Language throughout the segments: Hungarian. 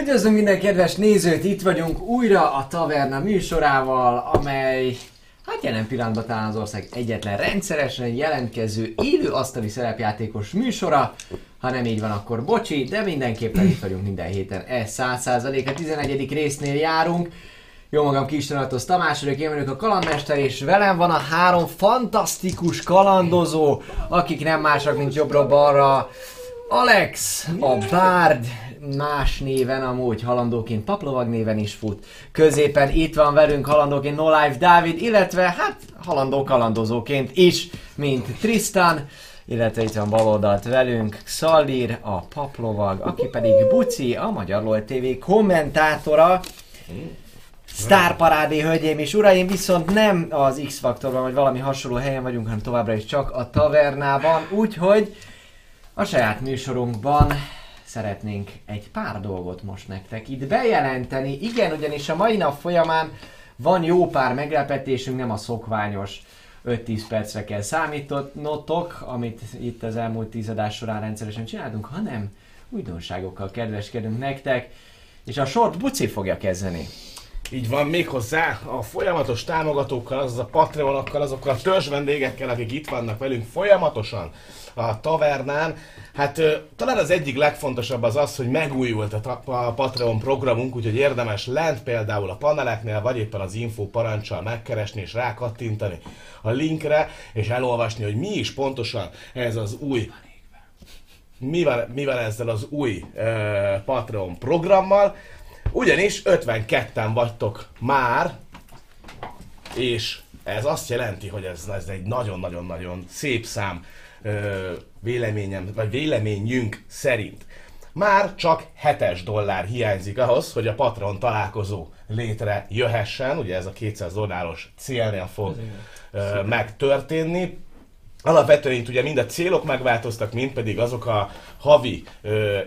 Üdvözlünk minden kedves nézőt, itt vagyunk újra a Taverna műsorával, amely hát jelen pillanatban talán az ország egyetlen rendszeresen jelentkező élő asztali szerepjátékos műsora. Ha nem így van, akkor bocsi, de mindenképpen itt vagyunk minden héten. Ez 100% a 11. résznél járunk. Jó magam Kistonatos Tamás vagyok, én vagyok a kalandmester, és velem van a három fantasztikus kalandozó, akik nem mások, mint jobbra-balra. Alex, a Bárd, más néven amúgy halandóként Paplovag néven is fut. Középen itt van velünk halandóként No Life Dávid, illetve hát halandó kalandozóként is, mint Tristan, illetve itt van baloldalt velünk Xallir, a Paplovag, aki pedig Buci, a Magyar LOL TV kommentátora. Sztárparádé, hölgyeim és uraim, viszont nem az X-faktorban, vagy valami hasonló helyen vagyunk, hanem továbbra is csak a tavernában, úgyhogy a saját műsorunkban szeretnénk egy pár dolgot most nektek itt bejelenteni. Igen, ugyanis a mai nap folyamán van jó pár meglepetésünk, nem a szokványos 5-10 percre kell számítonotok, amit itt az elmúlt tíz adás során rendszeresen csináltunk, hanem újdonságokkal kedveskedünk nektek, és a sort Buci fogja kezdeni. Így van, méghozzá a folyamatos támogatókkal, azaz a Patreonokkal, azokkal a törzs vendégekkel, akik itt vannak velünk folyamatosan a tavernán. Hát talán az egyik legfontosabb az az, hogy megújult a, a Patreon programunk, úgyhogy érdemes lent például a paneleknél, vagy éppen az info parancsal megkeresni és rákattintani a linkre, és elolvasni, hogy mi is pontosan ez az új mi van, mi van ezzel az új uh, Patreon programmal, ugyanis 52-en vagytok már, és ez azt jelenti, hogy ez, ez egy nagyon-nagyon-nagyon szép szám ö, véleményem, vagy véleményünk szerint. Már csak 7 dollár hiányzik ahhoz, hogy a Patreon találkozó létre jöhessen, ugye ez a 200 dolláros célnél fog ö, megtörténni. Alapvetően itt ugye mind a célok megváltoztak, mind pedig azok a havi ö,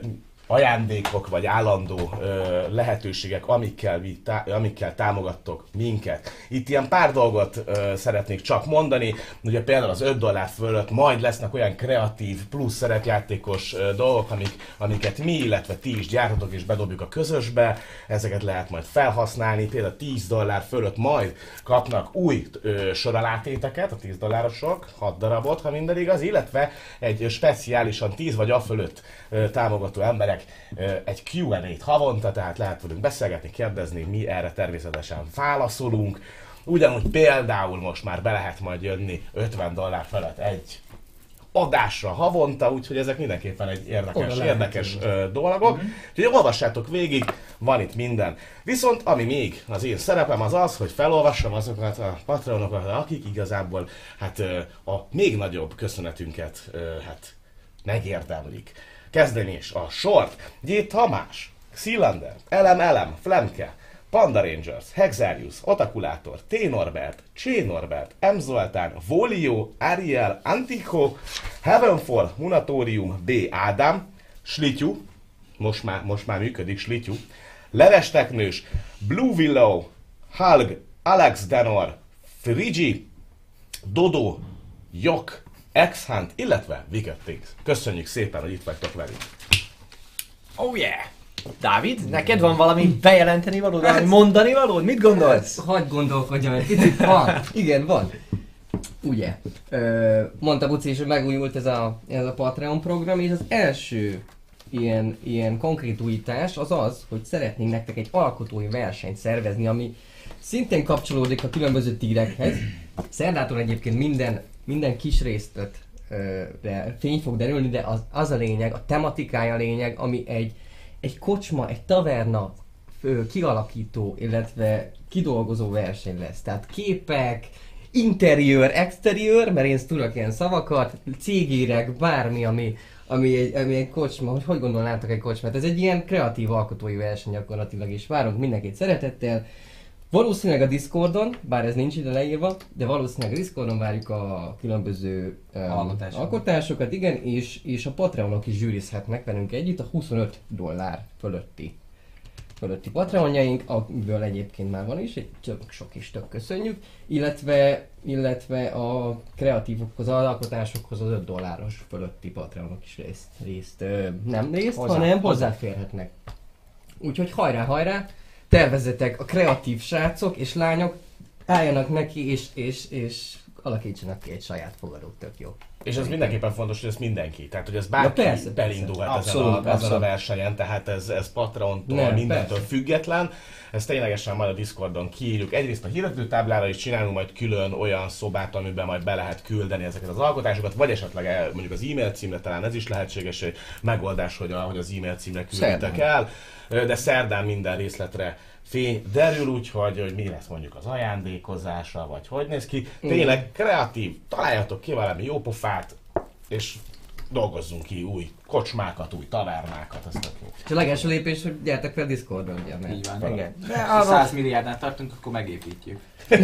ajándékok vagy állandó ö, lehetőségek, amikkel, vi, tá, amikkel támogattok minket. Itt ilyen pár dolgot ö, szeretnék csak mondani, ugye például az 5 dollár fölött majd lesznek olyan kreatív plusz szerepjátékos ö, dolgok, amik, amiket mi, illetve ti is gyártotok és bedobjuk a közösbe, ezeket lehet majd felhasználni, például 10 dollár fölött majd kapnak új ö, soralátéteket, a 10 dollárosok, 6 darabot, ha minden igaz, illetve egy speciálisan 10 vagy a fölött ö, támogató emberek ö, egy Q&A-t havonta, tehát lehet velünk beszélgetni, kérdezni, mi erre természetesen válaszolunk. Ugyanúgy például most már be lehet majd jönni 50 dollár felett egy adásra havonta, úgyhogy ezek mindenképpen egy érdekes, Oda lehet érdekes ö, dolgok. Mm-hmm. Úgyhogy olvassátok végig, van itt minden. Viszont ami még az én szerepem az az, hogy felolvassam azokat a patronokat, akik igazából hát a még nagyobb köszönetünket hát megérdemlik. Kezdeni is a sort. G. Tamás, Xilander, Elem Elem, Flemke, Panda Rangers, Hexarius, Otakulátor, T. Norbert, Cs. Norbert, M. Zoltán, Volio, Ariel, Antico, Heavenfall, Munatorium, B. Ádám, Slityu, most már, most már működik Slityu, Leves Teknős, Blue Willow, Hulk, Alex Denor, Frigi, Dodo, Jok, X-Hunt, illetve Wicked Things. Köszönjük szépen, hogy itt vagytok velünk. Oh yeah! Dávid, neked van valami bejelenteni valód, valami mondani valód? Mit gondolsz? Hagy gondolkodjam egy picit, van. Igen, van. Ugye, ö, mondta Buci is, hogy megújult ez a, ez a Patreon program, és az első ilyen, ilyen konkrét újítás az az, hogy szeretnénk nektek egy alkotói versenyt szervezni, ami szintén kapcsolódik a különböző tírekhez. Szerdától egyébként minden, minden kis résztet ö, de fény fog derülni, de az, az a lényeg, a tematikája a lényeg, ami egy, egy kocsma, egy taverna kialakító, illetve kidolgozó verseny lesz. Tehát képek, interiőr, exteriőr, mert én tudok ilyen szavakat, cégérek, bármi, ami, ami egy, ami egy kocsma, hogy hogy gondolnátok egy kocsmát? Ez egy ilyen kreatív alkotói verseny gyakorlatilag, és várunk mindenkit szeretettel. Valószínűleg a Discordon, bár ez nincs ide leírva, de valószínűleg a Discordon várjuk a különböző um, Alkotásokat. alkotásokat, igen, és, és a Patreonok is zsűrizhetnek velünk együtt a 25 dollár fölötti fölötti Patreonjaink, amiből egyébként már van is, egy tök sok is tök köszönjük, illetve, illetve a kreatívokhoz, az alkotásokhoz az 5 dolláros fölötti Patreonok is részt, részt ö, nem részt, Hozzá- hanem hozzá- hozzáférhetnek. Úgyhogy hajrá, hajrá! Tervezzetek a kreatív srácok és lányok, álljanak neki és, és, és alakítsanak ki egy saját fogadót, tök jó. És ez mindenképpen fontos, hogy ez mindenki. Tehát, hogy ez bárki Ja, persze, persze. belindulhat Abszolút, ezen, a, ezen a abszolút. versenyen, tehát ez, ez Patreontól, Nem, mindentől persze. független. Ez ténylegesen majd a Discordon kiírjuk. Egyrészt a hirdető táblára is csinálunk majd külön olyan szobát, amiben majd be lehet küldeni ezeket az alkotásokat, vagy esetleg el, mondjuk az e-mail címre, talán ez is lehetséges egy megoldás, hogy, a, hogy az e-mail címre Szerdán. el. De szerdán minden részletre fény derül, úgyhogy hogy mi lesz mondjuk az ajándékozása, vagy hogy néz ki. Tényleg kreatív, találjatok ki valami jó pofát, és dolgozzunk ki új kocsmákat, új tavernákat, ez tök jó. És a legelső lépés, hogy gyertek fel Discordon, ugye? mert- Így van. Igen. Ha 100 milliárdnál tartunk, akkor megépítjük.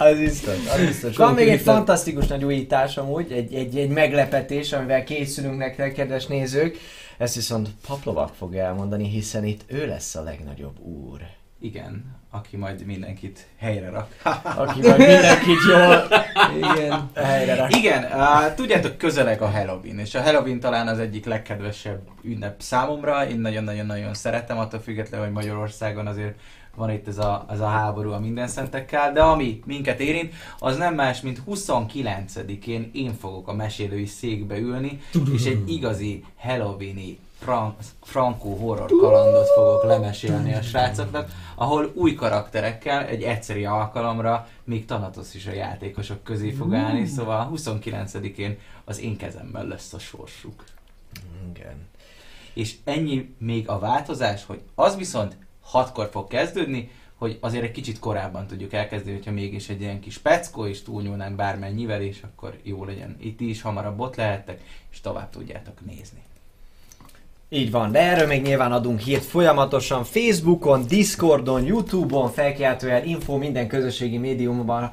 Az biztos, az biztos. Van még egy fantasztikus nagy újítás amúgy, egy, egy, egy meglepetés, amivel készülünk nektek, kedves nézők. Ezt viszont Paplovak fogja elmondani, hiszen itt ő lesz a legnagyobb úr. Igen, aki majd mindenkit helyre rak. Aki majd mindenkit jól Igen. helyre rak. Igen, uh, tudjátok, közeleg a Halloween, és a Halloween talán az egyik legkedvesebb ünnep számomra. Én nagyon-nagyon-nagyon szeretem, attól függetlenül, hogy Magyarországon azért van itt ez a, ez a háború a minden szentekkel, de ami minket érint, az nem más, mint 29-én én fogok a mesélői székbe ülni, és egy igazi Halloweeni fran- frankó horror kalandot fogok lemesélni a srácoknak, ahol új karakterekkel egy egyszeri alkalomra még Thanatos is a játékosok közé fog állni, szóval 29-én az én kezemben lesz a sorsuk. Igen. És ennyi még a változás, hogy az viszont hatkor fog kezdődni, hogy azért egy kicsit korábban tudjuk elkezdeni, hogyha mégis egy ilyen kis peckó, és túlnyúlnánk bármennyivel, és akkor jó legyen. Itt is hamarabb ott lehettek, és tovább tudjátok nézni. Így van, de erről még nyilván adunk hírt folyamatosan Facebookon, Discordon, Youtube-on, felkiáltójel, info minden közösségi médiumban.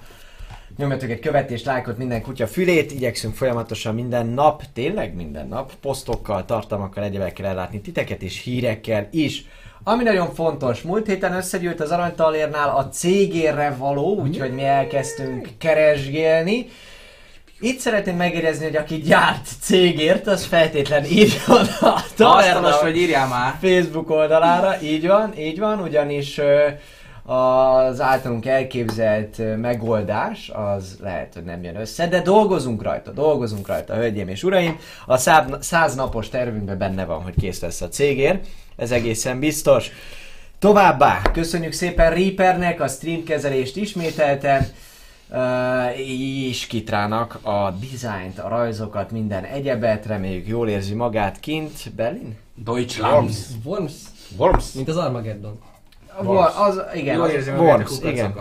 Nyomjatok egy követést, lájkot minden kutya fülét, igyekszünk folyamatosan minden nap, tényleg minden nap, posztokkal, tartalmakkal, egyebekkel ellátni titeket és hírekkel is. Ami nagyon fontos, múlt héten összegyűlt az aranytalérnál a cégérre való, úgyhogy mi elkezdtünk keresgélni. Itt szeretném megérzni, hogy aki gyárt cégért, az feltétlen írjon a Asztalos, taverna hogy írjál már! Facebook oldalára, így van, így van, ugyanis ö, az általunk elképzelt megoldás, az lehet, hogy nem jön össze, de dolgozunk rajta, dolgozunk rajta, hölgyeim és uraim. A száz, száz napos tervünkben benne van, hogy kész lesz a cégér, ez egészen biztos. Továbbá, köszönjük szépen Reapernek a streamkezelést ismételten, és Kitrának a dizájnt, a rajzokat, minden egyebet, reméljük jól érzi magát kint. Berlin? Deutschland! Worms, Worms? mint az Armageddon. Worms. Az, igen, Jól a Worms, igen.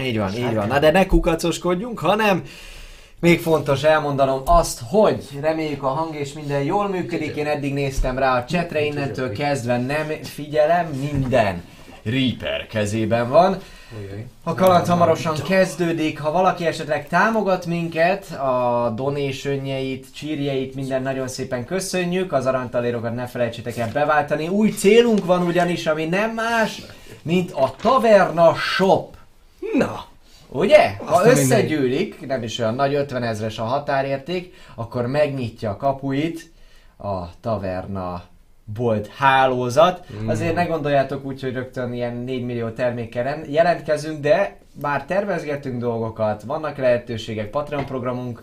Így van, így van. Na de ne kukacoskodjunk, hanem még fontos elmondanom azt, hogy reméljük a hang és minden jól működik. Én eddig néztem rá a chatre, innentől kezdve nem figyelem, minden Reaper kezében van. A kaland hamarosan kezdődik, ha valaki esetleg támogat minket, a donésönjeit, csírjeit, minden nagyon szépen köszönjük, az aranytalérokat ne felejtsétek el beváltani. Új célunk van ugyanis, ami nem más, mint a Taverna Shop. Na! Ugye? Ha összegyűlik, nem is olyan nagy 50 ezres a határérték, akkor megnyitja a kapuit a taverna bolt hálózat. Azért ne gondoljátok úgy, hogy rögtön ilyen 4 millió termékkel jelentkezünk, de már tervezgetünk dolgokat, vannak lehetőségek, Patreon programunk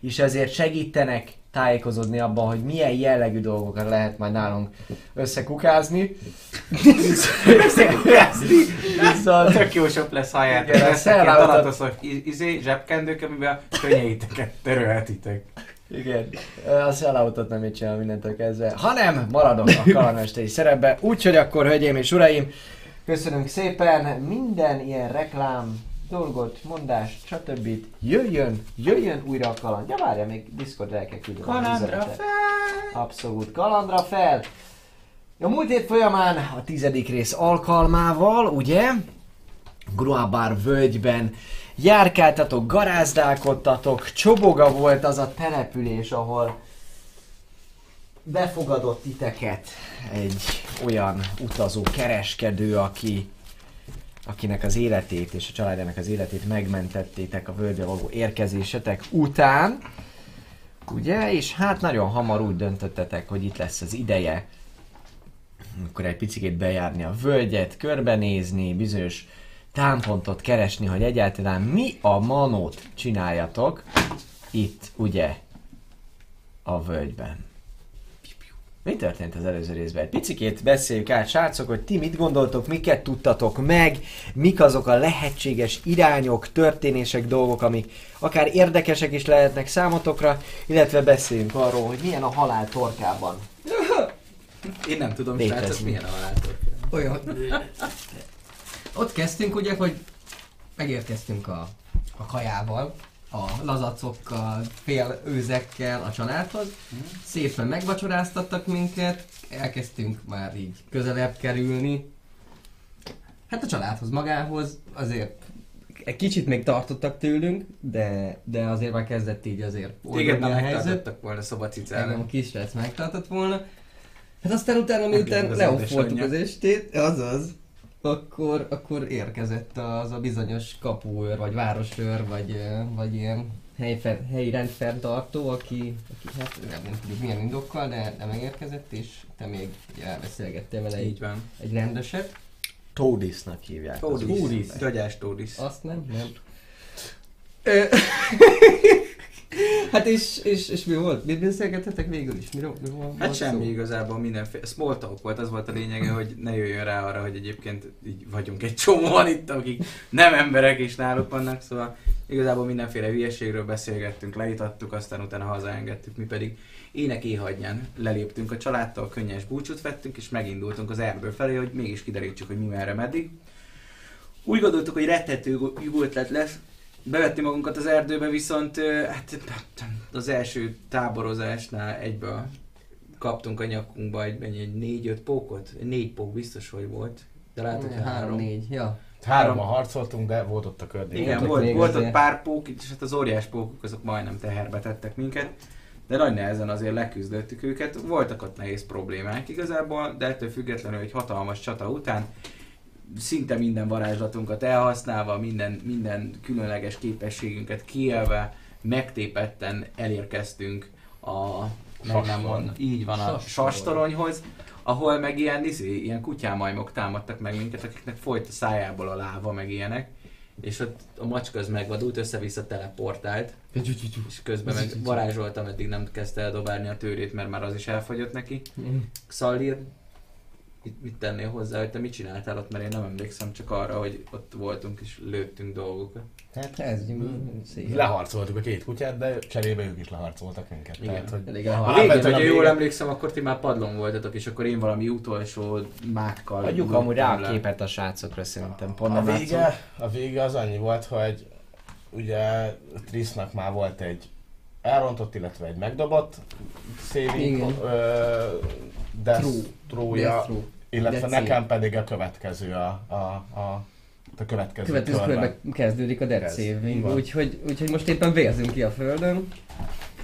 is ezért segítenek tájékozódni abban, hogy milyen jellegű dolgokat lehet majd nálunk összekukázni. Viszont Tök jó shop lesz, ha Igen, a tanatoszos izé, zsebkendők, amiben a könnyeiteket törölhetitek. Igen, a selloutot nem így csinál mindentől kezdve, hanem maradok a kalandmesteri szerepbe. Úgyhogy akkor, hölgyeim és uraim, köszönünk szépen minden ilyen reklám, dolgot, mondást, stb. Jöjjön, jöjjön újra a kaland. Ja, várja, még Discord el kell küldeni. a Kalandra fel! Abszolút, kalandra fel! A múlt hét folyamán a tizedik rész alkalmával, ugye? Gruabár völgyben járkáltatok, garázdálkodtatok, Csoboga volt az a település, ahol befogadott titeket egy olyan utazó kereskedő, aki akinek az életét és a családjának az életét megmentettétek a völgybe való érkezésetek után. Ugye? És hát nagyon hamar úgy döntöttetek, hogy itt lesz az ideje akkor egy picit bejárni a völgyet, körbenézni, bizonyos támpontot keresni, hogy egyáltalán mi a manót csináljatok itt, ugye, a völgyben. Mi történt az előző részben? Egy picikét beszéljük át, srácok, hogy ti mit gondoltok, miket tudtatok meg, mik azok a lehetséges irányok, történések, dolgok, amik akár érdekesek is lehetnek számotokra, illetve beszéljünk arról, hogy milyen a halál torkában. Én nem tudom, srácok, milyen a haláltor. Olyan. Ott kezdtünk ugye, hogy megérkeztünk a, a kajával, a lazacokkal, félőzekkel a családhoz. Szépen megvacsoráztattak minket, elkezdtünk már így közelebb kerülni. Hát a családhoz magához azért egy kicsit még tartottak tőlünk, de, de azért már kezdett így azért Téged nem a megtartottak volna Engem a kisrác megtartott volna. Hát aztán utána, miután édesanyja. az estét, azaz, akkor, akkor érkezett az a bizonyos kapuőr, vagy városőr, vagy, vagy ilyen helyfer, helyi rendfenntartó, aki, aki hát nem, nem tudjuk milyen indokkal, de, de megérkezett, és te még elbeszélgettél vele Így egy, van. egy rendeset. Tódisnak hívják. Tódis. Gagyás Tódis. Azt nem? Nem. Hát és, és, és mi volt? Mit beszélgethetek végül is? Miről, mi volt Hát volt semmi szó? igazából mindenféle. Small talk volt, az volt a lényege, hogy ne jöjjön rá arra, hogy egyébként így vagyunk egy csomóan itt, akik nem emberek és náluk vannak, szóval igazából mindenféle hülyeségről beszélgettünk, leítattuk, aztán utána hazaengedtük, mi pedig ének éhagyján leléptünk a családtól, könnyes búcsút vettünk, és megindultunk az erdő felé, hogy mégis kiderítsük, hogy mi merre meddig. Úgy gondoltuk, hogy rettető jó ötlet lesz, bevettünk magunkat az erdőbe, viszont hát az első táborozásnál egyből kaptunk a nyakunkba egy, mennyi, egy négy-öt pókot? Négy pók biztos, hogy volt. De lehet, hogy három. Három, négy, ja. Hárommal harcoltunk, de volt ott a környéken. Igen, Voltak volt, még volt ott pár pók, és hát az óriás pókok azok majdnem teherbe tettek minket. De nagy nehezen azért leküzdöttük őket. Voltak ott nehéz problémák igazából, de ettől függetlenül egy hatalmas csata után szinte minden varázslatunkat elhasználva, minden, minden különleges képességünket kielve, megtépetten elérkeztünk a meg nem így van a Sastorony. sastoronyhoz, ahol meg ilyen, izé, ilyen kutyámajmok támadtak meg minket, akiknek folyt a szájából a láva, meg ilyenek. És ott a macska az megvadult, össze-vissza teleportált, és közben meg varázsoltam, eddig nem kezdte eldobálni a tőrét, mert már az is elfogyott neki. Xalir, mit, mit tennél hozzá, hogy te mit csináltál ott, mert én nem emlékszem csak arra, hogy ott voltunk és lőttünk dolgokat. Hát ez szép. Leharcoltuk a két kutyát, de cserébe ők is leharcoltak minket. Igen. Tehát, hogy Elég A elhal. végén, hogyha a jól emlékszem, akkor ti már padlón voltatok, és akkor én valami utolsó mákkal Adjuk amúgy rá a képet a srácokra szerintem, pont a vége, a vége az annyi volt, hogy ugye Trisznak már volt egy elrontott, illetve egy megdobott saving ö, death trója. Illetve Death nekem pedig a következő a, a, a, a következő, Következő körben. körben kezdődik a van. úgyhogy, úgyhogy most éppen vérzünk ki a földön.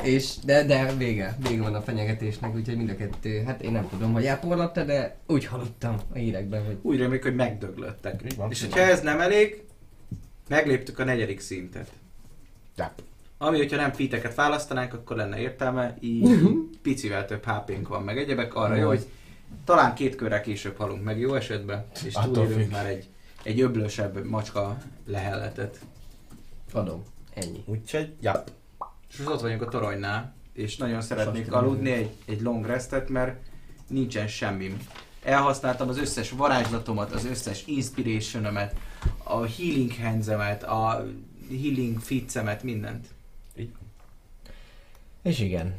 És, de, de vége, vége van a fenyegetésnek, úgyhogy mind a kettő, hát én nem tudom, hogy elporlatta, de úgy hallottam a hírekben, hogy Úgy reméljük, hogy megdöglöttek. Van. És hogyha ez nem elég, megléptük a negyedik szintet. Ja. Ami, hogyha nem fiteket választanánk, akkor lenne értelme, így picivel több HP-nk van, meg egyebek, arra jó, hogy talán két körrel később halunk meg jó esetben, és Attól túlélünk már egy, egy öblösebb macska lehelletet. adom. Ennyi. Úgyhogy, ja. És most ott vagyunk a toronynál, és nagyon szeretnék Sastra. aludni egy, egy long restet, mert nincsen semmim. Elhasználtam az összes varázslatomat, az összes inspirationomet, a healing handsemet, a healing fitsemet, mindent. És igen,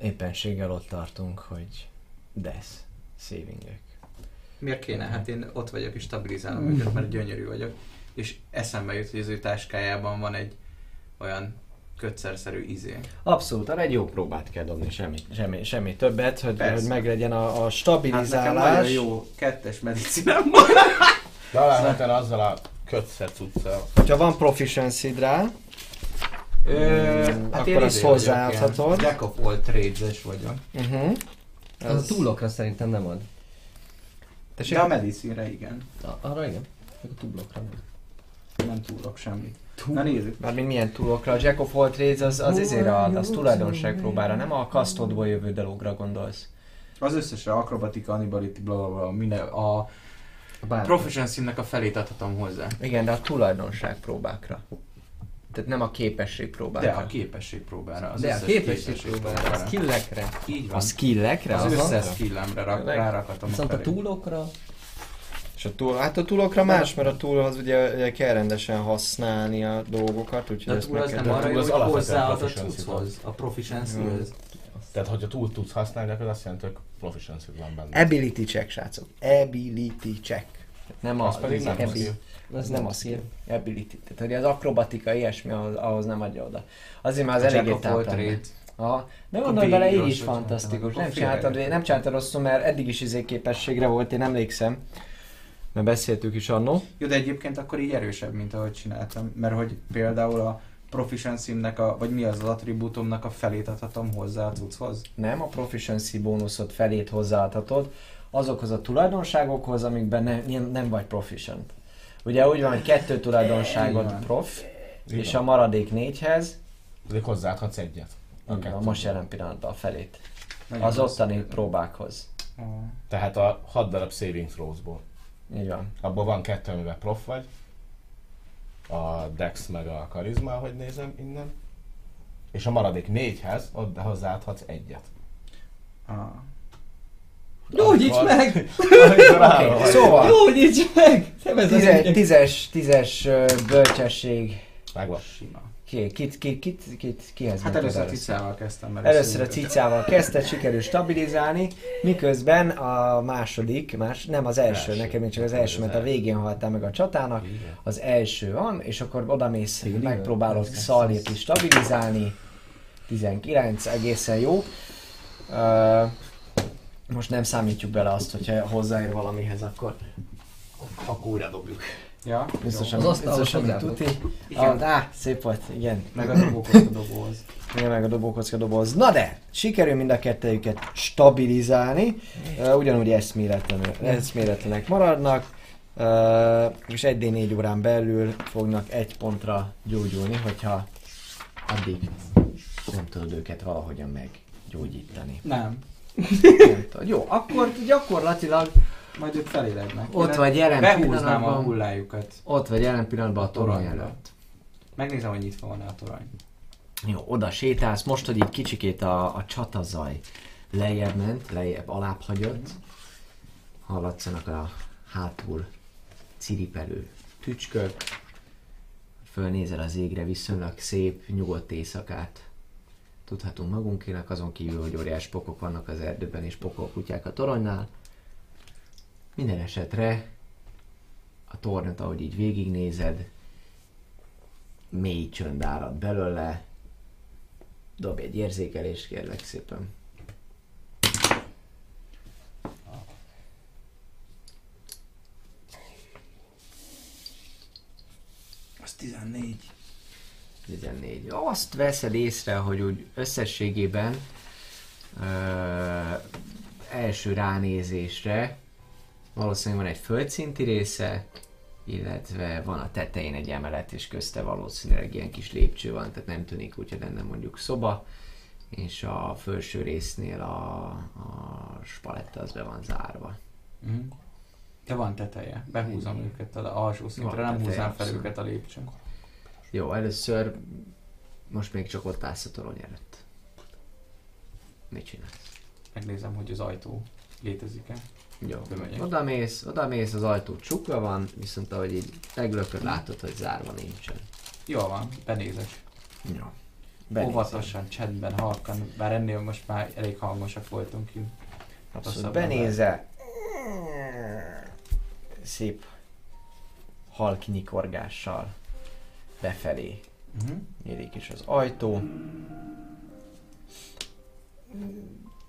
éppenséggel ott tartunk, hogy death savingök. Miért kéne? Hát én ott vagyok és stabilizálom őket, mert gyönyörű vagyok. És eszembe jut, hogy az ő táskájában van egy olyan kötszerszerű izé. Abszolút, arra egy jó próbát kell dobni, semmi, semmi, semmi többet, hogy, Persze. hogy meglegyen a, a Hát nekem stabilizálás. jó kettes medicinám van. Alapvetően azzal a kötszer cuccal. Hogyha van proficiency rá, Ö, hát akkor én vagyok, hozzáadhatod. Jack of all trades vagyok. uh-huh. Az a túlokra szerintem nem ad. De a medicinre igen. A- Arra igen. Csak a túlokra nem. Nem túlok semmit. Na nézzük. Mármint milyen túlokra, a Jack of all trades az, az izére ad, az tulajdonság próbára, nem a kasztodból jövő dologra gondolsz. Az összesre, akrobatika, anibality, bla bla bla, minden, a Bár. proficiency-nek a felét adhatom hozzá. Igen, de a tulajdonság próbákra. Tehát nem a képesség próbákra. De a képesség próbára. Az De a összes képesség próbára, a skillekre, Így van. A skillekre? az azon? összes skillemre rak, a viszont a túlokra, És a túl, hát a túlokra más, mert a túlhoz ugye, ugye kell rendesen használni a dolgokat, úgyhogy De a ezt túl meg az kell nem arra túl jó, az hogy hozzáad a cucchoz, a proficiency-höz. Tehát, hogyha túl tudsz használni, akkor azt jelenti, hogy proficiency van benne. Ability check, srácok. Ability check. Nem a, Az pedig nem az, az nem a skill. Ability. Tehát hogy az akrobatika, ilyesmi, ahhoz, ahhoz nem adja oda. Azért már az eléggé táplálni. Aha. De gondolj bele, így is fantasztikus. Nem csináltad, nem csináltad rosszul, mert eddig is izé képességre volt, én emlékszem. Mert beszéltük is annó. Jó, de egyébként akkor így erősebb, mint ahogy csináltam. Mert hogy például a proficiency-nek, a, vagy mi az az attribútumnak a felét adhatom hozzá a cucchoz. Nem, a proficiency bónuszot felét hozzáadhatod azokhoz a tulajdonságokhoz, amikben ne, nem, nem vagy proficient. Ugye úgy van, hogy kettő tulajdonságot prof, Így és a maradék négyhez, Azért hozzáadhatsz egyet. A van, most jelen pillanatban a felét. Nagyon Az ottani próbákhoz. Ah. Tehát a 6 darab saving throws-ból. Így van. Abból van kettő, amivel prof vagy. A dex meg a karizma, ahogy nézem innen. És a maradék négyhez ott hozzáadhatsz egyet. Ah. Gyógyíts meg! Vagy. Szóval, Gyógyíts meg! Lényeg. tízes, tízes bölcsesség. Megvan. Sima. Ki, kit, kit, kit, kit, kihez Hát először a cicával kezdtem, mert Először a cicával kezdted, sikerül stabilizálni, miközben a második, más, nem az első, Első. nekem még csak az első, mert a végén haltál meg a csatának, Igen. az első van, és akkor odamész, Igen, megpróbálod Szalét is stabilizálni, 19, egészen jó. Ö, most nem számítjuk bele azt, hogyha hozzáér valamihez, akkor, akkor újra dobjuk. Ja, Biztosan, Az asztalhoz biztosan mint hozzátok. tuti. Igen. Ah, á, szép volt, igen. meg a dobókocka dobóhoz. Igen, meg a dobókocka doboz. Na de, sikerül mind a kettőjüket stabilizálni, uh, ugyanúgy eszméletlenül, eszméletlenek maradnak, uh, és 1D4 órán belül fognak egy pontra gyógyulni, hogyha addig nem tudod őket valahogyan meggyógyítani. Nem. Jó, akkor gyakorlatilag Majd ők felélednek. ott vagy jelen Behúznám a pillanatban, hullájukat. ott vagy jelen pillanatban a torony előtt. Megnézem, hogy nyitva van a torony. Jó, oda sétálsz, most, hogy így kicsikét a, a csatazaj lejjebb ment, lejjebb alább hagyott, hallatszanak a hátul ciripelő tücskök, fölnézel az égre, viszonylag szép, nyugodt éjszakát tudhatunk magunkének, azon kívül, hogy óriás pokok vannak az erdőben és pokol kutyák a toronynál. Minden esetre a tornyot, ahogy így végignézed, mély csönd árad belőle. Dobj egy érzékelést, kérlek szépen. Az 14. 14. Azt veszed észre, hogy úgy összességében ö, első ránézésre valószínűleg van egy földszinti része, illetve van a tetején egy emelet, és közte valószínűleg ilyen kis lépcső van, tehát nem tűnik úgy, hogy lenne mondjuk szoba, és a felső résznél a, a spaletta az be van zárva. Mhm. De van teteje. Behúzom őket az alsó szintre, nem húznám fel abszolút. őket a lépcsőn. Jó, először most még csak ott állsz a torony előtt. Mit csinálsz? Megnézem, hogy az ajtó létezik-e. Jó, Bemegyek. oda mész, oda mész, az ajtó csukva van, viszont ahogy így meglököd, látod, hogy zárva nincsen. Jó van, benézek. Jó. Óvatosan, csendben, halkan, bár ennél most már elég hangosak voltunk ki. Abszolút benézel. Szép halk nyikorgással befelé Uh-huh. nyílik is az ajtó.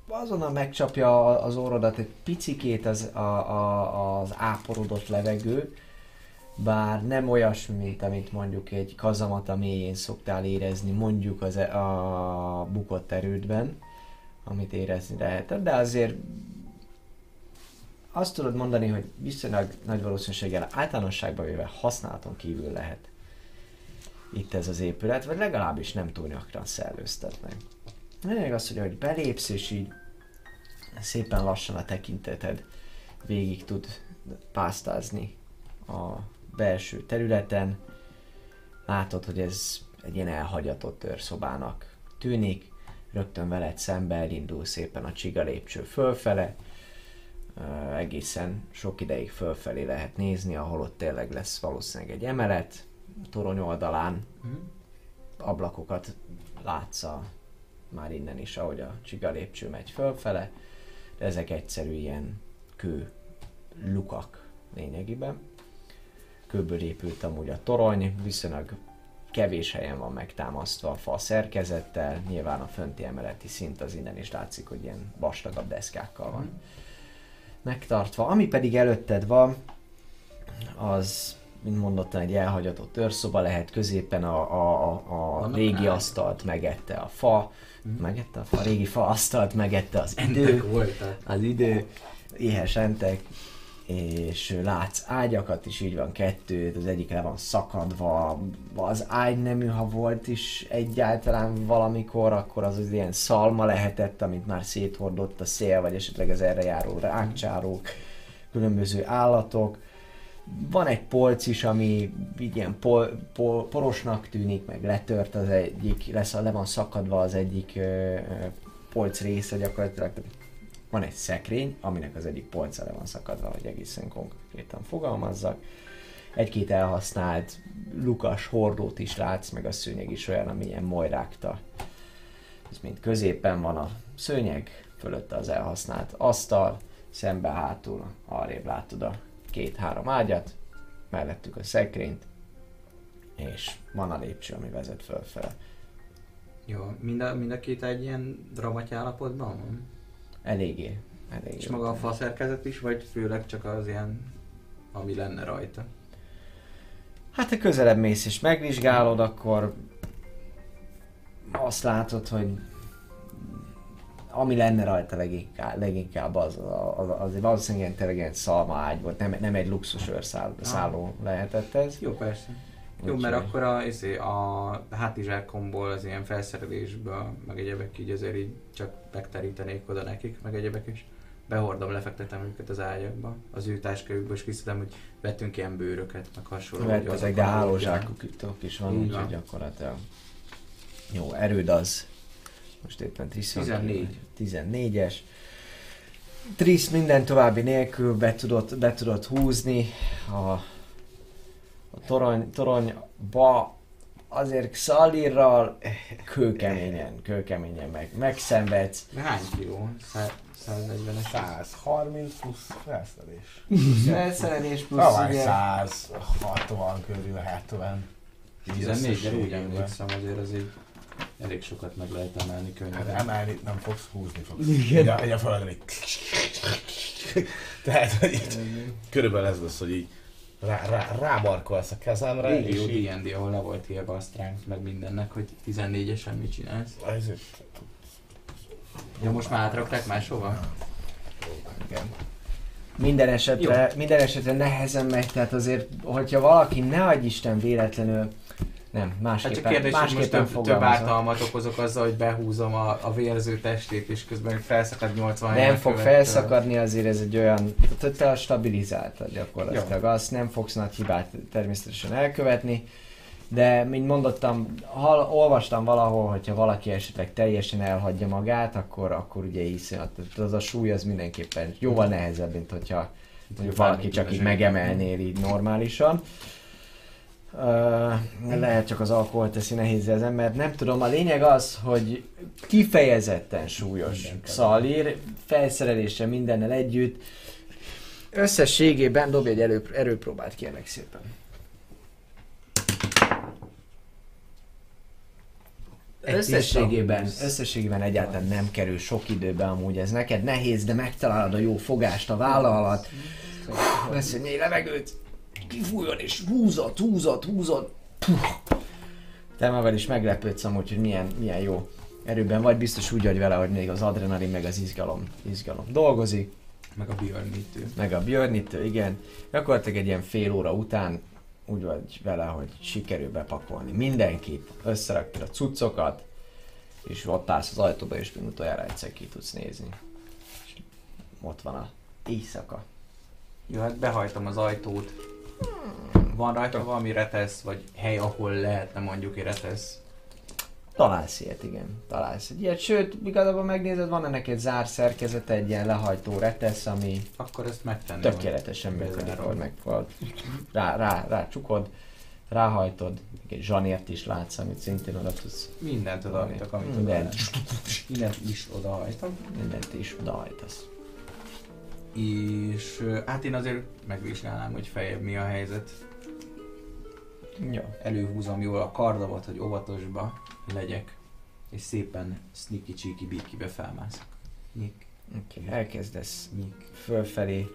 Azonnal megcsapja az orrodat egy picikét az, a, a, az áporodott levegő, bár nem olyasmi, mint amit mondjuk egy kazamata mélyén szoktál érezni, mondjuk az, e- a bukott erődben, amit érezni lehetett, de azért azt tudod mondani, hogy viszonylag nagy valószínűséggel általánosságban véve használaton kívül lehet itt ez az épület, vagy legalábbis nem túl gyakran szellőztetnek. Lényeg az, hogy ahogy belépsz és így szépen lassan a tekinteted végig tud pásztázni a belső területen. Látod, hogy ez egy ilyen elhagyatott őrszobának tűnik. Rögtön veled szembe elindul szépen a csiga lépcső fölfele. Egészen sok ideig fölfelé lehet nézni, ahol ott tényleg lesz valószínűleg egy emelet. Torony oldalán ablakokat látsz a, már innen is, ahogy a csiga lépcső megy fölfele. De ezek egyszerű ilyen kő lukak lényegében. Kőből épült amúgy a torony, viszonylag kevés helyen van megtámasztva a fa szerkezettel, nyilván a fönti emeleti szint az innen is látszik, hogy ilyen vastagabb deszkákkal van megtartva. Ami pedig előtted van, az, mint mondottam, egy elhagyatott őrszoba lehet, középen a, a, a, a régi asztalt megette a fa, megette a fa, régi fa asztalt megette az idő, voltak. az idő, éhes entek, és látsz ágyakat is, így van kettő, az egyik le van szakadva, az ágynemű, ha volt is egyáltalán valamikor, akkor az az ilyen szalma lehetett, amit már széthordott a szél, vagy esetleg az erre járó rákcsálók, különböző állatok. Van egy polc is, ami ilyen pol, pol, porosnak tűnik, meg letört az egyik, lesz, le van szakadva az egyik ö, polc része gyakorlatilag. Van egy szekrény, aminek az egyik polca le van szakadva, hogy egészen konkrétan fogalmazzak. Egy-két elhasznált lukas hordót is látsz, meg a szőnyeg is olyan, ami ilyen mojrákta. Ez mind középen van a szőnyeg, fölötte az elhasznált asztal, szembe hátul, arrébb látod a két-három ágyat, mellettük a szekrényt, és van a lépcső, ami vezet fölfele. Jó, mind a, mind a két egy ilyen dramaty állapotban van? Eléggé, eléggé. És maga a faszerkezet is, vagy főleg csak az ilyen, ami lenne rajta? Hát ha közelebb mész és megvizsgálod, akkor azt látod, hogy ami lenne rajta leginkább, leginkább az, az, az, az valószínűleg ilyen szalma ágy volt, nem, nem egy luxus őrszálló szálló lehetett ez. Jó, persze. Jó, mert akkor a, izé, a hátizsákomból az ilyen felszerelésből, meg egyebek így azért így csak megterítenék oda nekik, meg egyebek is. Behordom, lefektetem őket az ágyakba. Az ő táskájukból is kiszedem, hogy vettünk ilyen bőröket, meg hasonló. azok de hálózsákok is van, úgyhogy gyakorlatilag jó, erőd az. Most éppen Trisz van 14. 14-es. Trisz minden további nélkül be tudott, be tudott húzni a, a torony, toronyba azért Szalirral kőkeményen, kőkeményen meg, megszenvedsz. Hány kiló? Szá- 140-es? 130 plusz felszerelés. Felszerelés plusz Tavaly ugye, 160 körül 70. 14 de úgy Összességében. emlékszem, azért az így elég sokat meg lehet emelni Hát könnyen. emelni nem fogsz, húzni fogsz. Igen. Egy a, egy a földre. Tehát, hogy így, körülbelül ez lesz, hogy így rá, rá, rámarkolsz a kezemre, Régi és jó így, D&D, ahol le volt írva a strength, meg mindennek, hogy 14-esen mit csinálsz. ezért, Ja, most már átrakták máshova? igen. Minden esetre, minden esetre nehezen megy, tehát azért, hogyha valaki ne adj Isten véletlenül, nem, Hát másképpen, csak kérdés, hogy most másképpen több, több ártalmat okozok azzal, hogy behúzom a, a vérző testét, és közben felszakad 80 Nem fog elkövető. felszakadni, azért ez egy olyan, tehát te stabilizáltad gyakorlatilag, azt nem fogsz nagy hibát természetesen elkövetni, de mint mondottam, hal, olvastam valahol, hogyha valaki esetleg teljesen elhagyja magát, akkor, akkor ugye iszonyat, az a súly az mindenképpen jóval nehezebb, mint hogyha mondjuk valaki csak így megemelnél így normálisan. Uh, lehet csak az alkohol teszi nehézé az embert, nem tudom, a lényeg az, hogy kifejezetten súlyos. Minden szalír, felszerelése mindennel együtt. Összességében dobj egy elő, erőpróbát kérlek szépen. Egy Összességében, összességében egyáltalán nem kerül sok időbe amúgy ez neked. Nehéz, de megtalálod a jó fogást a válla alatt. Vesz egy mély levegőt, kifújjon és húzod, húzod, húzod. Puh. Te magad is meglepődsz amúgy, hogy milyen, milyen jó erőben vagy, biztos úgy vagy vele, hogy még az adrenalin meg az izgalom, izgalom dolgozik, Meg a Björnítő. meg a Björnitől, igen. Gyakorlatilag egy ilyen fél óra után úgy vagy vele, hogy sikerül bepakolni mindenkit, összeraktad a cuccokat, és ott állsz az ajtóba, és mint utoljára egyszer ki tudsz nézni. És ott van a éjszaka. Jó, hát behajtom az ajtót. Van rajta valami retesz, vagy hely, ahol lehetne mondjuk egy retesz? Találsz ilyet, igen. Találsz egy ilyet. Sőt, igazából megnézed, van ennek egy zár szerkezete, egy ilyen lehajtó retesz, ami Akkor ezt megtenném. tökéletesen működik, hogy megfogod. Rá, rá, rá csukod, ráhajtod, egy zsanért is látsz, amit szintén oda tudsz. Mindent odahajtok, amit oda Minden. lehet. Mindent is odahajtok. Mindent is odahajtasz. És hát én azért megvizsgálnám, hogy fejebb mi a helyzet. Jó. Előhúzom jól a kardavat, hogy óvatosba legyek. És szépen sneaky cheeky beaky-be felmászok. Nyik, Oké, okay. elkezdesz nyik. fölfelé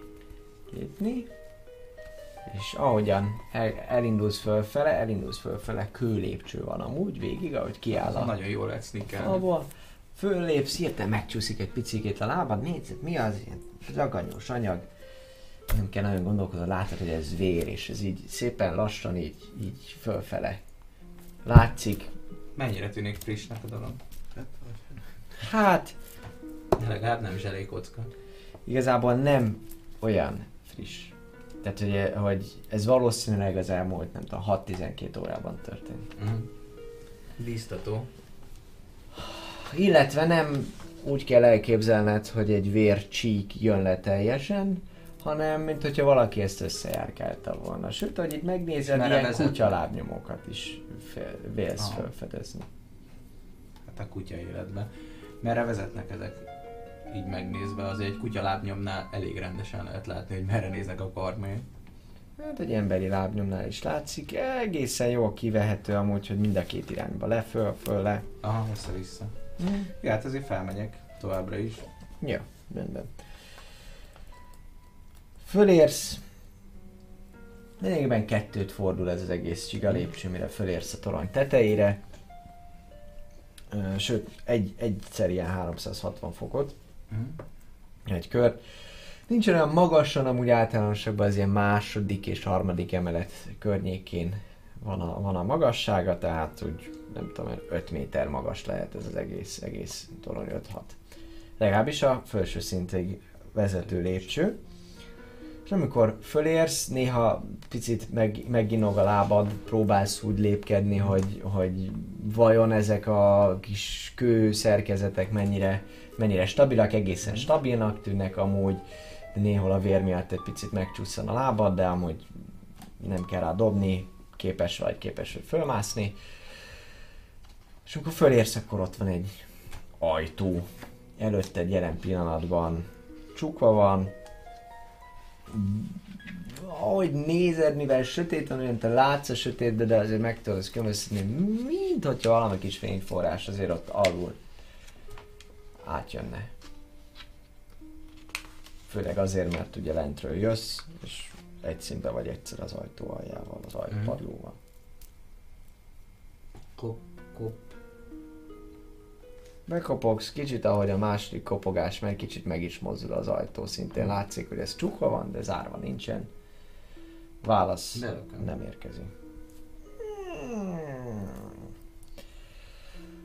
lépni, és ahogyan el, elindulsz fölfele, elindulsz fölfele, kőlépcső van amúgy végig, ahogy kiáll a Nagyon jól lehet sneakelni. falból. Föllépsz, hirtelen megcsúszik egy picikét a lábad, nézd, mi az ilyen raganyos anyag. Nem kell nagyon gondolkodni, látod, hogy ez vér, és ez így szépen lassan így, így fölfele látszik. Mennyire tűnik frissnek a dolog? Hát, Legalább nem zselékocka. igazából nem olyan friss. Tehát, hogy, hogy ez valószínűleg az elmúlt, nem tudom, 6-12 órában történt. Uh-huh. Bíztató. Illetve nem úgy kell elképzelned, hogy egy vércsík jön le teljesen, hanem mint hogyha valaki ezt összejárkálta volna. Sőt, hogy itt megnézed, Merre ilyen kutyalábnyomokat is fél, vélsz Aha. felfedezni. Hát a kutya életbe. Merre vezetnek ezek? Így megnézve, azért egy kutya lábnyomnál elég rendesen lehet látni, hogy merre néznek a karmai. Hát egy emberi lábnyomnál is látszik, egészen jól kivehető amúgy, hogy mind a két irányba le, föl, föl, le. Aha, össze-vissza. Ja, hát azért felmegyek továbbra is. Ja, rendben. Fölérsz. Lényegében kettőt fordul ez az egész csiga lépcső, mire fölérsz a torony tetejére. Sőt, egy, egyszer ilyen 360 fokot, Uh-huh. egy kört. Nincs olyan magasan, amúgy általánosságban az ilyen második és harmadik emelet környékén van a, van a magassága, tehát úgy nem tudom, 5 méter magas lehet ez az egész, egész torony 5-6. Legalábbis a felső szintig vezető lépcső. És amikor fölérsz, néha picit meg, megginog a lábad, próbálsz úgy lépkedni, hogy, hogy vajon ezek a kis kő szerkezetek mennyire, mennyire stabilak, egészen stabilnak tűnnek amúgy, néhol a vér miatt egy picit megcsúszan a lábad, de amúgy nem kell rá dobni, képes vagy, képes vagy fölmászni. És amikor fölérsz, akkor ott van egy ajtó. Előtted jelen pillanatban csukva van. Ahogy nézed, mivel sötét van, olyan te látsz a sötétbe, de azért meg tudod különböztetni, mint hogyha valami kis fényforrás azért ott alul átjönne. Főleg azért, mert ugye lentről jössz, és egy színben vagy egyszer az ajtó aljával, az ajtópadlóval. Kop, kop. Bekopogsz, kicsit ahogy a második kopogás meg, kicsit meg is mozdul az ajtó, szintén látszik, hogy ez csukva van, de zárva nincsen. Válasz Belököm. nem érkezik.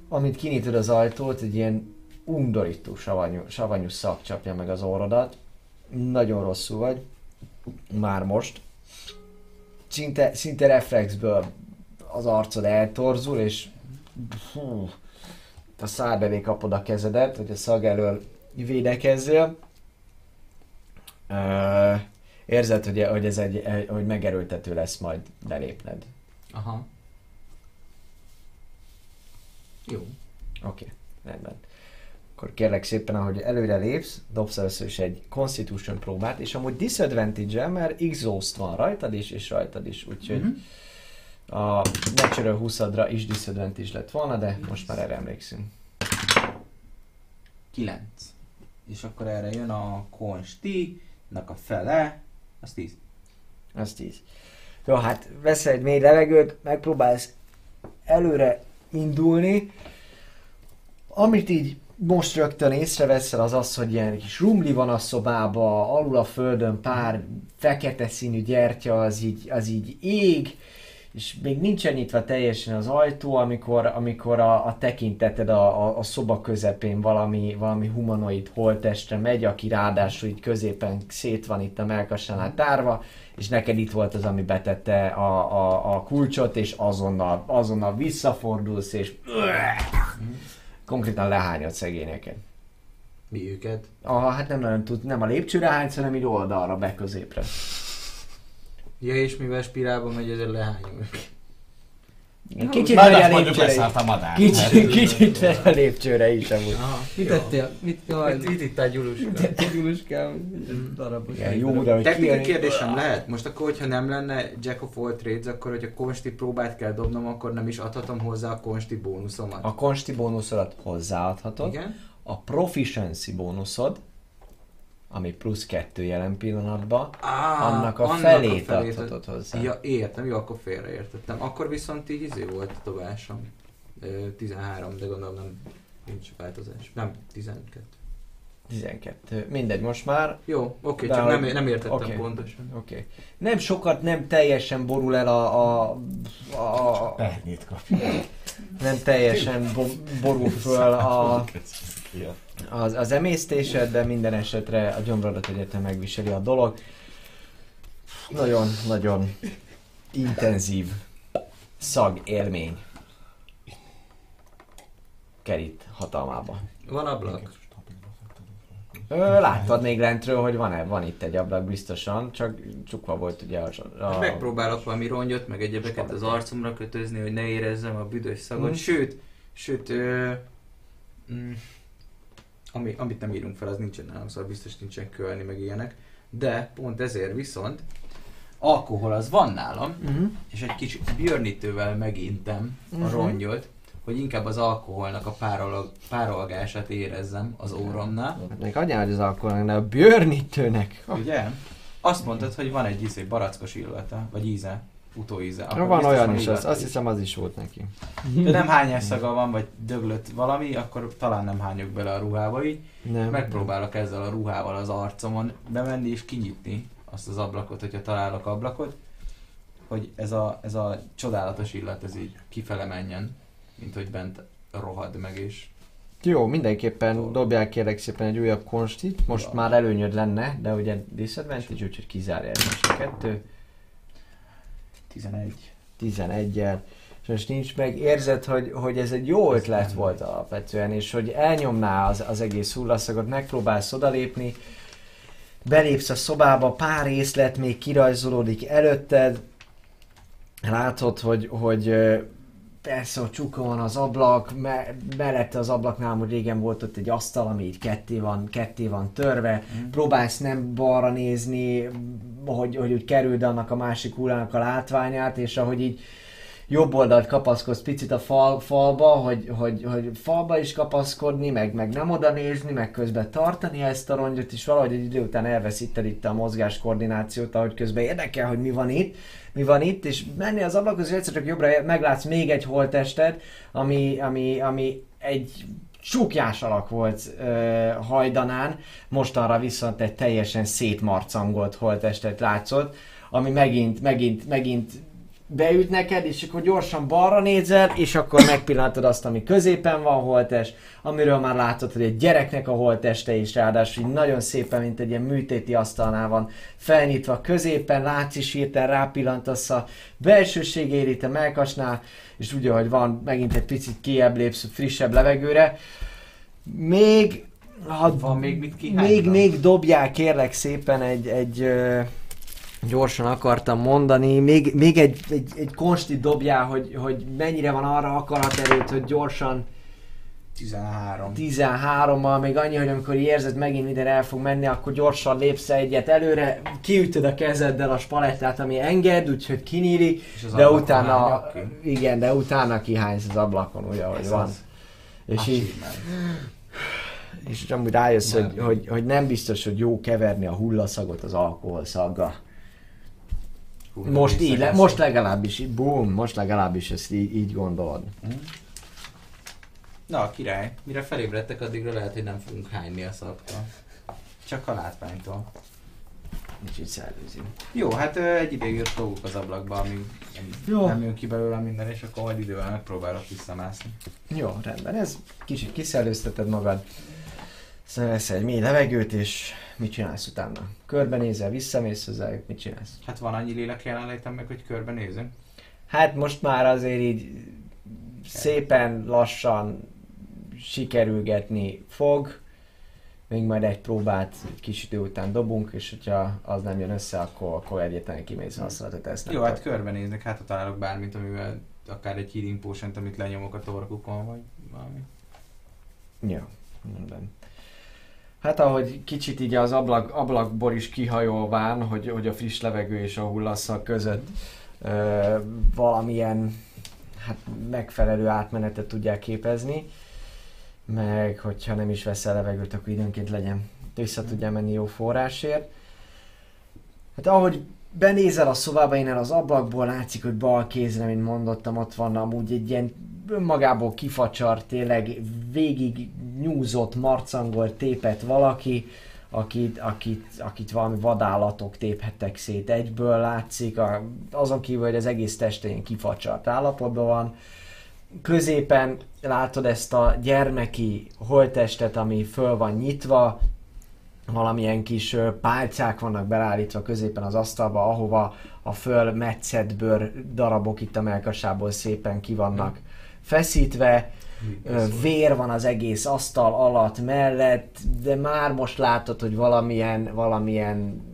Amint kinyitod az ajtót, egy ilyen undorító savanyú, savanyú szak csapja meg az orrodat. Nagyon rosszul vagy. Már most. Szinte, szinte reflexből az arcod eltorzul, és hú, a szád elé kapod a kezedet, hogy a szag elől védekezzél. Ö, érzed, hogy, hogy ez egy, hogy megerőltető lesz majd belépned. Aha. Jó. Oké, okay, rendben. Akkor kérlek szépen, ahogy előre lépsz, dobsz először is egy Constitution próbát, és amúgy disadvantage mert exhaust van rajtad is, és rajtad is, úgyhogy Mhm. A natural 20-adra is disadvantage lett volna, de most már erre emlékszünk. 9. És akkor erre jön a konsti-nak a fele, az 10. Az 10. Jó, hát veszel egy mély levegőt, megpróbálsz előre indulni. Amit így most rögtön észreveszel az az, hogy ilyen kis rumli van a szobába, alul a földön pár fekete színű gyertya, az így, az így ég, és még nincsen nyitva teljesen az ajtó, amikor, amikor a, a tekinteted a, a, a szoba közepén valami, valami humanoid holtestre megy, aki ráadásul így középen szét van itt a melkasánál tárva, és neked itt volt az, ami betette a, a, a kulcsot, és azonnal, azonnal visszafordulsz, és konkrétan lehányod szegényeket. Mi őket? A, hát nem nagyon tud, nem a lépcsőre hánysz, hanem így oldalra, be középre. Ja, és mivel spirálba megy, ezért lehányom. Kicsit megy a lépcsőre. a madár. Kicsit, kicsit megy a lépcsőre is amúgy. Aha, Mit tettél? Mit, jaj, Mit, mit itt a gyuluska? tettél Gyuluskám? Darabos. Igen, jó, de hogy Technikai kérdésem lehet? Most akkor, hogyha nem lenne Jack of all trades, akkor hogyha konsti próbát kell dobnom, akkor nem is adhatom hozzá a konsti bónuszomat. A konsti bónuszodat hozzáadhatod. Igen? A proficiency bónuszod, ami plusz kettő jelen pillanatban, Á, annak a annak felét a felét adhatod hozzá. Ja, értem, jó, akkor félreértettem. Akkor viszont így izé volt a dobásom. Ö, 13, de gondolom nem nincs változás. Nem, 12. 12. Mindegy, most már Jó, oké, De csak nem, nem értettem oké. pontosan. Oké. Okay. Nem sokat, nem teljesen borul el a, a, a, Pernyét kap. nem teljesen bo, borul föl a, az, az emésztésed, de minden esetre a gyomrodat egyetem megviseli a dolog. Nagyon, nagyon intenzív szag élmény kerít hatalmába. Van ablak? Ö, láttad még lentről, hogy van-e, van itt egy ablak biztosan, csak csukva volt ugye a... a Megpróbálok valami rongyot, meg egyebeket az arcomra kötözni, hogy ne érezzem a büdös szagot. Mhm. Sőt, sőt, ö, mm, ami, amit nem írunk fel, az nincsen nálam, szóval biztos nincsen kölni, meg ilyenek. De pont ezért viszont alkohol az van nálam, uh-huh. és egy kicsit björnítővel megintem a Mhm. rongyot, hogy inkább az alkoholnak a párolog, párolgását érezzem az óromnál. Hát még adjál, hogy az alkoholnak, a bőrnítőnek. Ugye? Azt mondtad, hogy van egy izé barackos illata, vagy íze, utóíze. Akkor van olyan is, az, azt hiszem az is volt neki. De nem hányás szaga van, vagy döglött valami, akkor talán nem hányok bele a ruhába így. Nem. Megpróbálok ezzel a ruhával az arcomon bemenni és kinyitni azt az ablakot, hogyha találok ablakot, hogy ez a, ez a csodálatos illat ez így kifele menjen, mint hogy bent rohad meg és Jó, mindenképpen dobjál kérlek szépen egy újabb konstit. Most Ja. már előnyöd lenne, de ugye disadvantage, úgyhogy kizárja egy másik kettő. 11. 11-el. És most nincs meg, érzed, hogy, hogy ez egy jó ötlet volt alapvetően, és hogy elnyomná az, az egész hullaszagot, megpróbálsz odalépni, belépsz a szobába, pár észlet még kirajzolódik előtted, látod, hogy, hogy persze, hogy csuka van az ablak, me, mellette az ablaknál, hogy régen volt ott egy asztal, ami így ketté van, ketté van törve, Mm. próbálsz nem balra nézni, hogy, hogy úgy kerüld annak a másik hullának a látványát, és ahogy így jobb oldalt kapaszkodsz picit a fal, falba, hogy, hogy, hogy falba is kapaszkodni, meg, meg nem oda nézni, meg közben tartani ezt a rongyot, és valahogy egy idő után elveszíted itt a mozgás koordinációt, ahogy közben érdekel, hogy mi van itt, mi van itt, és menni az ablakhoz, és egyszer csak jobbra meglátsz még egy holttestet, ami, ami, ami egy csukjás alak volt ö, hajdanán, mostanra viszont egy teljesen szétmarcangolt holttestet látszott, ami megint, megint, megint beüt neked, és akkor gyorsan balra nézel, és akkor megpillantod azt, ami középen van holtest, amiről már látod, hogy egy gyereknek a holteste is ráadásul így nagyon szépen, mint egy ilyen műtéti asztalnál van felnyitva középen, látsz is hirtelen rápillantasz a belsőségére itt a melkasnál, és ugye, hogy van megint egy picit kiebb lépsz frissebb levegőre. Még ha Van még mit kihányni? még, még dobjál kérlek szépen egy, egy ö, gyorsan akartam mondani, még, még egy, egy, egy konstit dobjál, hogy, hogy mennyire van arra akaraterőt, hogy gyorsan 13. 13-mal, még annyi, hogy amikor érzed megint minden el fog menni, akkor gyorsan lépsz egyet előre, kiütöd a kezeddel a spalettát, ami enged, úgyhogy kinyílik, de utána, igen, de utána kihánysz az ablakon, ugye, ahogy van. az. És így, és amúgy rájössz, Nem. hogy, hogy, hogy nem biztos, hogy jó keverni a hullaszagot az alkoholszaggal. Most így, le, most legalábbis, boom, most legalábbis ezt így, így gondolod. Na, király, mire felébredtek, addigra lehet, hogy nem fogunk hányni a szaktól. Csak a látványtól. Kicsit szellőzi. Jó, hát egy ideig ott fogunk az ablakba, amíg Jó. nem jön ki belőle minden, és akkor majd idővel megpróbálok visszamászni. Jó, rendben. Ez kicsit kiszellőzteted magad. Szeresz egy mély levegőt, és mit csinálsz utána? Körbenézel, visszamész hozzájuk, mit csinálsz? Hát van annyi lélek jelenlétem meg, hogy körbenézünk. Hát most már azért így szépen lassan sikerülgetni fog. Még majd egy próbát egy kis idő után dobunk, és hogyha az nem jön össze, akkor, akkor egyetlen kimész használatot ezt nem Jó, hát tudod. körbenéznek, hát ha találok bármit, amivel akár egy healing potion amit lenyomok a torkukon, vagy valami. Jó, rendben. Hát ahogy kicsit így az ablak, ablakból is kihajolván, hogy, hogy a friss levegő és a hullaszak között ö, valamilyen hát megfelelő átmenetet tudják képezni, meg hogyha nem is veszel levegőt, akkor időnként legyen vissza tudja menni jó forrásért. Hát ahogy benézel a szobába, innen az ablakból látszik, hogy bal kézre, mint mondottam, ott van amúgy egy ilyen önmagából kifacsart, tényleg végig nyúzott, marcangol tépet valaki, akit, akit, akit valami vadállatok téphettek szét egyből látszik, a, azon kívül, hogy az egész teste ilyen kifacsart állapotban van. Középen látod ezt a gyermeki holttestet, ami föl van nyitva, valamilyen kis pálcák vannak belállítva középen az asztalba, ahova a föl metszett bőr darabok itt a melkasából szépen ki vannak feszítve, vér van az egész asztal alatt mellett, de már most látod, hogy valamilyen, valamilyen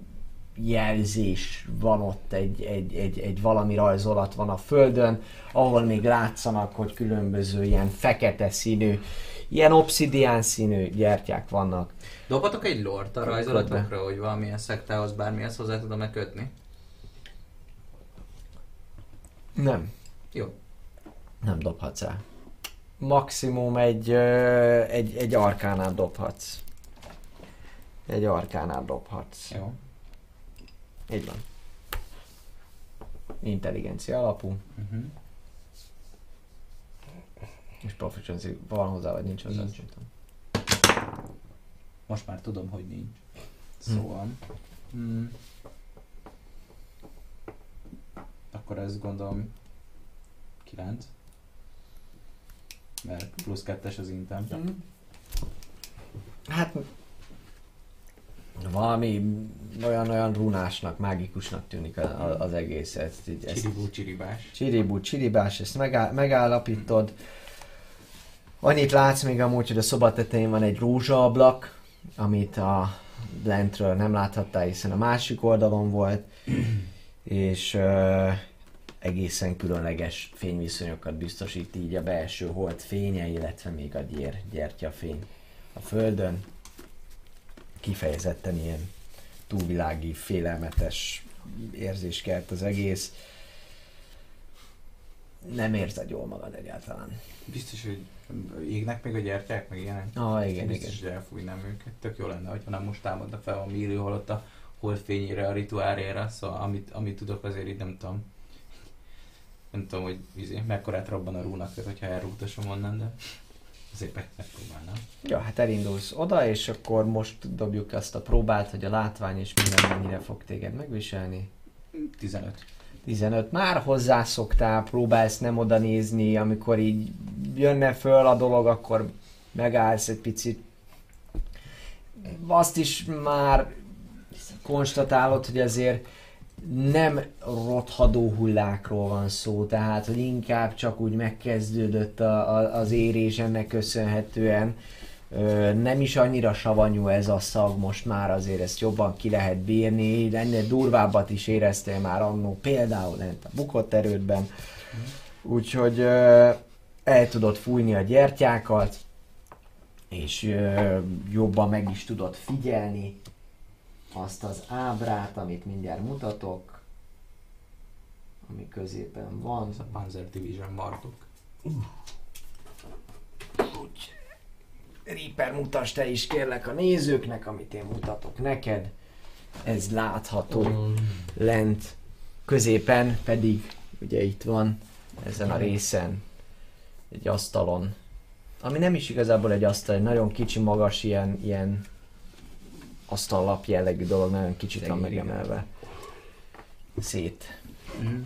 jelzés van ott, egy, egy, egy, egy valami rajzolat van a földön, ahol még látszanak, hogy különböző ilyen fekete színű, ilyen obszidián színű gyertyák vannak. Dobhatok egy lort a rajzolatokra, hogy valamilyen szektához bármihez hozzá tudom-e kötni? Nem. Jó. Nem dobhatsz el. Maximum egy, ö, egy, egy arkánát dobhatsz. Egy arkánát dobhatsz. Jó. Így van. Intelligencia alapú, Uh-huh. és proficiency van hozzá, vagy nincs hozzá. Nincs. nem tudom. Most már tudom, hogy nincs. Szóval. Hmm. Akkor ez gondolom 9. Mert plusz kettes az intem. Hát valami olyan-olyan runásnak, mágikusnak tűnik az egész. Ezt, így, ezt Csiribú csiribás. Csiribú, csiribás, ezt megáll, megállapítod. Annyit látsz még amúgy, hogy a szoba tetején van egy rózsaablak, amit a lentről nem láthattál, hiszen a másik oldalon volt, és ö, egészen különleges fényviszonyokat biztosít így a belső hold fénye, illetve még a gyér, gyertyafény a földön. Kifejezetten ilyen túlvilági, félelmetes érzés kelt az egész nem érzed jól magad egyáltalán. Biztos, hogy égnek még a gyertyák, meg ilyenek. Ah, igen, Biztos, igen. hogy elfújnám őket. Tök jó lenne, hogyha nem most támadna fel a élő halott a holdfényére, a rituáljára, szóval amit, amit tudok azért így nem tudom. Nem tudom, hogy izé, mekkorát robban a rúnak, hogyha elrúgtasom onnan, de azért meg, megpróbálnám. Ja, hát elindulsz oda, és akkor most dobjuk azt a próbát, hogy a látvány és minden mennyire fog téged megviselni. 15. 15. Már hozzászoktál, próbálsz nem oda nézni, amikor így jönne föl a dolog, akkor megállsz egy picit. Azt is már konstatálod, hogy azért nem rothadó hullákról van szó, tehát hogy inkább csak úgy megkezdődött a, a, az érés ennek köszönhetően. Nem is annyira savanyú ez a szag most már, azért ezt jobban ki lehet bírni, ennél durvábbat is éreztél már annó, például lent a bukott erődben. Úgyhogy el tudod fújni a gyertyákat, és jobban meg is tudod figyelni azt az ábrát, amit mindjárt mutatok, ami középen van. Ez a Panzer Division markok. Reaper, mutasd te is kérlek a nézőknek, amit én mutatok neked. Ez látható lent, középen pedig, ugye itt van, ezen a részen, egy asztalon, ami nem is igazából egy asztal, egy nagyon kicsi, magas, ilyen, ilyen asztallap jellegű dolog, nagyon kicsit van megemelve. Szét, Mhm.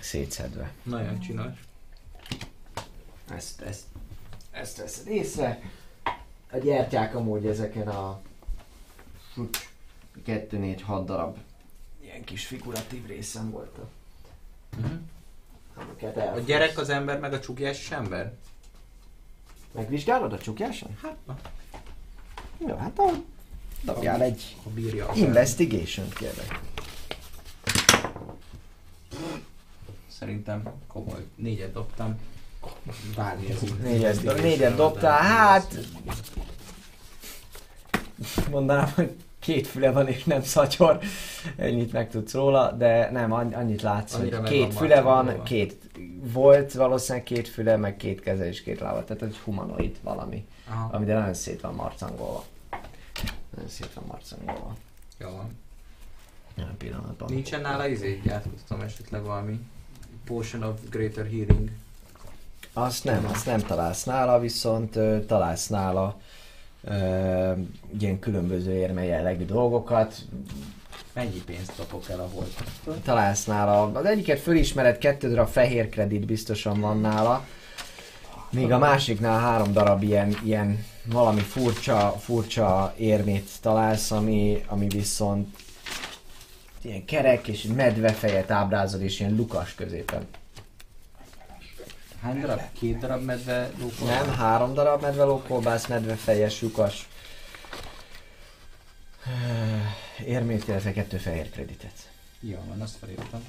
szétszedve. Nagyon csinos. Ezt, ezt, ezt veszed észre. A gyertyák amúgy ezeken a 2, 4, 6 darab ilyen kis figuratív részen voltak. Mhm. Amiket A gyerek az ember, meg a csukjás ember? Megvizsgálod a csukjáson? Hát, Jó, hát a... Dobjál egy ha bírja. a investigation kérlek. Szerintem komoly. Négyet dobtam. Várni ez. Négyet, négyet dobtál, hát... Mondanám, hogy két füle van és nem szatyor. Ennyit megtudsz róla, de nem, anny- annyit látsz, Annyira hogy meg két van füle van, marcolva. két volt valószínűleg két füle, meg két keze és két lába. Tehát egy humanoid valami, Aha. ami de nagyon szét van marcangolva. Nagyon szét van marcangolva. Jó van. Jelen pillanatban. Nincsen nála izé, átkoztam esetleg valami Potion of Greater Healing. Azt nem, azt nem találsz nála, viszont ö, találsz nála ö, ilyen különböző érme jellegű dolgokat. Mennyi pénzt kapok el a holtaktól? Találsz nála, az egyiket fölismered, kettő darab fehér kredit biztosan van nála. Míg a másiknál három darab ilyen, ilyen valami furcsa, furcsa érmét találsz, ami, ami viszont ilyen kerek és medvefejet ábrázol és ilyen lukas középen. Hány darab? Két darab medve lókol? Nem, három darab medvelókolbász, medvefejes, lyukas. Érmét, illetve kettő fehér kreditet. Jó, van, azt felírtam.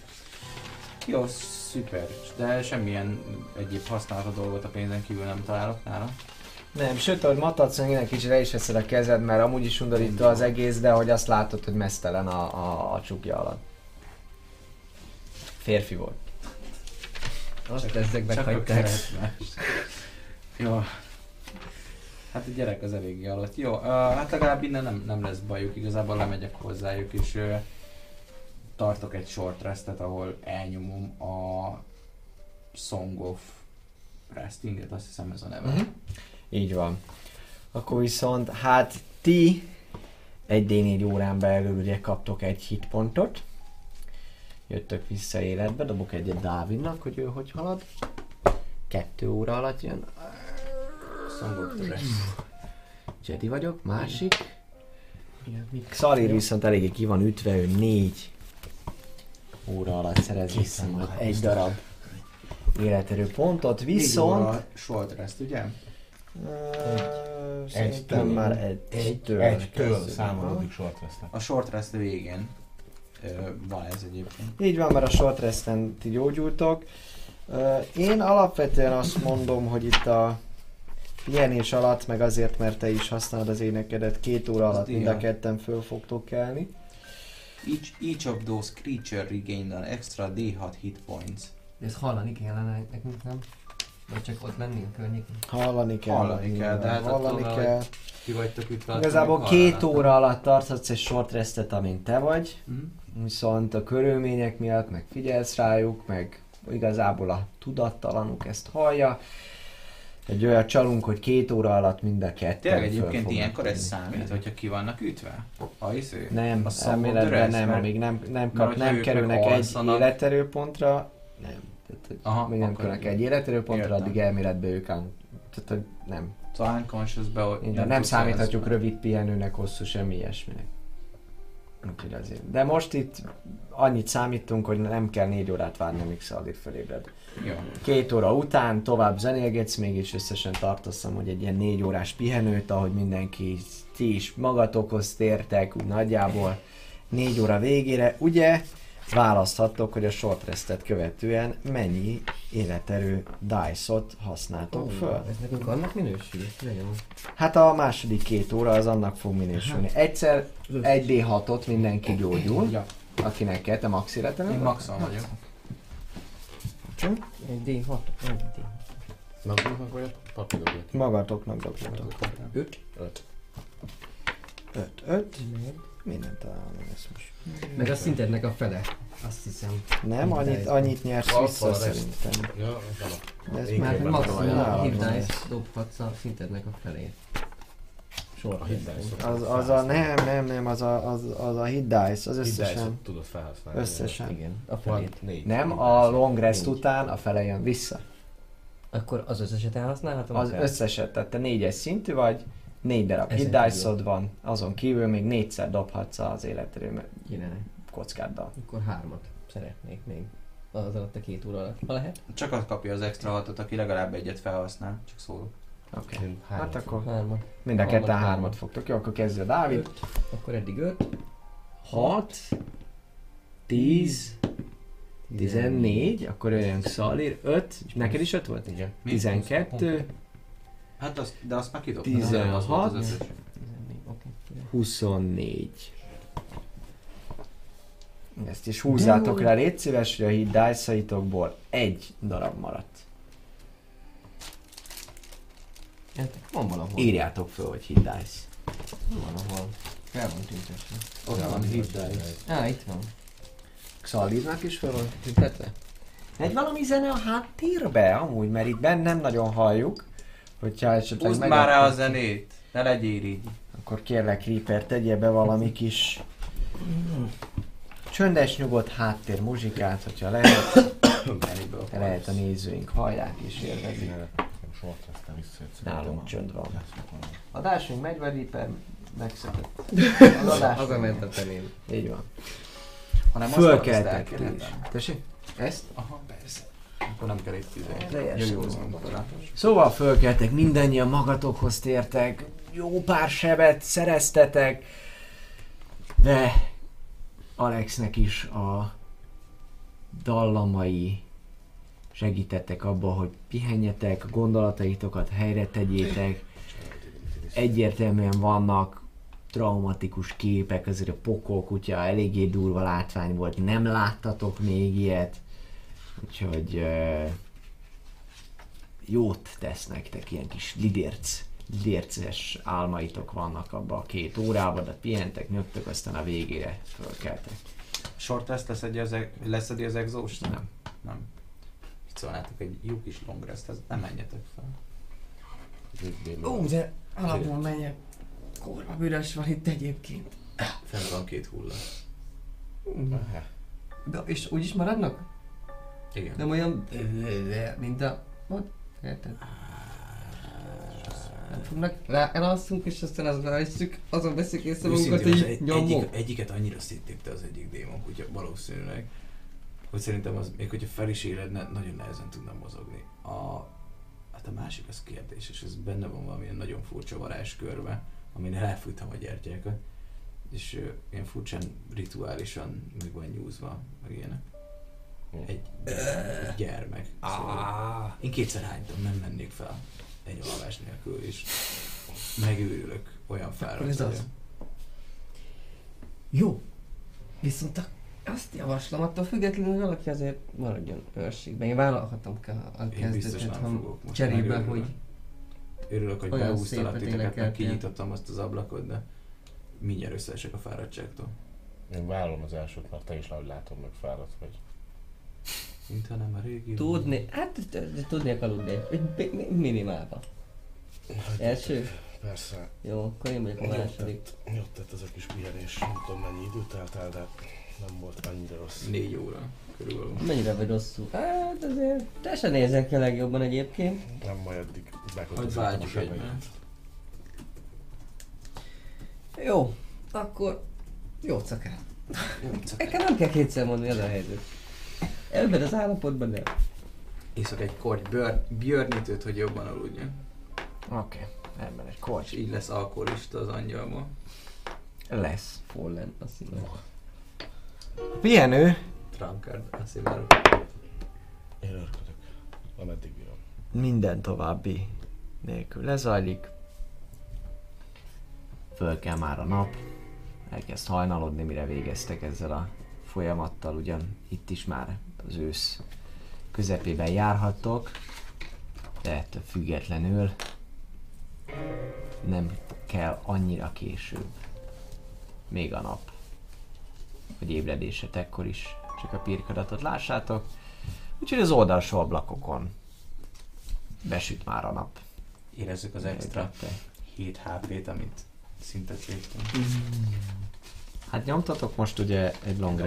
Jó, szuper. De semmilyen egyéb használható dolgot a pénzen kívül nem találok nála. Nem, sőt, ahogy matadsz, minden kicsit le is veszed a kezed, mert amúgy is undorító az egész, de hogy azt látod, hogy mesztelen a, a, a csukja alatt. Férfi volt. Ezek Csak a meghagyták. Jó. Hát a gyerek az eléggé alatt. Jó, uh, hát legalább innen nem, nem lesz bajuk, igazából lemegyek hozzájuk, és uh, tartok egy short restet, ahol elnyomom a Song of Restinget, azt hiszem ez a neve. Mhm. Így van. Akkor viszont, hát ti egy D4 órán belül ugye kaptok egy hitpontot. Jöttök vissza életbe, dobok egyet Dávidnak, hogy ő hogy halad. Kettő óra alatt jön. Rest. Jedi vagyok, másik. Szalir viszont eléggé ki van ütve, ő négy óra alatt szerez vissza majd egy darab életerő pontot, viszont... Viszont... Short Rest, ugye? Szerintem Egytől. már egy, egytől, Egytől számolódik short restnek. A short rest végén van ez egyébként. Így van, mert a short resten ti gyógyultok. Én alapvetően azt mondom, hogy itt a pihenés alatt, meg azért, mert te is használod az énekedet, két óra Az alatt mind a ketten föl fogtok kelni. Each, each of those creature regained an extra D6 hit points. De ezt hallani kellene nekünk, nem? Vagy csak ott lenni a környéken? Hallani kell. Hallani kell, de hát hallani attól, kell. Ki vagytok itt Igazából két óra alatt tarthatsz egy short restet, amint te vagy, Mm. Viszont a körülmények miatt meg figyelsz rájuk, meg igazából a tudattalanuk ezt hallja. Egy olyan csalunk, hogy két óra alatt mind a ketten Tényleg egyébként ilyenkor ez számít, hogyha ki vannak ütve? A izé? Nem, a elméletben nem, mert- amíg nem, nem, kap, nem kerülnek egy életerőpontra, nem. Tehát, Aha, amíg nem kerülnek egy életerőpontra, Értem. addig elméletben ők áll. Tehát, hogy nem. Szóval unconscious-be... Van, nem számíthatjuk rövid pihenőnek, hosszú semmi ilyesminek. Úgyhogy azért. De most itt annyit számítunk, hogy nem kell négy órát várni, amíg Szaldir felébred. Jó. Két óra után tovább zenélgetsz, mégis összesen tartozzam, hogy egy ilyen négy órás pihenőt, ahogy mindenki, ti is magatokhoz tértek, úgy nagyjából négy óra végére, ugye választhattok, hogy a short restet követően mennyi életerő dice-ot használtok föl. Ez nekünk annak minősül? Nagyon. Hát a második két óra az annak fog minősülni. Egyszer egy D6-ot mindenki gyógyul, Ja, akinek kell, te max életerő? én maxon vagyok. Egy D6. Egy D. Maguknak vagy a papíroknak? Magatoknak dobjatok. Öt. Öt. 5, 5, mindent találom ezt most. Meg a szintednek a fele. Azt hiszem. Nem, annyit, annyit nyersz vissza szerintem. Ja. De ez már Maximum ez. dobhatsz a szintednek a felét. Short A rest. hitdice Az, az a, nem, nem, nem, az a, az, az a hit dice, az összesen. tudod felhasználni. Összesen. Igen, a felét. négy. Nem, a long rest után a fele jön vissza. Akkor az összeset elhasználhatom? Az akár? összeset, tehát te négyes szintű vagy, négy darab hit dice van, azon kívül még négyszer dobhatsz az életerő Kéne. kockáddal. Akkor hármat szeretnék még. Az alatt a két óra alatt. Ha lehet? Csak az kapja az extra hatot, aki legalább egyet felhasznál. Csak szólok. Oké. Én Hát akkor Hármat. mind a ketten hármat. hármat fogtok. Jó, akkor kezdje Dávid. Öt. Akkor eddig öt. 6, 10, 14, akkor jöjjön Xalir, 5, neked is 5 volt? Igen. Mi? 12, Hát azt, de azt már kidobtam. 16. Az volt az összes. 14, oké. 24. Ezt is húzzátok le, légy szíves, hogy a hit dice egy darab maradt. Ennek van valahol. Írjátok föl, hogy hit dice. Van valahol. Fel van tüntetve. Ott van hit dice. Á, itt van. Xalirnak is föl van Tüntetve? Egy valami zene a háttérbe, amúgy, mert itt benn nem nagyon halljuk. Hogyha esetleg Húzd már rá a zenét. Ne legyél így. Akkor kérlek Reaper, tegye be valami kis csöndes, nyugodt háttér muzsikát, hogyha lehet, be lehet a nézőink hallják és élvezik. Soha aztán visszajössz. Nálunk csönd van. Adásunk megy, vagy Reaper megszedett? Az adás. Haza ment a teném. Így van. Hanem Fölkeltek ti is. Tessék? Ezt? Aha, persze. Akkor nem kell itt van. Szóval fölkeltek, mindannyian magatokhoz tértek, jó pár sebet szereztetek, de Alexnek is a dallamai segítettek abba, hogy pihenjetek, gondolataitokat helyre tegyétek. Egyértelműen vannak traumatikus képek, azért a pokol kutya eléggé durva látvány volt, nem láttatok még ilyet. Úgyhogy uh, jót tesz nektek, ilyen kis lidérc, lidérces álmaitok vannak abba a két órában, de pihentek, nyögtök, aztán a végére fölkeltek. Short rest leszedi az, e- leszedi az exhaust? Nem. Nem. Itt szólnátok egy jó kis long rest, ez nem menjetek fel. Ó, de alapul menjek. Kurva büdös van itt egyébként. Fenn van két hulla. De, és úgy is maradnak? Igen. Nem olyan... Mint a... Ott? Érted? Nem fognak, rá elalszunk, és aztán azon elhisszük, azon veszik észre magunkat, az hogy egy, egyik, egyiket annyira széttépte az egyik démon kutya valószínűleg, hogy szerintem az, még hogyha fel is éledne, nagyon nehezen tudna mozogni. A, hát a másik az kérdés, és ez benne van valamilyen nagyon furcsa varázskörbe, amin elfújtam a gyertyákat, és ö, ilyen furcsán rituálisan meg van nyúzva, meg ilyenek. Egy, gyermek. Szóval én kétszer hánytam, nem mennék fel egy alvás nélkül, és megőrülök olyan fáradt ez az. Jó. Viszont a, azt javaslom, attól függetlenül, hogy valaki azért maradjon őrségben. Én vállalhatom a kezdetet, ha fogok most. cserébe, hogy Örülök, hogy behúztalak szépet titeket, meg kinyitottam azt az ablakot, de mindjárt összeesek a fáradtságtól. Én vállalom az elsőt, mert te is ahogy látom, meg fáradt vagy. Mintha nem a régi. tudni, hát tudnék aludni. Egy mi- mi- minimálva. Első? Persze, Jó, akkor én vagyok a második. jót tett ez a kis pihenés. Nem tudom mennyi időt eltelt, de nem volt annyira rossz. Négy óra körülbelül. Mennyire vagy rosszul? Hát azért, te se nézel ki a legjobban egyébként. Nem majd eddig bekötözöttem a egymást. Jó, akkor jó szakát. Nekem nem kell kétszer mondani, ez a helyzet. Ebben az állapotban nem. Iszok egy korty bőr, björnítőt, hogy jobban aludjon. Oké, okay. ebben egy És korcs. így lesz alkoholista az angyalból. Lesz. Fallen, azt hiszem. Pihenő, Trankard, azt én már Én örködök, ameddig bírom. minden további nélkül lezajlik. Föl kell már a nap, elkezd hajnalodni, mire végeztek ezzel a folyamattal, ugyan itt is már az ősz közepében járhattok, de ettől függetlenül nem kell annyira később még a nap, hogy ébredésetekkor is csak a pirkadatot lássátok. Úgyhogy az oldalsó ablakokon besüt már a nap. érezzük az extra Értette. 7 HP-t, amit szintet léptem. Hát nyomtatok most ugye egy long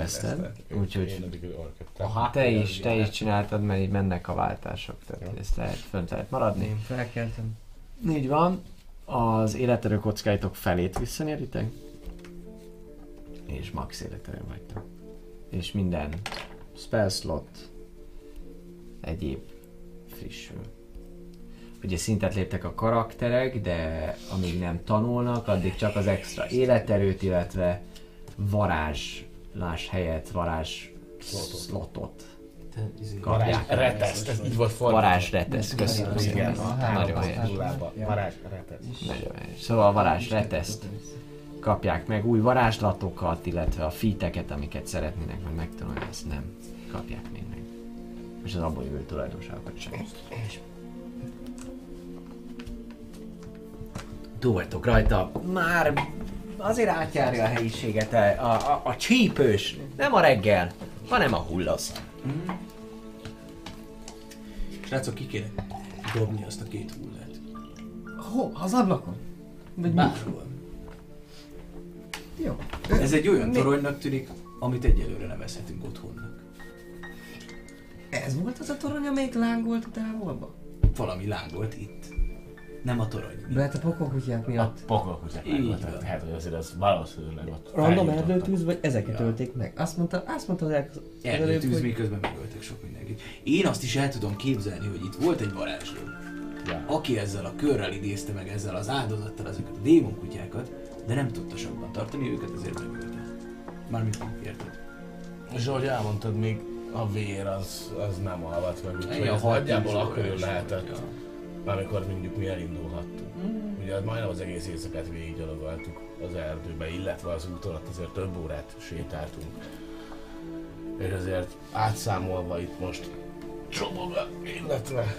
úgyhogy addig orket. Aha. te is, te is csináltad, mert így mennek a váltások, tehát Jó. ezt lehet, fönt lehet maradni. Én felkeltem. Így van, az életerő kockáitok felét visszanyeritek, és max életerő vagytok. És minden spell slot egyéb frissül. Ugye szintet léptek a karakterek, de amíg nem tanulnak, addig csak az extra életerőt, illetve varázslás helyett varázs Slotot. slotot Te, izé, Varázs kapják. reteszt, ez így volt fordítva. Varázs retesz, köszönöm szépen. Nagyon helyes. Varázs reteszt. Nagyon helyes. Szóval a varázs reteszt kapják meg új varázslatokat, illetve a fiteket, amiket szeretnének meg megtanulni, ezt nem kapják még meg. És az abból jövő tulajdonságokat sem. Túl vagytok rajta, már azért átjárja a helyiséget a, a, a, csípős, nem a reggel, hanem a hullasz. Srácok, ki kéne dobni azt a két hullát. Ho, az ablakon? Vagy? Bárhol. Jó. Ez egy olyan toronynak tűnik, amit egyelőre nevezhetünk otthonnak. Ez volt az a torony, amelyik lángolt a távolba? Valami lángolt itt. Nem a torony. Mert a pokolkutyák miatt. Pokolkutyák Így van. Hát, hogy azért az valószínűleg ott Random erdőtűz, vagy ezeket Ja. ölték meg? Azt mondta, azt mondta az az Erdőtűz, hogy... miközben megöltek sok mindenkit. Én azt is el tudom képzelni, hogy itt volt egy varázsló, Ja. aki ezzel a körrel idézte meg ezzel az áldozattal ezeket a démonkutyákat, de nem tudta sokban tartani őket, ezért megölte. Mármint érted? És ahogy elmondtad, még a vér az, az nem alvat meg, úgyhogy hat nagyjából akkor lehetett, volt, amikor mondjuk mi elindulhattunk. Ugye majdnem az egész éjszakát végiggyalogoltuk az erdőbe, illetve az úton ott azért több órát sétáltunk. És azért átszámolva itt most csobog, illetve...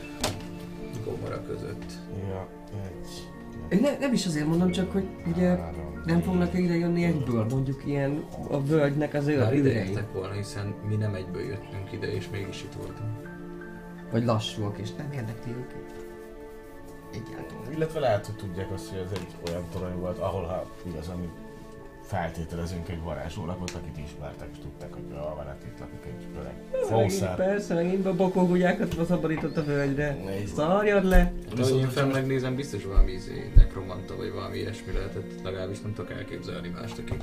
Gomora között. Ja, egy... Én ne, nem is azért mondom, csak hogy ugye nem fognak ide jönni egyből, mondjuk ilyen a völgynek az Már ide jöttek volna, hiszen mi nem egyből jöttünk ide, és mégis itt voltunk. Vagy lassúak, és nem érdekli őket. Egyáltalán. Illetve lehet, hogy tudják azt, hogy ez egy olyan torony volt, ahol ha igazán mi feltételezünk egy varázslónakot, akit ismertek, és tudták, hogy a van itt lakik egy öreg fószár. persze, megint a bokolgugyákat szabadított a. Nézd. Szarjad le! Ahogy én fel megnézem, biztos valami izé, nekromanta, vagy valami ilyesmi lehetett, legalábbis nem tudok elképzelni mást, aki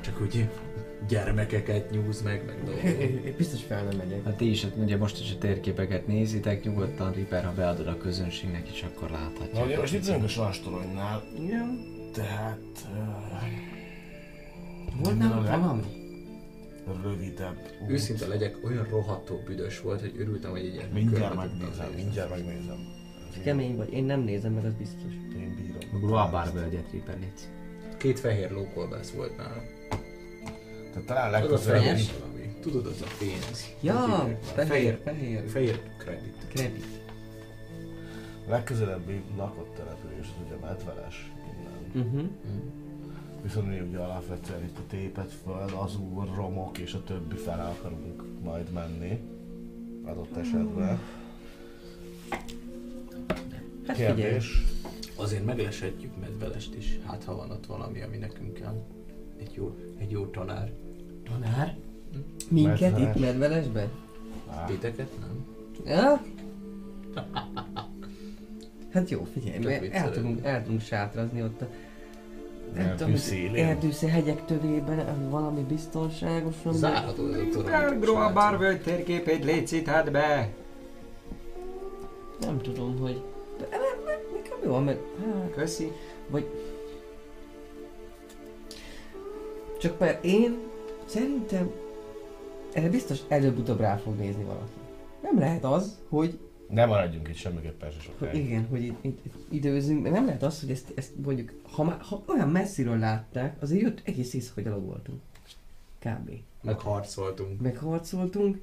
csak úgy gyermekeket nyúz meg, meg dolgok. Én biztos fel nem megyek. Hát ti is, ugye most is a térképeket nézitek, nyugodtan Ripper, ha beadod a közönségnek is, akkor Na láthatják. ugye most itt vagyunk a sanstoronynál, Ja. tehát Volt minden nem valami? rövidebb út. Őszinte legyek, olyan rohadtó büdös volt, hogy örültem, hogy egy ilyen Mindjárt megnézem, mindjárt megnézem. Kemény vagy, én nem nézem meg, az biztos. Én, bírom. A Guabár völgyet Ripper. Két fehér lókolbász volt nálam. Tehát talán Az a legközelebb fehér is. valami. Tudod, az a pénz. Ja, fehér, fehér, fehér. kredit. Krepi. legközelebbi lakott település az ugye Medveles innen. Uh-huh. Viszont mi ugye alapvetően itt a tépet föld, az úr, romok és a többi fele akarunk majd menni. Adott esetben. Hát figyelj, Kérdés. Azért megleshetjük medvelest is, hát ha van ott valami, ami nekünk kell. Egy jó, egy jó tanár. Tanár? Minket Medveles. itt medvelesben? Á, Titeket nem? Ja? Hát jó, figyelj, Tök mert el viccelődő. tudunk, el tudunk sátrazni ott a nem Erdő tudom, hogy szélén. hegyek tövében, valami biztonságos, valami... Zárható ez a torony. Groa srácok. völgy térképét légy citát be! Nem tudom, hogy... De, de, de, nekem jó, mert... Hát, Köszi. vagy... Csak mert én szerintem erre biztos előbb-utóbb rá fog nézni valaki. Nem lehet az, hogy, Ne maradjunk itt semmiképpen se hogy sokáig. igen, hogy itt, itt, itt időzünk, mert nem lehet az, hogy ezt, ezt mondjuk, ha, már, ha olyan messziről látták, azért jött egész éjszaka gyalog voltunk. Kb. Megharcoltunk. Megharcoltunk.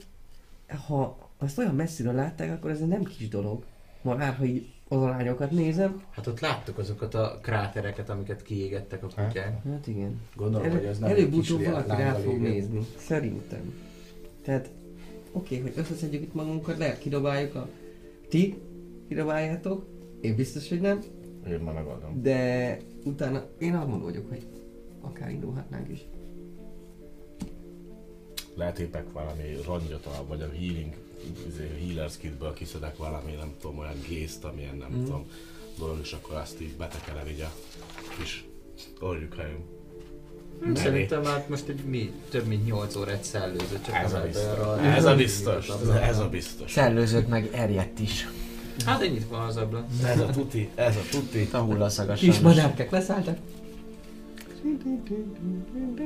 Ha azt olyan messziről látták, akkor ez egy nem kis dolog. Már ha így az arányokat nézem. Hát ott láttuk azokat a krátereket, amiket kiégettek a kutyák. Hát igen. Gondolom, hogy ez nem Előbb-utóbb valaki rá fog égett. nézni. Szerintem. Tehát, oké, hogy összeszedjük itt magunkat, lehet kidobáljuk a... Ti kidobáljátok, én biztos, hogy nem, Én már megadom. de utána én abban vagyok, hogy akár indulhatnánk is. Letépek valami rongyot, vagy a healing, healers kitből kiszedek valami, nem tudom, olyan gészt, amilyen nem Mhm. tudom, dolog, és akkor azt így betekelem így a kis orjukáim. Szerintem már most egy mi, több mint 8 órát szellőzött, csak Ez a biztos. Ez a biztos. Ez a biztos. Szellőzött meg erjedt is. Hát ennyit van az abla. Ez a tuti, ez a tuti. A hullaszagas Kis madárkák leszálltak.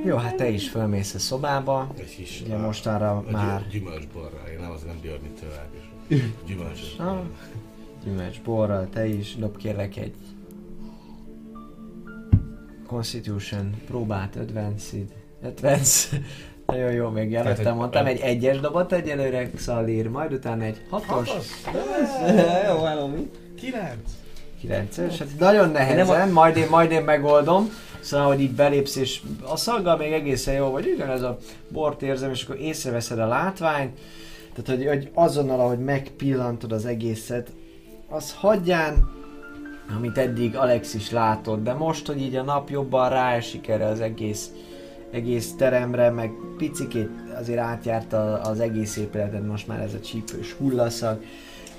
Jó, hát te is fölmész a szobába. Egy kis, Ugye a- mostanra a gy- már Gyümölcsborra, én nem az nem Björni és gyümölcs. Ah. gyümölcs borral, te is dob kérlek egy Constitution próbát, advanced, advance. Nagyon jó, még előttem mondtam, egy egyes dobot egyelőre Xalir, majd utána egy hatos, Jó, állom mi? Kilenc. kilences, hát nagyon nehezen, majd én, majd én megoldom. Szóval, hogy így belépsz, és a szaggal még egészen jó vagy, ugyanez a bort érzem, és akkor észreveszed a látványt, tehát, hogy, hogy azonnal, ahogy megpillantod az egészet, az hagyján, amit eddig Alex is látott, de most, hogy így a nap jobban ráesik erre az egész, egész teremre, meg picikét azért átjárta az egész épületet most már ez a csípős hullaszag,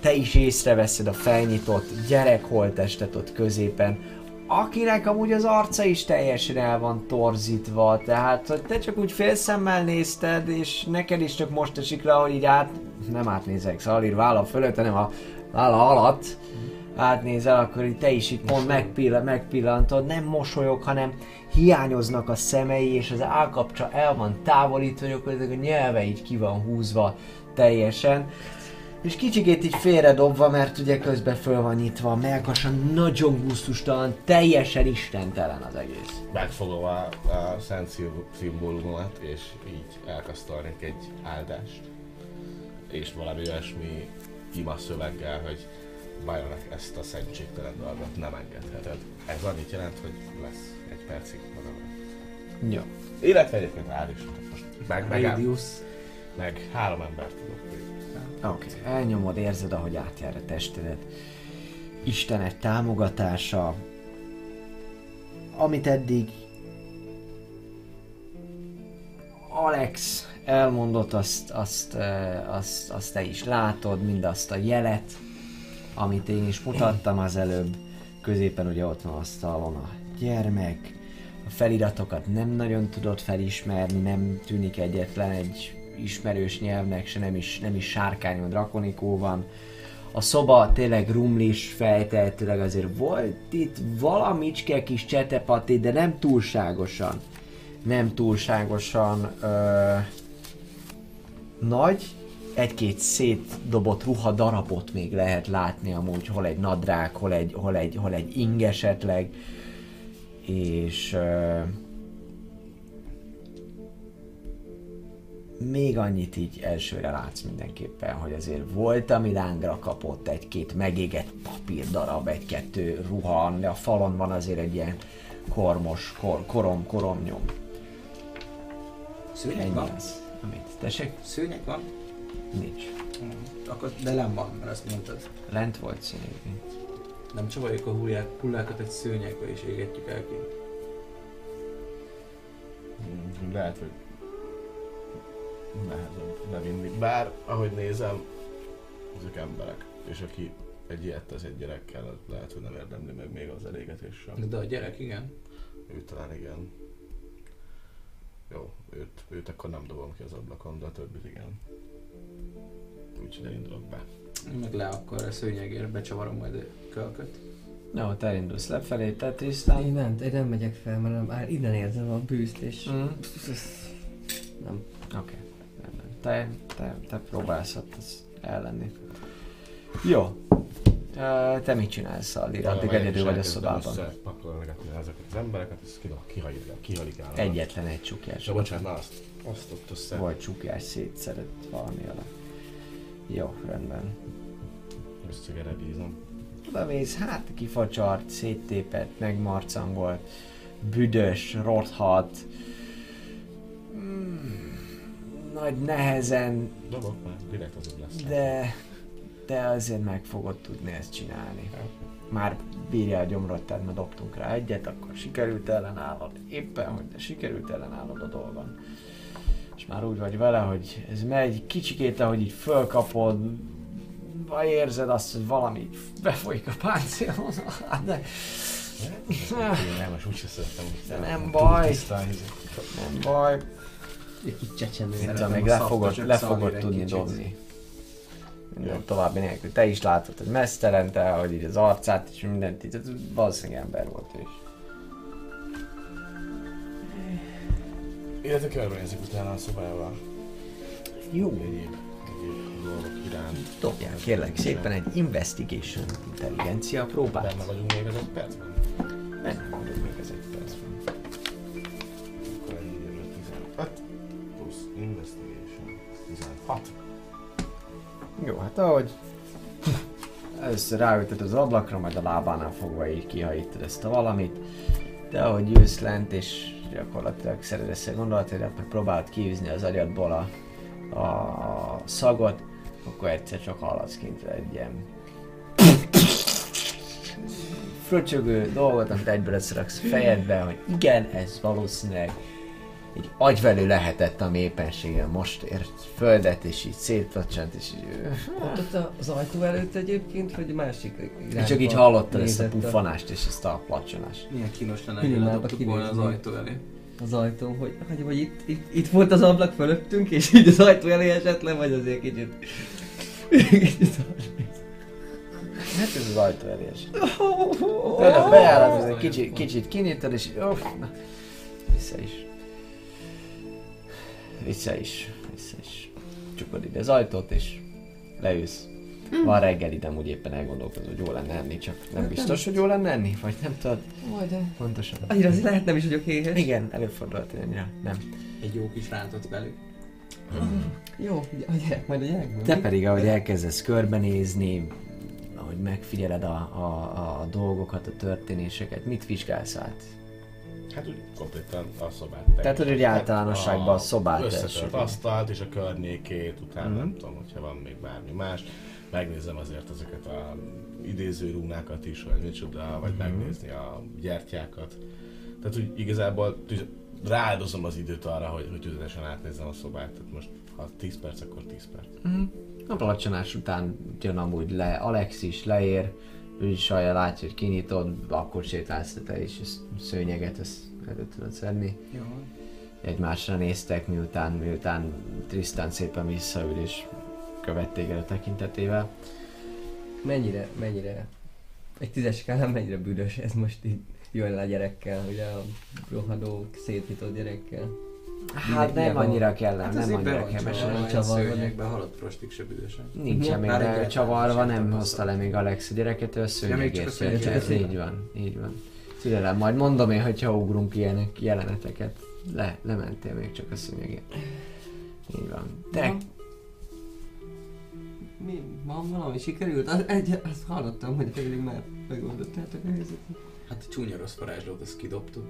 te is észreveszed a felnyitott gyerek holttestet ott középen, akinek amúgy az arca is teljesen el van torzítva, tehát hogy te csak úgy félszemmel nézted, és neked is csak most esik le, hogy így át, nem átnézek Szalir válla fölött, hanem a válla alatt átnézel, akkor így te is itt pont megpillan, megpillantod, nem mosolyog, hanem hiányoznak a szemei, és az állkapcsa el van távolítva, hogy a nyelve így ki van húzva teljesen. És kicsikét így félredobva, mert ugye közben föl van nyitva a melkasa, nagyon gusztustalan, teljesen istentelen az egész. Megfogom a, a szent szim- szimbólumot, és így elkasztolnék egy áldást. És valami olyasmi ima szöveggel, hogy Bajonak ezt a szentségtelen dolgot nem engedheted. Ez annyit jelent, hogy lesz egy percig magamra. Jó. Illetve egyébként áll is. Most meg, meg, meg három embert tudok. Oké, okay. elnyomod, érzed, ahogy átjár a testedet. Istenek támogatása, amit eddig Alex elmondott, azt, azt, azt, azt te is látod, mindazt a jelet, amit én is mutattam az előbb. Középen ugye ott van asztalon a gyermek, a feliratokat nem nagyon tudod felismerni, nem tűnik egyetlen egy ismerős nyelvnek, se nem is, nem is sárkányon drakonikó van. A szoba tényleg rumlis, fejtehetőleg azért volt itt valamicske kis csetepati, de nem túlságosan. Nem túlságosan ö, nagy, egy-két szétdobott ruha darabot még lehet látni amúgy, hol egy nadrág, hol egy, hol egy, hol egy ing esetleg, és ö, még annyit így elsőre látsz mindenképpen, hogy azért volt, ami lángra kapott egy-két megégett papírdarab, egy-kettő ruha, de a falon van azért egy ilyen kormos, kor, korom, koromnyom. Szőnyeg Ennyi van? az. Amit, tessék? Szőnyeg van? Nincs. Hmm. Akkor, de nem van, mert azt mondtad. Lent volt színék. Nem csavarjuk a hullák, hullákat egy szőnyegbe és égetjük el ki. Mm, Lehet, hogy nehezebb bevinni. Bár, ahogy nézem, ezek emberek. És aki egy ilyet tesz egy gyerekkel, az lehet, hogy nem érdemli meg még az elégetés sem. De a gyerek, igen. Ő talán igen. Jó, őt, őt akkor nem dobom ki az ablakon, de a többit igen. Úgyhogy elindulok be. Én meg le akkor a szőnyegért becsavarom majd a kölköt. No, te elindulsz lefelé, te Én Tristan. nem, én nem megyek fel, mert nem, áll, innen érzem a bűzt, és Mm. nem. Oké. rendben. Te, te, te próbálsz ott az ellenni. Jó. Te mit csinálsz, Aldir? Addig egyedül vagy a szobában. Pakolgatni ezeket az embereket, ezt kihalikál, kihalikál. Egyetlen egy csukjás. Ja, bocsánat, na azt, azt ott össze. Vagy csukjás szétszedett valami alatt. Jó, rendben. Erre bízom. Oda mész, hát kifacsart, széttépett, megmarcangolt, büdös, rothat. Mm, nagy nehezen, Dobok már, direkt azért lesz. de te azért meg fogod tudni ezt csinálni. Már bírja a gyomrot, tehát ma dobtunk rá egyet, akkor sikerült ellenállod. Éppen, hogy de sikerült ellenállod a dolgon. És már úgy vagy vele, hogy ez megy, kicsikét, ahogy így fölkapod, vagy érzed azt, hogy valami befolyik a páncélon, Hát de Nem, most úgyse szeretem, hogy Nem baj. nem baj. Egy csecsemő. Szerintem még le fogod, le tudni dobni. Minden további nélkül. Te is látod, hogy mesztelen, te, hogy így az arcát és mindent, így, valószínűleg ember volt is. Illetve körbenézek utána a szobával. Jó. Egyéb, egyéb dolgok iránt. Dobjál kérlek szépen egy investigation intelligencia próbát. Benne vagyunk még az egy percben. Benne vagyok még ez egy investigation 16. Jó, hát ahogy először ráütöd az ablakra, majd a lábánál fogva így kihajítottad ezt a valamit, de ahogy jössz lent és gyakorlatilag szeredesz a gondolataidat, meg próbálod kiűzni az agyadból a, a szagot, akkor egyszer csak hallasz kint egy ilyen fröcsögő dolgot, amit egyből összeraksz fejedbe, hogy igen, ez valószínűleg egy agyvelő lehetett, ami éppenséggel most ért földet, és így szétpacsant, és így... Ott, ott az ajtó előtt egyébként, vagy másik irányba csak így hallottad ezt a puffanást és ezt a placsonást. Milyen kínos lenne, hogy ledobtuk volna az ajtó elé. az ajtó, hogy, hogy vagy itt, itt, itt, volt az ablak fölöttünk, és így az ajtó elé esett le, vagy azért kicsit... kicsit Hát ez az ajtó elés. Tudod, a bejárat, ez egy kicsit, kicsit kinyitod, és uff, na, vissza is. Vissza is, vissza is. Csukod ide az ajtót, és leülsz. Van reggel de úgy éppen elgondolkozol, hogy jó lenne enni, csak nem biztos, hogy jó lenne enni, vagy nem tudod Majd, de... pontosan. Annyira azért lehet nem is vagyok éhes. Igen, előfordult, hogy annyira nem. Egy jó kis rántott belül. Jó, a gyerek, majd a gyerekből. Te pedig, ahogy elkezdesz körbenézni, ahogy megfigyeled a, a, a dolgokat, a történéseket, mit vizsgálsz át? Hát úgy kompletten a szobát. Tehát, hogy úgy általánosságban a szobát Összetört asztalt és a környékét, utána Mhm. nem tudom, hogyha van még bármi más. Megnézem azért ezeket a idéző rúnákat is, vagy micsoda, vagy Mhm. megnézni a gyertyákat. Tehát úgy igazából tüz- rááldozom az időt arra, hogy, hogy tüzetesen átnézzem a szobát. Tehát most ha 10 perc, akkor 10 perc. A placsanás után jön amúgy le, Alex is leér, ő is sajja látja, hogy kinyitod, akkor sétálsz te is, ezt szőnyeget ezt elő tudod szedni. Jó. Egymásra néztek, miután, miután Tristan szépen visszaül és követ téged a tekintetével. Mennyire, mennyire... Egy tízes skálán mennyire büdös ez most így jön le a gyerekkel, ugye a rohadó, szétnyitott gyerekkel. Hát nem Milyen- annyira kellene, Hát nem annyira van kellemes. csavarva, ilyen szőnyegbe halott prostik se büdösek. Nincsen még csavarva, nem hozta le még Alex a gyereket, ő a szőnyegért jött. Így van, így van. Szülelem, majd mondom én, hogyha ugrunk ilyenek jeleneteket. Le, lementél még csak a szőnyegért. Így van. Te, Mi? Van valami sikerült? Az, egy, azt hallottam, hogy pedig már megoldottátok a helyzetet. Hát csúnya rossz varázslót azt kidobtuk,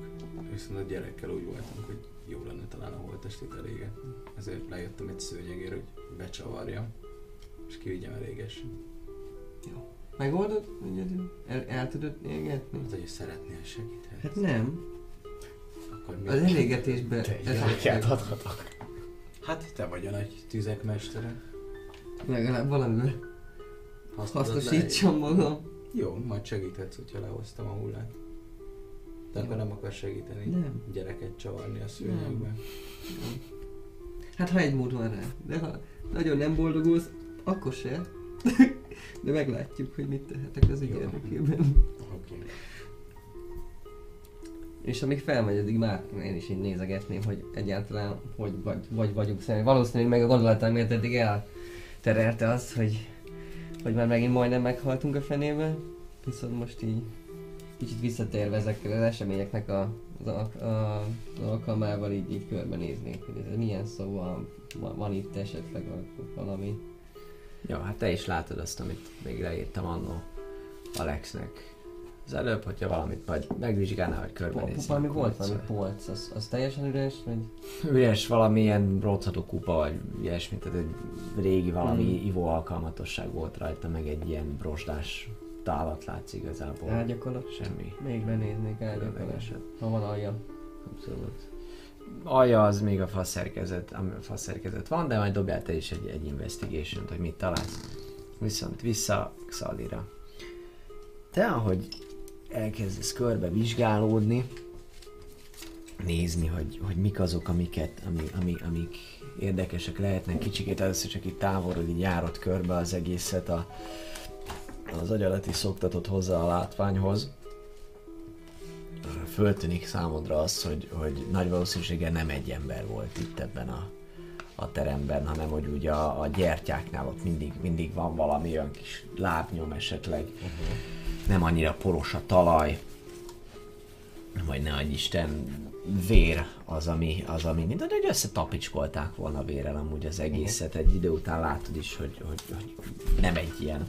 viszont a gyerekkel úgy voltunk, hogy jó lenne talán a holttestét elégetni. Ezért lejöttem egy szőnyegért, hogy becsavarjam, és kivigyem elégesen. Megoldod? Egyedül? El, el tudod égetni? Az, hogy szeretnél segíteni. Hát nem. Akkor mi? Az elégetésben... Te adhatok. Hát te vagy a nagy tüzek mestere. Legalább valamivel hasznosítsam magam. Jó, majd segíthetsz, hogyha lehoztam a hullát. De akkor nem akar segíteni. Nem. Gyereket csavarni a szőnyegbe. Hát ha egy mód van rá. De ha nagyon nem boldogulsz, akkor se. De meglátjuk, hogy mit tehetek az Jó. érdekében. Oké. És amíg felmegy, addig már én is így nézegetném, hogy egyáltalán hogy vagy, vagy vagyunk személy. Valószínűleg meg a gondolataim miért eddig elterelte az, hogy, hogy már megint majdnem meghaltunk a fenébe. Viszont most így kicsit visszatérve ezekkel az eseményeknek a, al- a, az alkalmával így, így körbenéznék, hogy ez milyen szó van, van, itt esetleg valami. Jó, hát te is látod azt, amit még leírtam annó Alexnek. Az előbb, hogyha valamit vagy megvizsgálnál, vagy körbenézni. Valami volt valami polc, az, az teljesen üres, vagy? Üres valamilyen rothadó kupa, vagy ilyesmi, tehát egy régi valami Hmm. ivó alkalmatosság volt rajta, meg egy ilyen brosdás tálat látsz igazából. Ágyakolat? Semmi Még benéznék ágyakolat. Ha van alja. Abszolút. Alja az még a faszerkezet, ami a faszerkezet van, de majd dobjál te is egy, egy investigation hogy mit találsz. Viszont vissza Xalira. Te, ahogy elkezdesz körbe vizsgálódni, nézni, hogy, hogy mik azok, amiket, ami, ami, amik érdekesek lehetnek. Kicsikét először csak itt távolról így járott körbe az egészet, a, az agyalat is hozzá a látványhoz. Föltűnik számodra az, hogy, hogy nagy valószínűséggel nem egy ember volt itt ebben a, a teremben, hanem hogy ugye a, a gyertyáknál ott mindig, mindig van valami olyan kis lábnyom esetleg. Uh-huh. Nem annyira poros a talaj, vagy ne adj Isten, vér az, ami, az, ami mint hogy összetapicskolták volna vérrel amúgy az egészet. Egy idő után látod is, hogy, hogy, hogy nem egy ilyen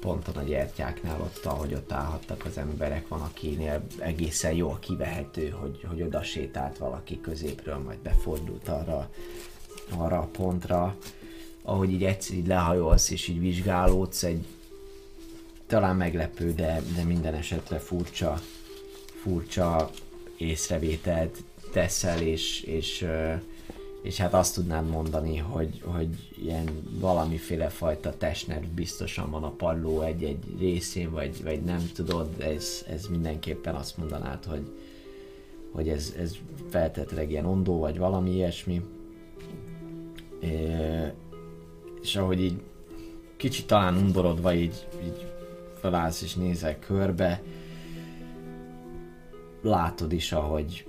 ponton a gyertyáknál ott, ahogy ott állhattak az emberek, van akinél egészen jól kivehető, hogy, hogy oda sétált valaki középről, majd befordult arra, arra a pontra. Ahogy így egyszer így lehajolsz és így vizsgálódsz, egy talán meglepő, de, de minden esetre furcsa, furcsa észrevételt teszel, és, és, és hát azt tudnád mondani, hogy, hogy ilyen valamiféle fajta testnerv biztosan van a padló egy-egy részén, vagy, vagy nem tudod, ez, ez mindenképpen azt mondanád, hogy, hogy ez, ez feltétlenleg ilyen ondó, vagy valami ilyesmi. É, és ahogy így kicsit talán undorodva így, így felállsz és nézel körbe, látod is, ahogy,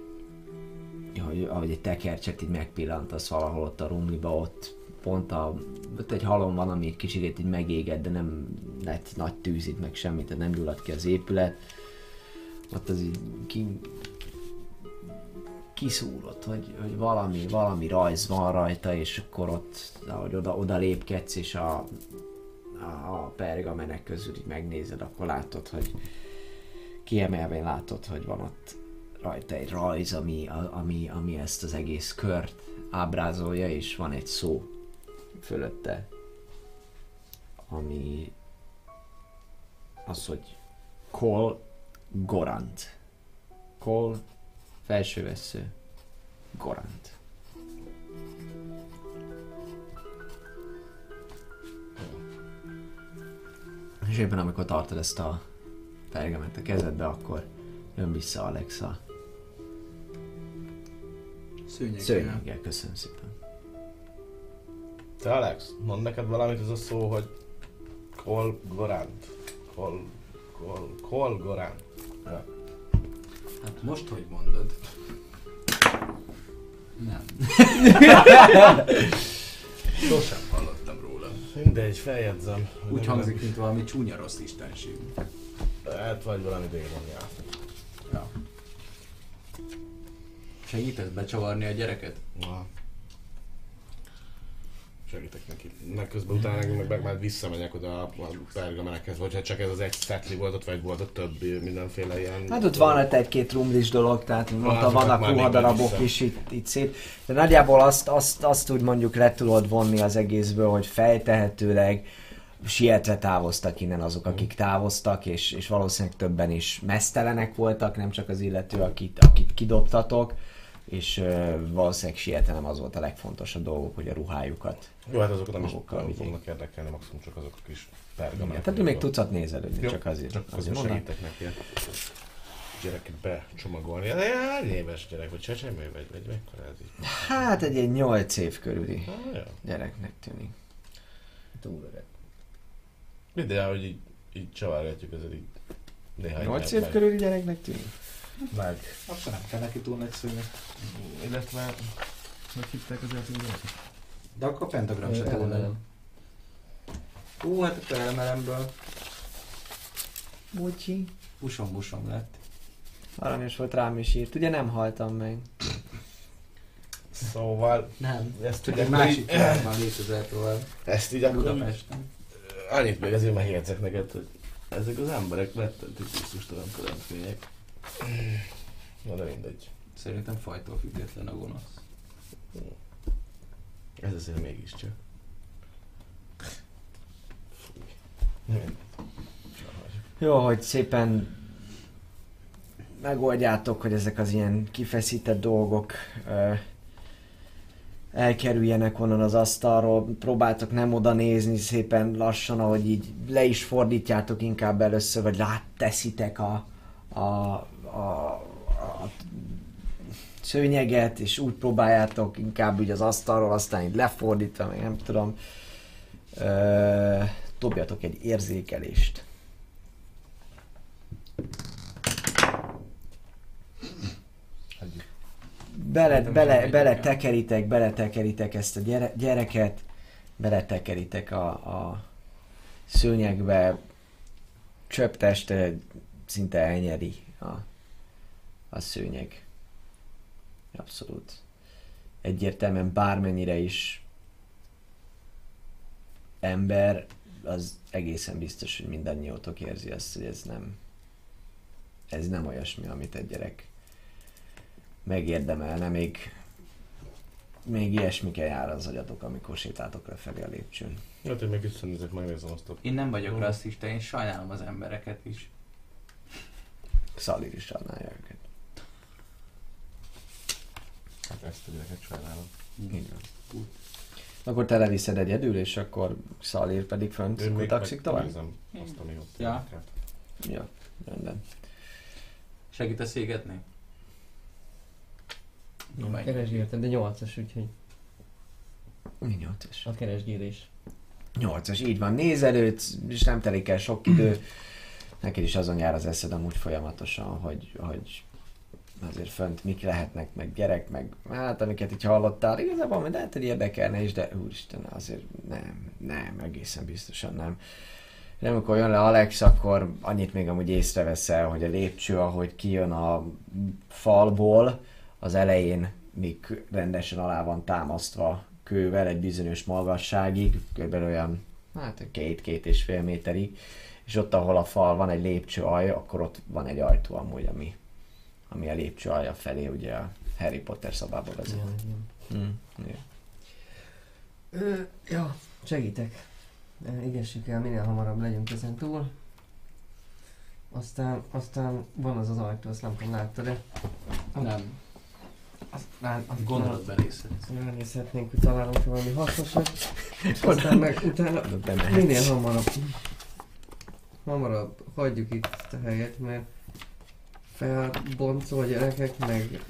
hogy, ahogy egy tekercset így megpillantasz valahol ott a rumliba, ott pont a, ott egy halom van, ami egy kicsit így megégett, de nem lett nagy tűz itt meg semmit, tehát nem gyulladt ki az épület. Ott az így ki, kiszúrott, hogy, hogy valami, valami rajz van rajta, és akkor ott, ahogy oda, oda lépkedsz, és a, a, pergamenek közül így megnézed, akkor látod, hogy kiemelvén látod, hogy van ott rajta egy rajz, ami, ami, ami ezt az egész kört ábrázolja, és van egy szó fölötte, ami az, hogy Kol Gorant. Kol felsővesző Gorant. És éppen amikor tartod ezt a pergament a kezedbe, akkor jön vissza Alexa. Szőnyeg. Szőnyeggel, köszönöm szépen. Te Alex, mond neked valamit ez a szó, hogy Kol Gorant. Kol, kol, kol Gorant. Ja. Hát most, hogy mondod? Nem. Sosem róla. Mindegy, feljegyzem. Úgy hangzik, mint valami csúnya rossz istenség. Hát vagy valami démonjá. Ja. Segítesz becsavarni a gyereket? Na. Segítek neki. Meg közben utána meg, meg már visszamegyek oda a pergamenekhez, vagy ha csak ez az egy statli volt ott, vagy volt ott több mindenféle ilyen... Hát ott van ott egy-két rumlis dolog, tehát ott azokat vannak ruhadarabok vissza. is itt, itt szép. De nagyjából azt, azt, azt úgy mondjuk le tudod vonni az egészből, hogy fejtehetőleg sietve távoztak innen azok, akik távoztak, és, és valószínűleg többen is mesztelenek voltak, nem csak az illető, akit, akit kidobtatok, és ö, valószínűleg sietve nem az volt a legfontosabb dolgok, hogy a ruhájukat. Jó, hát azokat nem is fognak érdekelni, maximum csak azok a kis pergamenek. tehát még tucat nézelődni, Jó, csak azért. Csak azért azért segítek neki a gyereket becsomagolni. Hány éves gyerek, vagy csecsemő, vagy, vagy mekkora ez így? Hát egy, egy 8 év körüli Ah, gyereknek tűnik. Túl öreg. Ideál, hogy így, így csavargatjuk ezzel így néhány 8 meg- év körüli gyereknek tűnik? Meg. Akkor nem kell neki túl nagy szőnyeg. Illetve, hogy hívták az eltűnőt? De akkor pentagram se túl nagy. Elemelem. Ú, hát akkor elemelemből Bocsi. busom-busom lett. Aranyos volt rám is írt. Ugye nem haltam meg. Szóval, Nem. ezt ugye egy másik világban létezett tovább. Ezt így akkor Budapesten. annyit még azért megjegyzek neked, hogy Ezek az emberek rettentő kusztustalan teremtmények. Na de mindegy. Szerintem fajtól független a gonosz. Ez azért mégiscsak. Nem. Jó, hogy szépen megoldjátok, hogy ezek az ilyen kifeszített dolgok ö, elkerüljenek onnan az asztalról, próbáltok nem oda nézni szépen lassan, ahogy így le is fordítjátok inkább először, vagy rátteszitek a, a, a, a szőnyeget, és úgy próbáljátok inkább úgy az asztalról, aztán így lefordítva, meg nem tudom. Ö, dobjatok egy érzékelést. Bele, bele, bele tekeritek, bele tekeritek ezt a gyere, gyereket, bele tekeritek a, a szőnyegbe, csöpteste szinte elnyeri a, a szőnyeg. Abszolút. Egyértelműen bármennyire is ember, az egészen biztos, hogy mindannyiótok érzi azt, hogy ez nem ez nem olyasmi, amit egy gyerek megérdemelne, még még ilyesmikkel jár az agyatok, amikor sétáltok lefelé a lépcsőn. Hát én még visszanézek, megnézem azt a... Én nem vagyok rasszista, én sajnálom az embereket is. Szalir is sajnálja őket. Hát ezt a gyereket sajnálom. Így van. Akkor te leviszed egyedül, és akkor Szalir pedig fönt kutakszik tovább? megnézem azt, ami ott Ja. érdekelt. Ja, rendben. Segítesz égetni? Megy. Keresgéltem, de 8-as, úgyhogy Mi nyolcas? a keresgélés. Nyolcas, így van. Nézelőt, és nem telik el sok idő. Neked is azon jár az eszed amúgy folyamatosan, hogy, hogy azért fönt mik lehetnek, meg gyerek, meg hát amiket így hallottál, igazából majd lehet, hogy érdekelne is, de úristen, azért nem, nem, egészen biztosan nem. De amikor jön le Alex, akkor annyit még amúgy észreveszel, hogy a lépcső, ahogy kijön a falból, az elején még rendesen alá van támasztva kővel egy bizonyos magasságig, kb. olyan hát két-két és fél méterig, és ott, ahol a fal van egy lépcső alja, akkor ott van egy ajtó amúgy, ami, ami a lépcső alja felé ugye a Harry Potter szobába vezet. Ja, igen. Mm, igen. Ö, ja, segítek. Igessük el, minél hamarabb legyünk ezen túl. Aztán, aztán van az az ajtó, azt nem tudom, láttad-e? Nem. Azt, lát, azt Gondolod belészedsz. Ránézhetnénk, hogy találunk valami hasznosat. Aztán meg utána minél hamarabb. Hamarabb hagyjuk itt a helyet, mert felboncol a gyerekek, meg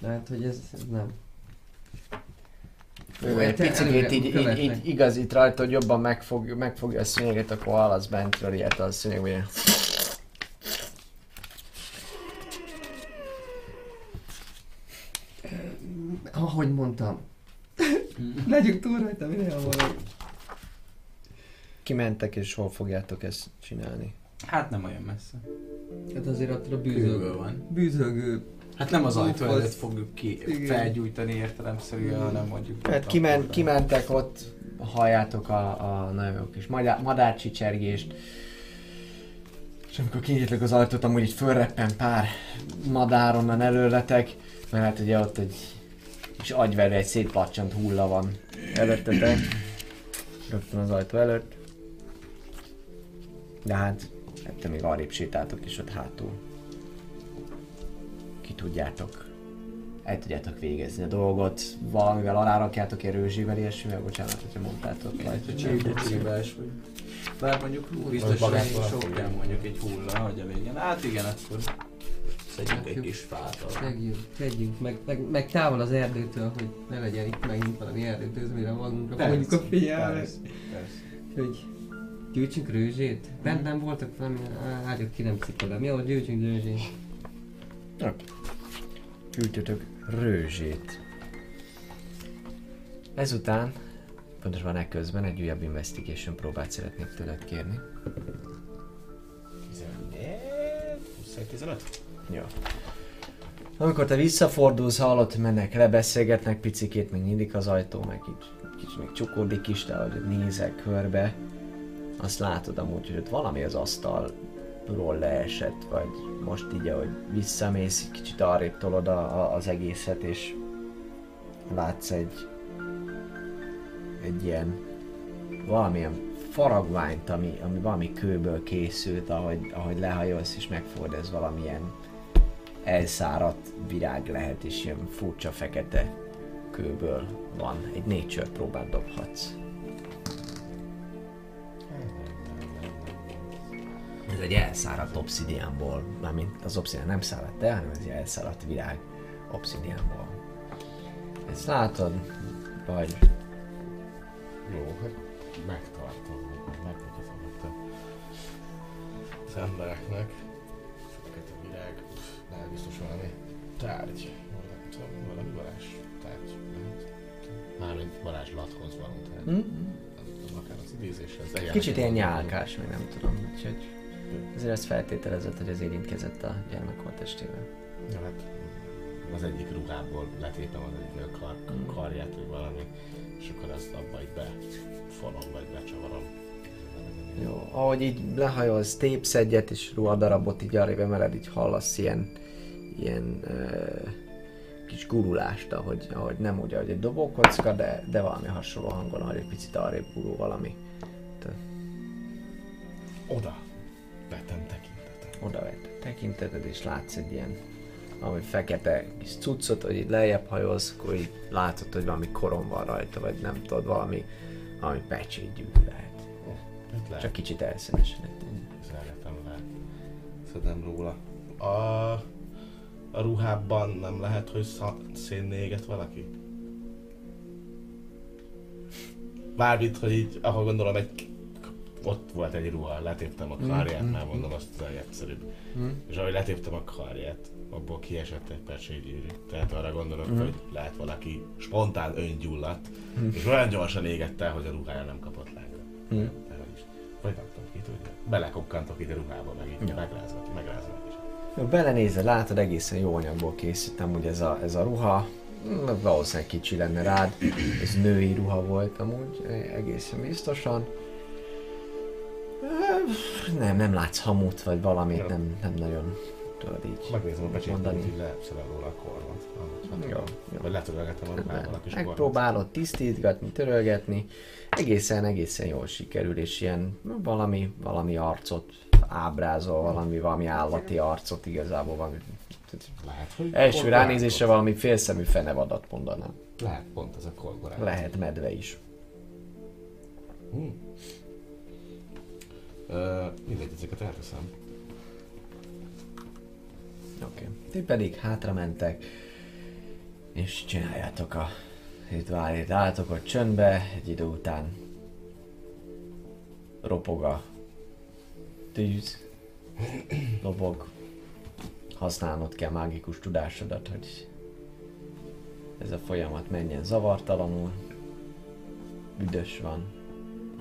lehet, hogy ez, ez nem. Ő egy picit így, így, így, igazít rajta, hogy jobban megfog, megfogja a szőnyeget, akkor hallasz bentről ilyet a szőnyegbe. Ahogy mondtam. Legyünk túl rajta, minél hamarabb. Kimentek és hol fogjátok ezt csinálni? Hát nem olyan messze. Hát azért attól a Bűzölgő van. Bűzölgő. Hát nem az ajtó előtt fogjuk ki Igen. felgyújtani értelemszerűen, hanem mondjuk... Hát akkor- kimentek ott, halljátok a, a nagyon jó kis madá- madárcsicsergést. És amikor kinyitlik az ajtót, amúgy így fölreppen pár madár onnan előletek, mert hát ugye ott egy kis agyverő, egy szétpacsant hulla van előttetek. Rögtön az ajtó előtt. De hát, ettől még arrébb sétáltok is ott hátul. Ki tudjátok el tudjátok végezni a dolgot, valamivel alárakjátok egy rőzsével, ilyesmivel, bocsánat, hogyha mondtátok. Lehet, hogy csípás vagy. Bár mondjuk biztos, Vagy hogy sok kell mondjuk egy hulla, hogy a végén. Hát igen, akkor szedjünk egy kis fát. Tegyünk, tegyünk, meg, meg, meg távol az erdőtől, hogy ne legyen itt megint valami erdőtől, mire magunkra fogjuk a figyelmet. Persze, persze. Hogy gyűjtsünk rőzsét? Bent nem voltak valami ágyok ki nem cikolom. Jó, gyűjtsünk rőzsét. Gyűjtötök rőzsét. Ezután, pontosabban ekközben egy újabb investigation próbát szeretnék tőled kérni. 14, 21, 15? Jó. Amikor te visszafordulsz, hallott, mennek, lebeszélgetnek picikét, még nyílik az ajtó, meg így kicsit még csukódik is, de ahogy nézek körbe, azt látod amúgy, hogy ott valami az asztalról leesett, vagy most így, ahogy visszamész, kicsit arrébb tolod a, a, az egészet, és látsz egy egy ilyen valamilyen faragványt, ami, ami valami kőből készült, ahogy, ahogy lehajolsz és megfogod, ez valamilyen elszáradt virág lehet, és ilyen furcsa fekete kőből van. Egy nature próbát dobhatsz. Ez egy elszáradt obszidiánból, mármint az obszidián nem száradt el, hanem ez egy elszáradt virág obszidiánból. Ezt látod, vagy Jó, hát megtartom, meg megmutatom itt a az embereknek. Fekete virág, uff, lehet biztos valami tárgy. Vagy nem tudom, valami varázs tárgy. Mármint varázslathoz való tárgy. hm? Az akár az idézéshez. Kicsit ilyen nyálkás, még nem tudom, úgyhogy ezért ezt feltételezett, hogy az érintkezett a gyermekholttestével. Ja, hát az egyik ruhából letépem az egyik kar, karját, vagy valami, és akkor ezt abba így befonom, vagy becsavarom. Jó, ahogy így lehajolsz, tépsz egyet, és ruhadarabot így arrébb emeled, így hallasz ilyen, ilyen ö, kis gurulást, ahogy, ahogy nem úgy, ahogy egy dobókocka, de, de valami hasonló hangon, ahogy egy picit arrébb gurul valami. Oda vetem tekintetet. Oda vett tekinteted, és látsz egy ilyen valami fekete kis cuccot, hogy így lejjebb hajolsz, akkor így látod, hogy valami korom van rajta, vagy nem tudod, valami, valami pecsétgyűrű lehet. Mit lehet? Csak kicsit elszínesedett. Szeretem le. Szedem róla. A, a ruhában nem lehet, hogy szá- szénné éget valaki? Bármit, hogy így, ahol gondolom egy ott volt egy ruha, letéptem a karját, már mondom azt az legegyszerűbb. És ahogy letéptem a karját, abból kiesett egy pecsétgyűrű. Tehát arra gondolok, hogy lehet valaki spontán öngyulladt, és olyan gyorsan égett el, hogy a ruhája nem kapott hogy is. Vagy nem tudom, ki tudja. Belekokkantok ide ruhába, meg így Ja. megrázva, megrázva is. Jó, belenézel, látod, egészen jó anyagból készítem, ugye ez a, ez a ruha, mm, valószínűleg kicsi lenne rád, ez női ruha volt amúgy, egészen biztosan. Nem, nem látsz hamut, vagy valamit, nem, nem nagyon tudod így Megnézem a mondani. hogy leszedem róla a kormat. Amit- Jó, jó. Vagy letörölgetem a kis kormat. Megpróbálod tisztítgatni, törölgetni, egészen, egészen jól sikerül, és ilyen valami, valami arcot ábrázol, valami, valami állati arcot igazából valami. Lehet, hogy Első ránézésre valami félszemű fenevadat mondanám. Lehet pont ez a kolgorák. Lehet medve is. Hm. Ö, mindegy, ezeket elteszem. Oké. Okay. Ti pedig hátra mentek, és csináljátok a rituálét. Álltok ott csöndbe, egy idő után ropog a tűz, lobog. Használnod kell mágikus tudásodat, hogy ez a folyamat menjen zavartalanul. Büdös van,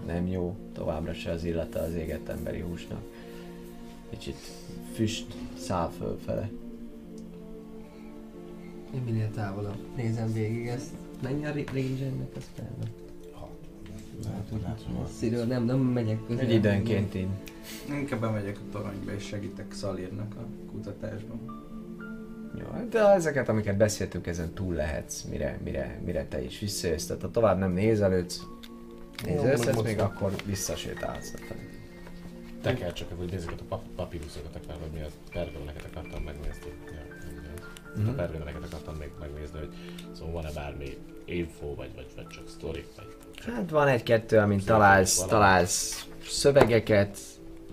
nem jó, továbbra se az illata az égett emberi húsnak. Kicsit füst száll fölfele. Én minél távolabb nézem végig ezt. Mennyi a ri- range ennek a spellnek? Lehet, hogy látom. Sziről nem, nem megyek közel. Egy időnként így. Inkább bemegyek a toronyba és segítek Szalírnak a kutatásban. Jó, de ezeket, amiket beszéltünk, ezen túl lehetsz, mire, mire, mire te is visszajössz. Tehát ha tovább nem nézelődsz, nézelődsz, meg még akkor visszasétálsz. Teker csak, hogy nézzük a pap- papíruszokat akár, vagy mi az pergameneket akartam megnézni. Ja, nem az. Mhm. A pergameneket akartam még megnézni, hogy szóval van-e bármi info, vagy, vagy, vagy csak sztori, vagy Hát van egy-kettő, amin találsz, valami. találsz szövegeket,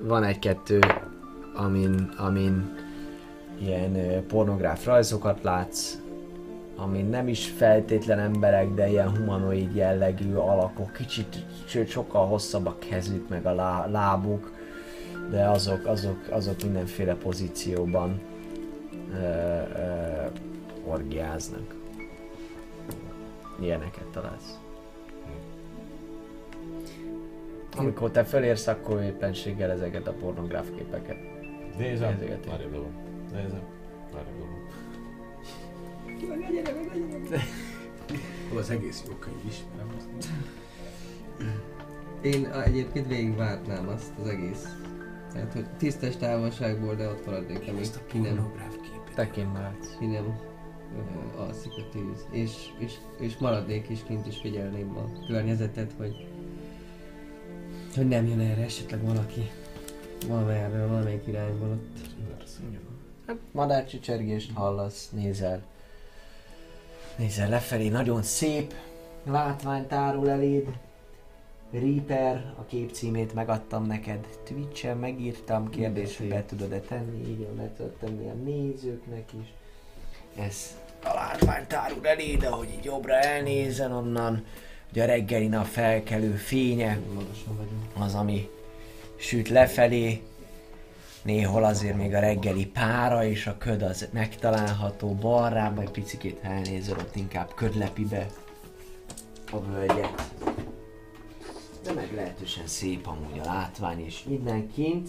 van egy-kettő, amin, amin ilyen pornográf rajzokat látsz, amin nem is feltétlen emberek, de ilyen humanoid jellegű alakok, kicsit, sőt sokkal hosszabb a kezük, meg a lá, lábuk, de azok, azok, azok mindenféle pozícióban ö, ö, orgiáznak. Ilyeneket találsz. Amikor te felérsz, akkor éppenséggel ezeket a pornográf képeket. Nézem. Nézem, dobom. Az egész jó könyv azt. Én egyébként végigvártnám azt az egész. Tehát, hogy tisztes távolságból, de ott maradnék, amíg ki nem, pornográf képét. Te kint maradsz. ki nem ö, alszik a tűz. És, és, és maradnék is kint is figyelném a környezetet, hogy hogy nem jön erre esetleg valaki valamerről, valamelyik irányból ott. Hát madárcsicsergést hallasz, nézel. Nézel lefelé, nagyon szép látvány tárul eléd. Reaper, a kép címét megadtam neked. Twitch-en, megírtam, kérdés, hogy be tudod-e tenni, így le tudod tenni a nézőknek is. Ez a látvány tárul eléd, ahogy így jobbra elnézen onnan, hogy a reggeli nap felkelő fénye, az, ami süt lefelé, néhol azért még a reggeli pára és a köd az megtalálható balrába, egy picit elnézel, ott inkább ködlepi be a völgyet. De meglehetősen szép amúgy a látvány, és innen kint,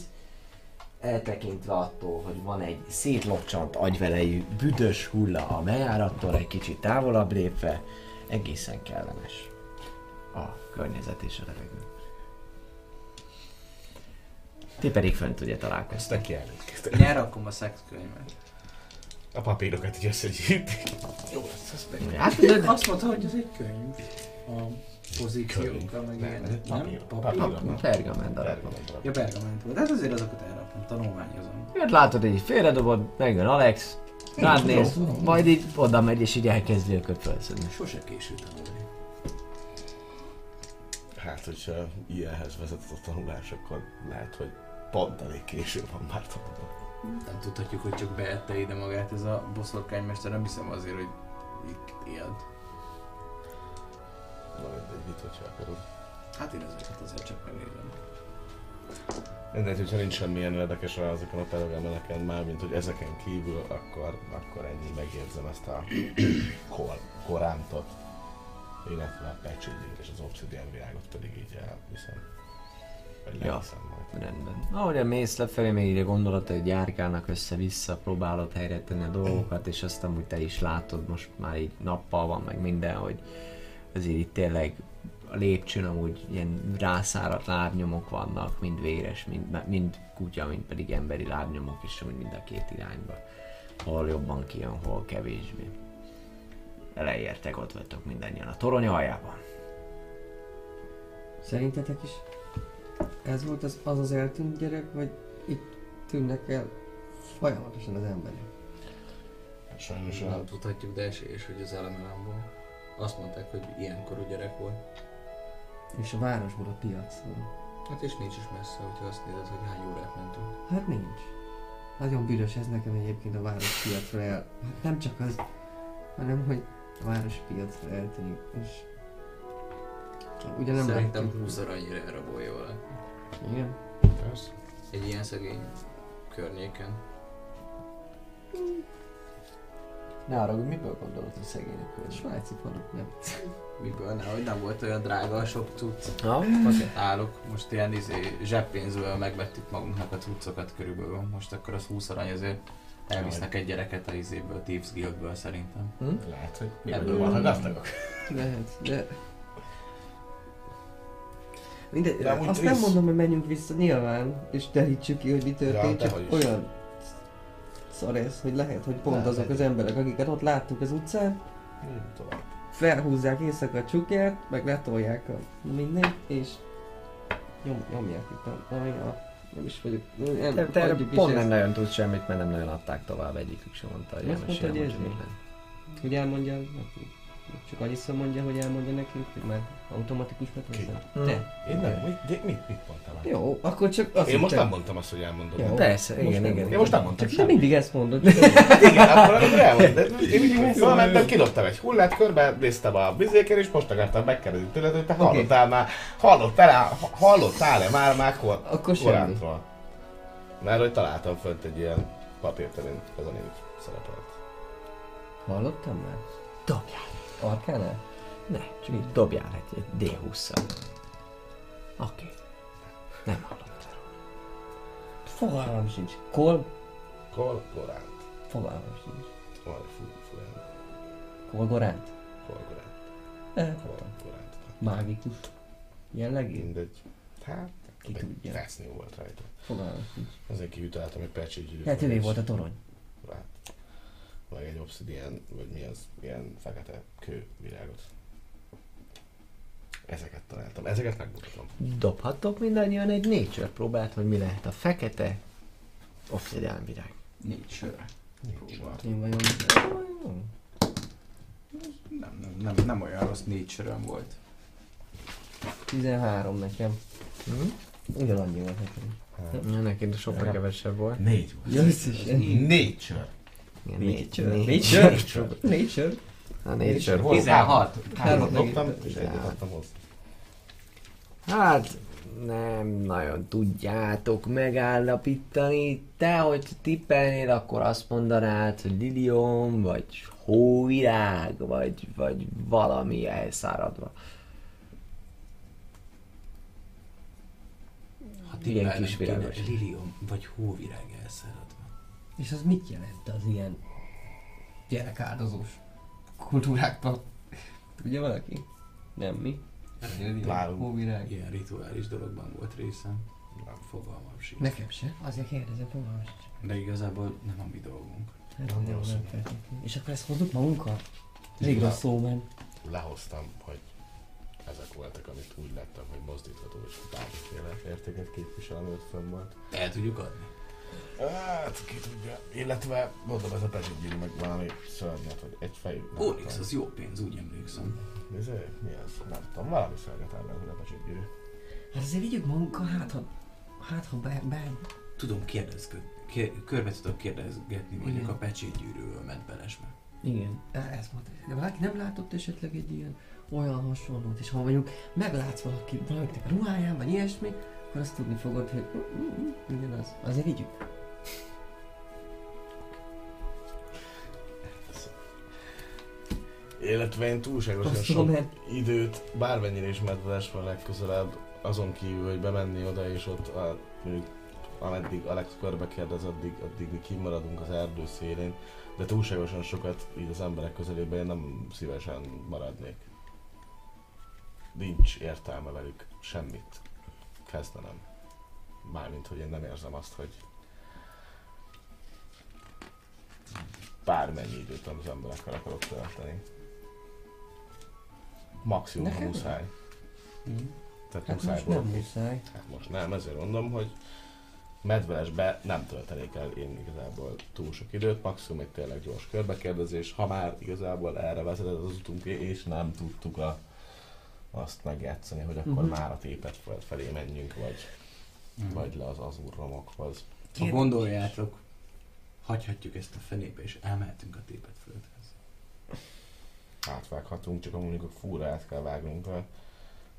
eltekintve attól, hogy van egy szétlocsant agyvelejű büdös hulla a bejárattól, egy kicsit távolabb lépve, egészen kellemes a környezet és a levegő. Ti pedig fönt ugye találkoztak. Ezt elnézést. Én elrakom a szexkönyvet. A papírokat így összegyűjtik. Jó ez meg. Hát, de, Azt mondta, hogy ez egy könyv. A pozíciókra, meg Nem, ilyenek. nem, Nem? papír. Pergament darab. Ja, pergament volt. Hát azért azokat elrakom, tanulmányozom. Hát látod, így félredobod, megjön Alex, rád néz, majd így oda megy és így elkezdi őket felszedni. Sose késő tanulni. Hát, hogyha ilyenhez vezetett a tanulás, akkor lehet, hogy pont elég késő van már tanulni. Nem tudhatjuk, hogy csak beette ide magát ez a boszorkánymester, nem hiszem azért, hogy itt éld. Na mindegy, mit, hogyha akarod. Hát én ezeket azért csak megnézem. Mindegy, hogyha nincs semmilyen érdekes rá azokon a pergameneken már, mint hogy ezeken kívül, akkor, akkor ennyi megérzem ezt a kor, korántot, illetve a pecsédjét és az obsidian virágot pedig így elviszem. Ja. Rendben. Ahogyan mész lefelé, még így a gondolatai gyárkálnak össze-vissza, próbálod helyre tenni a dolgokat, és azt amúgy te is látod, most már így nappal van, meg minden, hogy azért itt tényleg a lépcsőn amúgy ilyen rászáradt lábnyomok vannak, mind véres, mind, mind kutya, mind pedig emberi lábnyomok, és amúgy mind a két irányba. Hol jobban kijön, hol kevésbé. Eleértek, ott vagytok mindannyian a torony aljában. Szerintetek is ez volt az az, az eltűnt gyerek, vagy itt tűnnek el folyamatosan az emberek? Sajnos Nem a tudhatjuk, de esélyes, hogy az elemelemból. Azt mondták, hogy ilyenkorú gyerek volt. És a városból a piacról. Hát és nincs is messze, hogyha azt nézed, hogy hány órát mentünk. Hát nincs. Nagyon büdös ez nekem egyébként a várospiacra el. Hát nem csak az, hanem hogy a várospiacra eltűnik. És ugye nem Szerintem látjuk. 20 aranyira elrabolja valaki. Igen. Persze. Egy ilyen szegény környéken. Ne arra, hogy miből gondolod a szegények A svájci faluk, nem. Miből? Nehogy nem volt olyan drága a sok cucc. Na, oké. Állok, most ilyen izé, zseppénzből megvettük magunknak a cuccokat körülbelül. Most akkor az 20 arany azért elvisznek egy gyereket a izéből, Thieves Guildből szerintem. Lehet, hogy Ebből ebből van a gazdagok. Lehet, de... Mindegy, De azt nem Trisz- mondom, hogy menjünk vissza nyilván, és derítsük ki, hogy mi történt, Ja, csak olyan szar ez, hogy lehet, hogy pont Nem, azok nem. az emberek, akiket ott láttuk az utcán, Tovább. felhúzzák éjszaka a csukját, meg letolják a mindent, és nyom, nyomják itt a, a, a nem is vagyok, nem, Te, te pont ezt. nem nagyon tudsz semmit, mert nem nagyon adták tovább, egyikük sem mondta, hogy Azt elmesél mondta, hogy minden. Hogy elmondja nekünk. Csak annyiszor mondja, hogy elmondja nekünk, hogy már automatikus megveszem. Hm. Te. Én nem, mit, mit, mit, mit mondtam? Jó, akkor csak azt Én most nem mondtam azt, hogy elmondom. Jó. Persze, Most igen, nem igen. Én most nem mondtam semmit. mindig ezt mondod. Igen, akkor amikor elmondtam. De Én így fölmentem, kiloptam egy hullát, körbe néztem a bizéken, és most akartam megkérdezni tőled, hogy te hallottál már, hallottál, hallottál-e már már kor, Akkor korántról? Mert hogy találtam fönt egy ilyen papírt, amin ez a név szerepelt. Hallottam már? Dobjál. Arkánál? Ne, csak így dobjál egy, egy D20-szal. Oké. Nem hallottál. Fogalmam sincs. Kol? Kol, koránt. Fogalmam sincs. Fú, Kolgoránt? kol, koránt. Eh, Kol, koránt. mágikus. Jellegű? Mindegy. Hát, Ki tudja. Fesznyú volt rajta. Fogalmam sincs. Ezért kiüteltem egy pecsétgyűrűt. Hát övé volt a torony. Hát, meg egy obsidian, vagy mi az, ilyen fekete kővirágot. Ezeket találtam, ezeket megmutatom. Dobhattok mindannyian egy nature próbát, hogy mi lehet a fekete obsidian virág. Négy sör. Én vajon... Nem, nem, nem, nem olyan rossz, négy söröm volt. 13 nekem. Hm? Ugyanannyi volt nekem. Ja, neked sokkal kevesebb volt. Négy volt. Ja, összes. Nature. Igen, Nature. Nature. Nature. A nature. Hol? 16. Hármat Három. dobtam, és Tizenhat. egyet adtam hozzá. Hát nem nagyon tudjátok megállapítani. Te, hogy tippelnél, akkor azt mondanád, hogy lilium, vagy hóvirág, vagy, vagy valami elszáradva. Ha Ilyen tippelnem kis kéne, virágos. Lilium vagy hóvirág. És az mit jelent az ilyen gyerekáldozós kultúrákban? Tudja valaki? Nem, mi? Nálunk. Hóvirág. Ilyen rituális dologban volt részem. Nem fogalmam sincs. Nekem se. Azért kérdezem, fogalmam sincs. De igazából nem a mi dolgunk. Hát, Nem nem, nem feltétlenül. És akkor ezt hozzuk magunkkal? Elég rossz szó ment. Lehoztam, hogy ezek voltak, amit úgy láttam, hogy mozdítható és bármiféle értéket képvisel, ami ott fönn volt. El tudjuk adni. Hát, ki tudja. Illetve mondom, ez a pezsigyűrű meg valami szörnyet, hogy egy fejű. Onyx, az jó pénz, úgy emlékszem. Nézzé, mi ez? Nem tudom, valami szörnyet el hogy a pezsigyűrű. Hát azért vigyük magunkkal, hát ha... Hát ha be... be Tudom, kérdezköd. Kér, körbe tudok kérdezgetni mondjuk Igen. a pecsétgyűrűről ment belesme. igen. Ez volt. De valaki nem látott esetleg egy ilyen olyan hasonlót, és ha mondjuk meglátsz valaki, valakinek a ruháján, vagy ilyesmi, akkor azt tudni fogod, hogy mm, mm, mm, igen az. Azért vigyük. Illetve én túlságosan Azt sok mert időt, bármennyire is medves van legközelebb, azon kívül, hogy bemenni oda és ott a, mondjuk, ameddig Alex körbe kérdez, addig, addig mi kimaradunk az erdő szélén, de túlságosan sokat így az emberek közelében én nem szívesen maradnék. Nincs értelme velük semmit kezdenem. Mármint, hogy én nem érzem azt, hogy bármennyi időt az emberekkel akarok tölteni. Maximum, Nekem? muszáj. Mhm. Tehát hát muszáj most nem volt. muszáj. Hát most nem, ezért mondom, hogy medvelesbe nem töltenék el én igazából túl sok időt, maximum egy tényleg gyors körbekérdezés, ha már igazából erre vezetett az utunk, és nem tudtuk a, azt megjátszani, hogy akkor Mhm. már a tépet föld felé menjünk, vagy, vagy le az azúr romokhoz. Ha gondoljátok, hagyhatjuk ezt a fenébe és elmehetünk a tépet földhez. Átvághatunk, csak mondjuk a fúra át kell vágnunk a,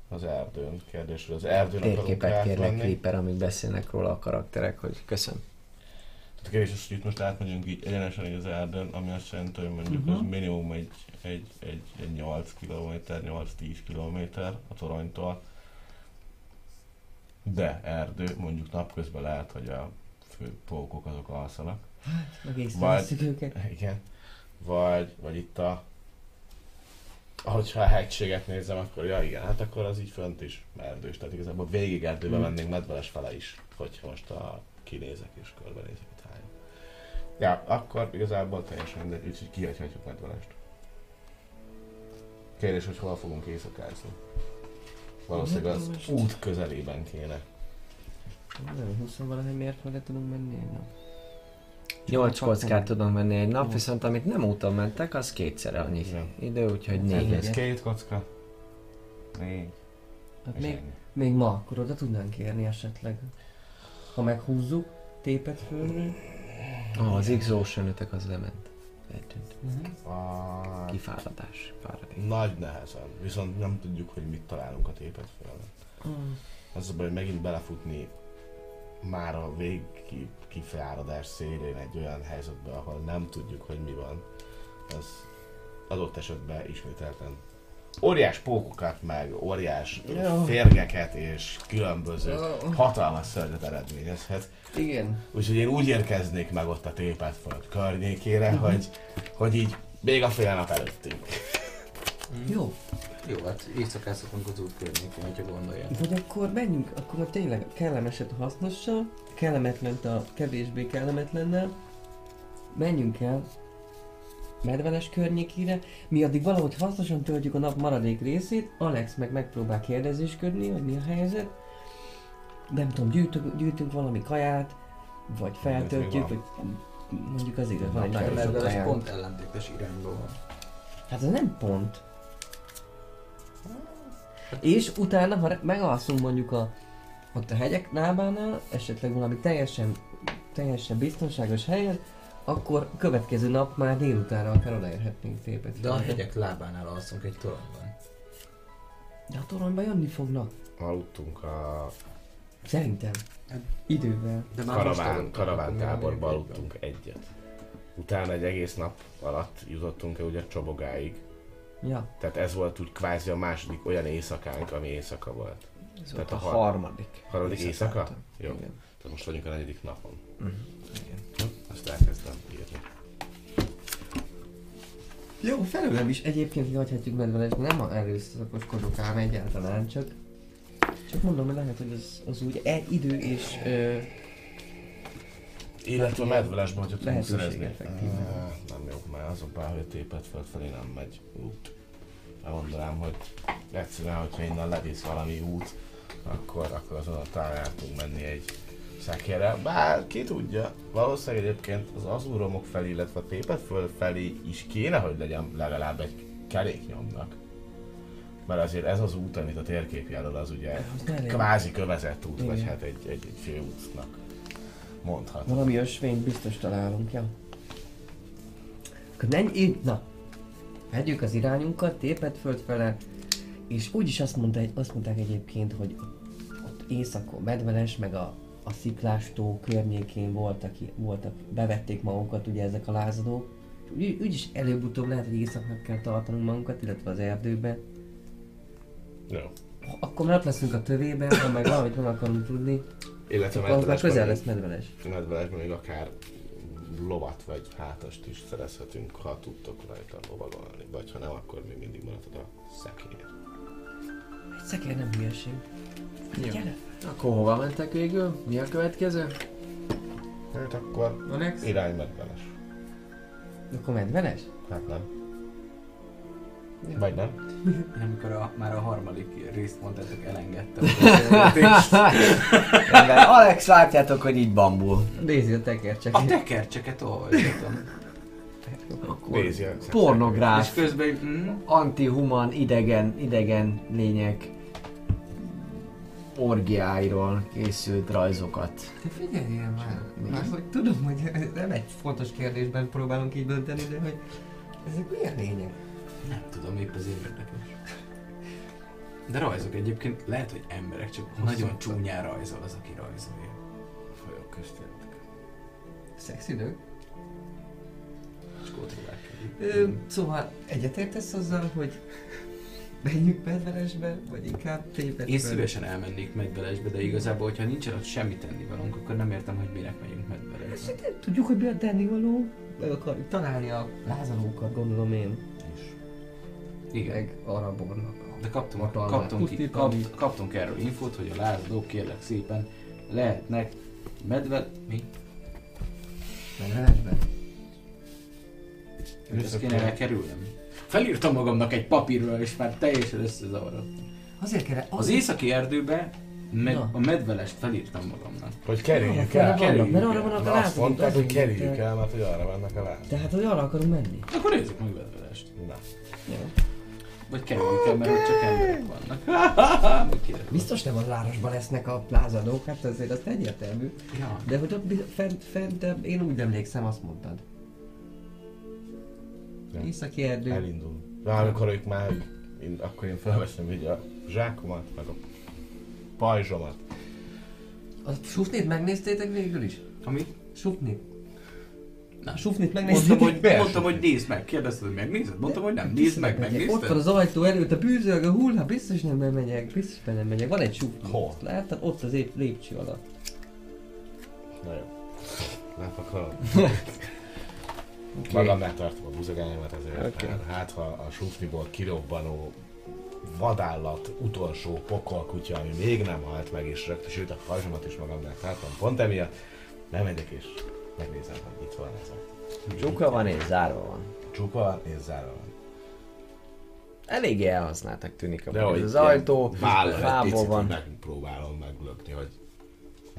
az erdőn. Kérdés, hogy az erdőn Térképet kérlek. Creeper, amíg beszélnek róla a karakterek, hogy köszönöm. Tehát kérdés az, hogy itt most átmegyünk így egyenesen így az erdőn, ami azt jelenti, hogy mondjuk az Mhm. minimum egy, egy, egy, egy 8 km, 8-10 km a toronytól. De erdő, mondjuk napközben lehet, hogy a fő pókok azok alszanak. Meg Vagy- észreveszünk őket. Igen. Vagy, vagy itt a ha a hegységet nézem, akkor ja igen, hát akkor az így fönt is erdős. Tehát igazából végig erdőbe mm. mennénk medveles fele is, hogyha most a kinézek és körbenézek itt hány. Ja, akkor igazából teljesen mindegy, úgyhogy kihagyhatjuk medvelest. Kérdés, hogy hol fogunk éjszakázni. Valószínűleg az út közelében kéne. Nem, 20 valahogy miért meg tudunk menni? Nem. 8 kockát tudom venni egy nap, viszont amit nem úton mentek, az kétszer annyi Igen. idő, úgyhogy négy. Ez két kocka. Négy. Hát még, ennyi. még ma akkor oda tudnánk kérni esetleg. Ha meghúzzuk, tépet fölni. Ah, az x az lement. Eltűnt. Uh-huh. Mhm. Kifáradás. Fáradás. Nagy nehezen, viszont nem tudjuk, hogy mit találunk a tépet fölött. Uh-huh. Mm. Az a baj, hogy megint belefutni már a vég ki, kifáradás szélén egy olyan helyzetbe, ahol nem tudjuk, hogy mi van, az adott esetben ismételten óriás pókokat, meg óriás Jó. férgeket és különböző Oh. hatalmas szörnyet eredményezhet. Igen. Úgyhogy én úgy érkeznék meg ott a tépet föld környékére, hogy, hogy így még a fél nap előttünk. Jó, Jó, hát éjszakázhatunk az út környékén, hogyha gondolják. vagy akkor menjünk, akkor a tényleg kellemeset a hasznossal, kellemetlent a kevésbé kellemetlennel. Menjünk el medveles környékére, mi addig valahogy hasznosan töltjük a nap maradék részét, Alex meg megpróbál kérdezésködni, hogy mi a helyzet. Nem tudom, gyűjtünk, gyűjtünk valami kaját, vagy feltöltjük, vagy mondjuk az igaz, van egy medveles pont ellentétes irányba van. Hát ez nem pont. És utána, ha megalszunk mondjuk a, ott a hegyek lábánál, esetleg valami teljesen, teljesen biztonságos helyen, akkor következő nap már délutánra akár odaérhetnénk tépet. De a hegyek lábánál alszunk egy toronyban. De a toronyba jönni fognak. Aludtunk a Szerintem. Idővel. De karaván, aludtunk, karaván akkor még táborba egyben. aludtunk egyet. Utána egy egész nap alatt jutottunk el ugye Csobogáig. Ja, Tehát ez volt úgy kvázi a második olyan éjszakánk, ami éjszaka volt. Ez Tehát volt a a har- harmadik. Harmadik éjszaka? Jó. Igen. Tehát most vagyunk a negyedik napon. Mhm. Jó, Azt elkezdem írni. Jó, felőlem is egyébként hagyhatjuk medvelesbe, nem a erőszakoskodok ám egyáltalán, csak csak mondom, hogy lehet, hogy az, az úgy e, idő és ö, Illetve a medvelesben, hogyha tudunk szerezni. Nem jó, már azon pár, hogy a tépet föld felé nem megy út. Elmondanám, hogy egyszerűen, hogyha innen levisz valami út, akkor, akkor azon a el tudunk menni egy szekérre. Bár ki tudja, valószínűleg egyébként az azúromok felé, illetve a tépet föld felé is kéne, hogy legyen legalább egy keréknyomnak. Mert azért ez az út, amit a térkép jelöl, az ugye az kvázi kövezett út, vagy Igen. hát egy, egy, egy főútnak mondhat. valami ösvényt biztos találunk, ja. Akkor menj, így, na, vegyük az irányunkat, tépet föld fele, és úgyis azt, mondta, azt mondták egyébként, hogy ott éjszakon medveles, meg a, a sziklástó környékén voltak, voltak, bevették magukat ugye ezek a lázadók. Úgy, úgyis előbb-utóbb lehet, hogy éjszaknak kell tartanunk magunkat, illetve az erdőbe. Jó. Akkor már ott leszünk a tövében, ha meg valamit meg akarunk tudni, Illetve akkor az már medvelesben közel lesz medveles. Medvelesben még akár lovat vagy hátast is szerezhetünk, ha tudtok rajta lovagolni. Vagy ha nem, akkor még mindig maradhat a szekér. Egy szekér nem hülyeség. Jó. Gyere! Akkor hova mentek végül? Mi a következő? Hát akkor Alex? irány medveles. Akkor medveles? Hát nem. Vagy nem? Amikor a, már a harmadik részt mondtátok, elengedtem a. Rendben, Alex, látjátok, hogy így bambul. Nézi a tekercseket. A tekercseket olvasgatom. Akkor Nézi a pornográf, És közben mm, antihuman, idegen, idegen lények orgiáiról készült rajzokat. Te figyeljél már! Már hogy tudom, hogy ez nem egy fontos kérdésben próbálunk így dönteni, de hogy ezek milyen lények? Nem tudom, épp ezért érdekes. De rajzok egyébként lehet, hogy emberek, csak nagyon csúnyán rajzol az, aki rajzolja. Folyók közt? Skótrovák. Ö, szóval egyetértesz azzal, hogy menjünk medvelesbe, vagy inkább tépet? Én szívesen elmennék medvelesbe, de igazából, hogyha nincsen ott semmi tennivalónk, akkor nem értem, hogy minek megyünk medvelesbe. Tudjuk, hogy mi a tennivaló. Meg akarjuk találni a lázadókat, gondolom én. Igen. Meg Arabornak. De kaptunk, Hatalmát kaptunk, kapt, kaptunk erről infót, hogy a lázadók kérlek szépen lehetnek medve... Mi? Medvelesbe? Ezt kéne elkerülnem. Felírtam magamnak egy papírra, és már teljesen összezavarodtam. Azért kell, Az északi erdőbe meg Na. a medvelest felírtam magamnak. Hogy kerüljük el. vannak, mert arra vannak a Na, azt lázadók, mondták, hogy kerüljük el, mert hogy arra mennek a lázadók. Tehát, hogy arra akarunk menni. Akkor nézzük meg medvelest. Na. Vagy kerüljük el, mert ott csak emberek vannak. Biztos nem a városban lesznek a plázadók, hát azért azt egyértelmű. Ja. De hogy ott fent, fent, én úgy emlékszem, azt mondtad. Ja. Északi erdő. Elindul. De amikor ők már, én, akkor én felveszem ugye a zsákomat, meg a pajzsomat. A sufnit megnéztétek végül is? Amit? Sufnit? Nem. Sufnit Mondtam, megnéztétek? hogy, Miért? mondtam, hogy nézd meg. Kérdezted, hogy megnézed? Mondtam, hogy nem. Nézd meg, Megyek. Ott van megnézted? az ajtó előtt a bűzölgő hulla, biztos nem megyek, biztos nem megyek. Van egy sufnit. Hol? Láttad? Ott az épp lépcső alatt. Na jó. Nem akarom. Okay. Magamnál tartom a buzogányomat ezért, okay. hát ha a sufniból kirobbanó vadállat utolsó pokolkutya, ami még nem halt meg, és rögtön, sőt a pajzsomat is magamnál tartom, pont emiatt lemegyek és megnézem, hogy itt van ez a Csuka van és zárva van. csupa van és zárva van. Eléggé elhasználtak tűnik De a hogy az ajtó, fából van. megpróbálom meglökni, hogy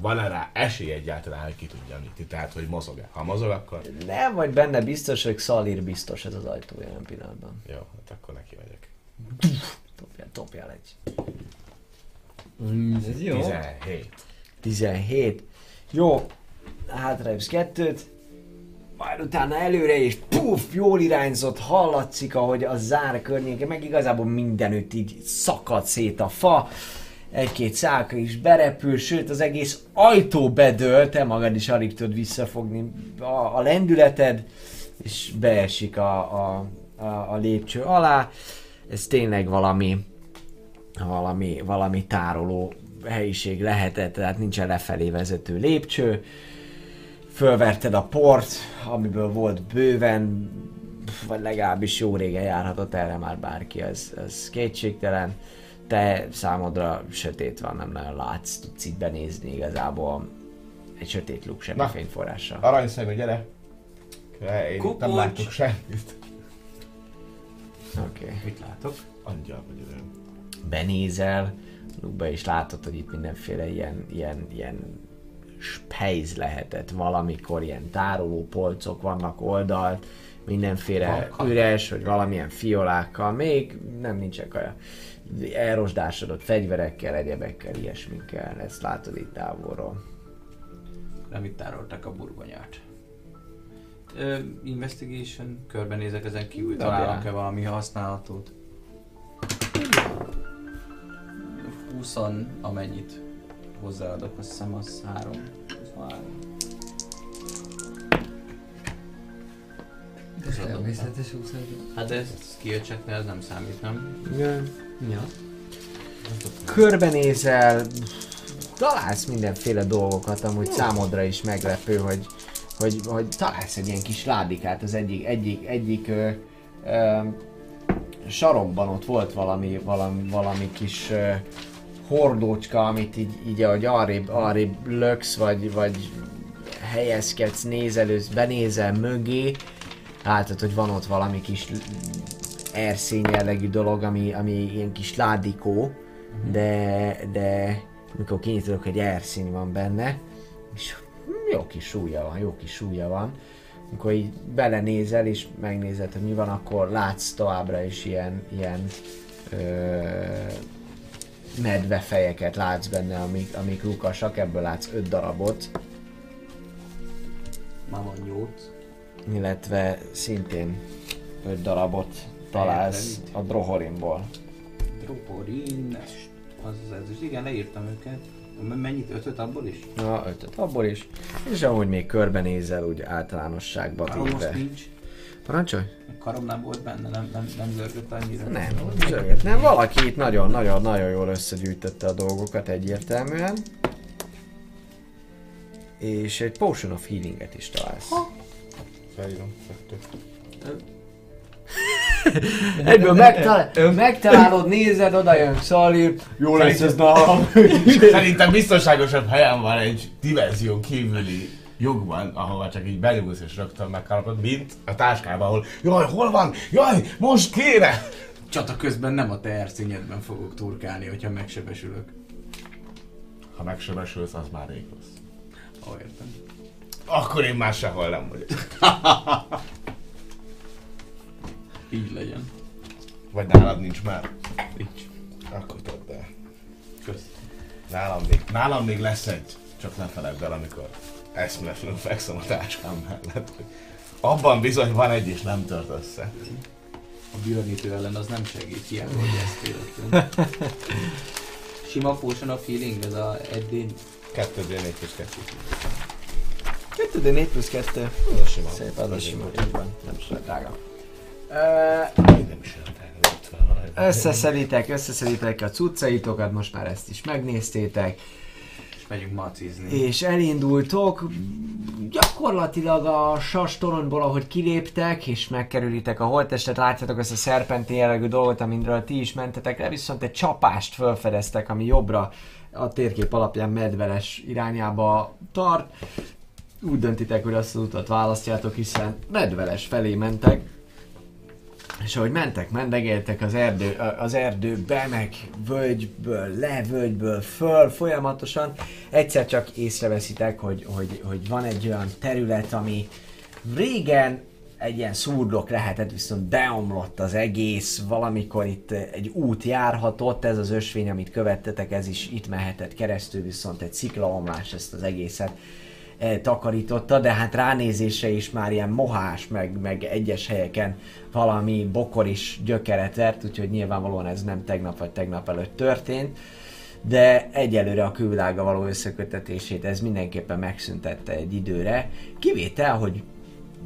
van-e rá esély egyáltalán, hogy ki tudja nyitni, tehát hogy mozog-e. Ha mozog, akkor Nem vagy benne biztos, hogy Szalír biztos ez az ajtó jelen pillanatban. jó, hát akkor neki megyek. Topjál, topjál egy. Mm, ez jó. 17. 17. Jó, hátraépsz kettőt, majd utána előre és puf, jól irányzott, hallatszik, ahogy a zár környéke, meg igazából mindenütt így szakad szét a fa, egy-két szálka is berepül, sőt az egész ajtó bedől, te magad is alig tudod visszafogni a, a lendületed, és beesik a, a, a, a lépcső alá. Ez tényleg valami, valami, valami tároló helyiség lehetett, tehát nincsen lefelé vezető lépcső. Fölverted a port, amiből volt bőven, vagy legalábbis jó régen járhatott erre már bárki, ez, ez kétségtelen. Te számodra sötét van, nem nagyon látsz, tudsz itt benézni igazából egy sötét luk semmi Na. fényforrással. Aranyszemű, gyere! Én itt nem látok semmit. Oké. Okay. Mit látok? Angyal vagy benézel, lukba is látod, hogy itt mindenféle ilyen, ilyen, ilyen spejz lehetett valamikor, ilyen tároló polcok vannak oldalt, mindenféle Halkan. üres, vagy valamilyen fiolákkal, még nem nincsenek olyan elrosdásodott fegyverekkel, egyebekkel, ilyesmikkel, ezt látod itt távolról. Nem itt tárolták a burgonyát. Ö, investigation, körbenézek ezen kívül, találok-e valami használatot? 20 amennyit hozzáadok, azt hiszem az 3. 23. Természetes úszás. Hát ez skill checknél ez nem számít, nem? Ja. ja. Körbenézel, találsz mindenféle dolgokat, amúgy számodra is meglepő, hogy, hogy, hogy találsz egy ilyen kis ládikát az egyik, egyik, egyik ö, ö, sarokban ott volt valami, valami, valami kis ö, hordócska, amit így, így ahogy arrébb, arrébb löksz, vagy, vagy helyezkedsz, nézelősz, benézel mögé, látod, hogy van ott valami kis erszény jellegű dolog, ami, ami ilyen kis ládikó, de, de mikor kinyitodok, hogy erszény van benne, és jó kis súlya van, jó kis súlya van. Amikor így belenézel és megnézed, hogy mi van, akkor látsz továbbra is ilyen, ilyen ö, medvefejeket látsz benne, amik, amik lukasak, ebből látsz öt darabot, Már van 8. illetve szintén öt darabot találsz a Drohorimból. Droporin, az, ez is, igen, leírtam őket. Mennyit? Ötöt abból is? Na, ötöt abból is. És amúgy még körbenézel úgy általánosságba Karom téve. most nincs. Parancsolj? Karom nem volt benne, nem, nem, nem zörgött annyira. Nem, zörgött. Nem, valaki itt nagyon-nagyon-nagyon jól összegyűjtötte a dolgokat egyértelműen. És egy Potion of Healinget is találsz. Felírom, kettő. Egyből megtalál, megtalálod, nézed, oda jön Szalír, jó lesz ez nálam. Szerintem biztonságosabb helyen van egy dimenzión kívüli jogban, ahova csak így benyugulsz és rögtön megkapod, mint a táskában, ahol jaj, hol van? Jaj, most kéne! Csata közben nem a te erszényedben fogok turkálni, hogyha megsebesülök. Ha megsebesülsz, az már rég rossz. Ó, értem. Akkor én már sehol nem vagyok. Így legyen. Vagy nálad nincs már. Így. Akkor tedd el. Kösz. Nálam még, nálam még lesz egy, csak ne feledd el, amikor eszméletlenül fekszem a táskám mellett. hogy Abban bizony van egy, és nem tört össze. A björnítő ellen az nem segít, hiába, hogy ezt életlen. Sima potion of healing, ez a eddig 2 d 4 és 2 2 de 4 plusz 2. Ez a sima. Szép, az a sima, így van. Nem is olyan drága. Összeszeditek, összeszeditek a cuccaitokat, most már ezt is megnéztétek. Megyünk macizni. és elindultok. Gyakorlatilag a sas toronyból, ahogy kiléptek, és megkerülitek a holttestet, látjátok ezt a szerpentén jellegű dolgot, amiről ti is mentetek le, viszont egy csapást felfedeztek, ami jobbra a térkép alapján medveles irányába tart. Úgy döntitek, hogy azt az utat választjátok, hiszen medveles felé mentek. És ahogy mentek, mendegéltek az, erdő, az erdőbe, meg völgyből le, völgyből föl, folyamatosan, egyszer csak észreveszitek, hogy, hogy, hogy van egy olyan terület, ami régen egy ilyen szurdok lehetett, viszont beomlott az egész, valamikor itt egy út járhatott, ez az ösvény, amit követtetek, ez is itt mehetett keresztül, viszont egy sziklaomlás ezt az egészet takarította, de hát ránézésre is már ilyen mohás, meg, meg egyes helyeken valami bokor is gyökeret vert, úgyhogy nyilvánvalóan ez nem tegnap vagy tegnap előtt történt, de egyelőre a külvilága való összekötetését ez mindenképpen megszüntette egy időre, kivétel, hogy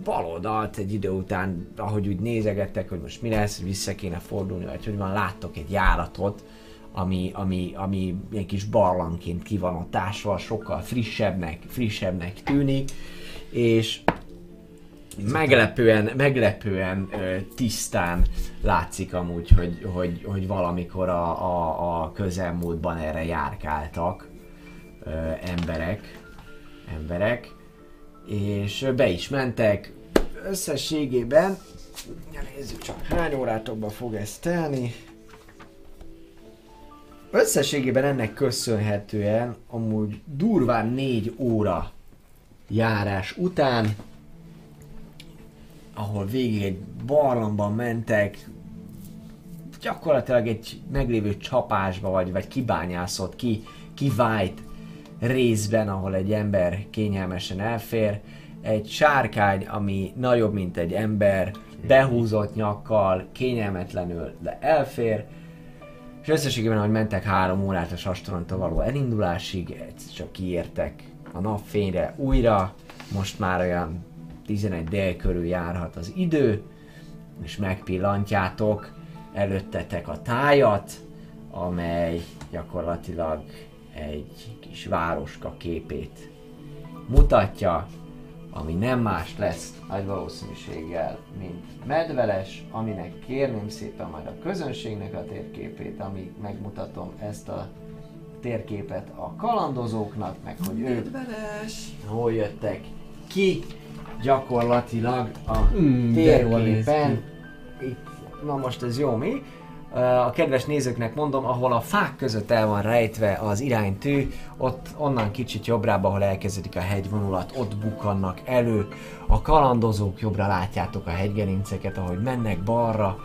baloldalt egy idő után, ahogy úgy nézegettek, hogy most mi lesz, vissza kéne fordulni, vagy hogy van, láttok egy járatot, ami, ami, ami ilyen kis barlangként ki van ott ásva, sokkal frissebbnek, frissebbnek tűnik, és meglepően, meglepően tisztán látszik amúgy, hogy, hogy, hogy valamikor a, a, a közelmúltban erre járkáltak ö, emberek, emberek, és be is mentek összességében, nézzük csak hány órátokba fog ez telni. Összességében ennek köszönhetően amúgy durván négy óra járás után, ahol végig egy barlangban mentek, gyakorlatilag egy meglévő csapásba, vagy, vagy kibányászott, ki, kivájt részben, ahol egy ember kényelmesen elfér, egy sárkány, ami nagyobb, mint egy ember, behúzott nyakkal, kényelmetlenül, de elfér, és összességében, ahogy mentek három órát a sastorontól való elindulásig, egyszer csak kiértek a napfényre újra, most már olyan 11 dél körül járhat az idő, és megpillantjátok előttetek a tájat, amely gyakorlatilag egy kis városka képét mutatja, ami nem más lesz nagy valószínűséggel, mint medveles, aminek kérném szépen majd a közönségnek a térképét, amíg megmutatom ezt a térképet a kalandozóknak, meg hogy ők hol jöttek ki, gyakorlatilag a Mm, térképen, itt, na most ez jó mi, a kedves nézőknek mondom, ahol a fák között el van rejtve az iránytű, ott onnan kicsit jobbrába, ahol elkezdődik a hegyvonulat, ott bukannak elő. A kalandozók jobbra látjátok a hegygerinceket, ahogy mennek balra,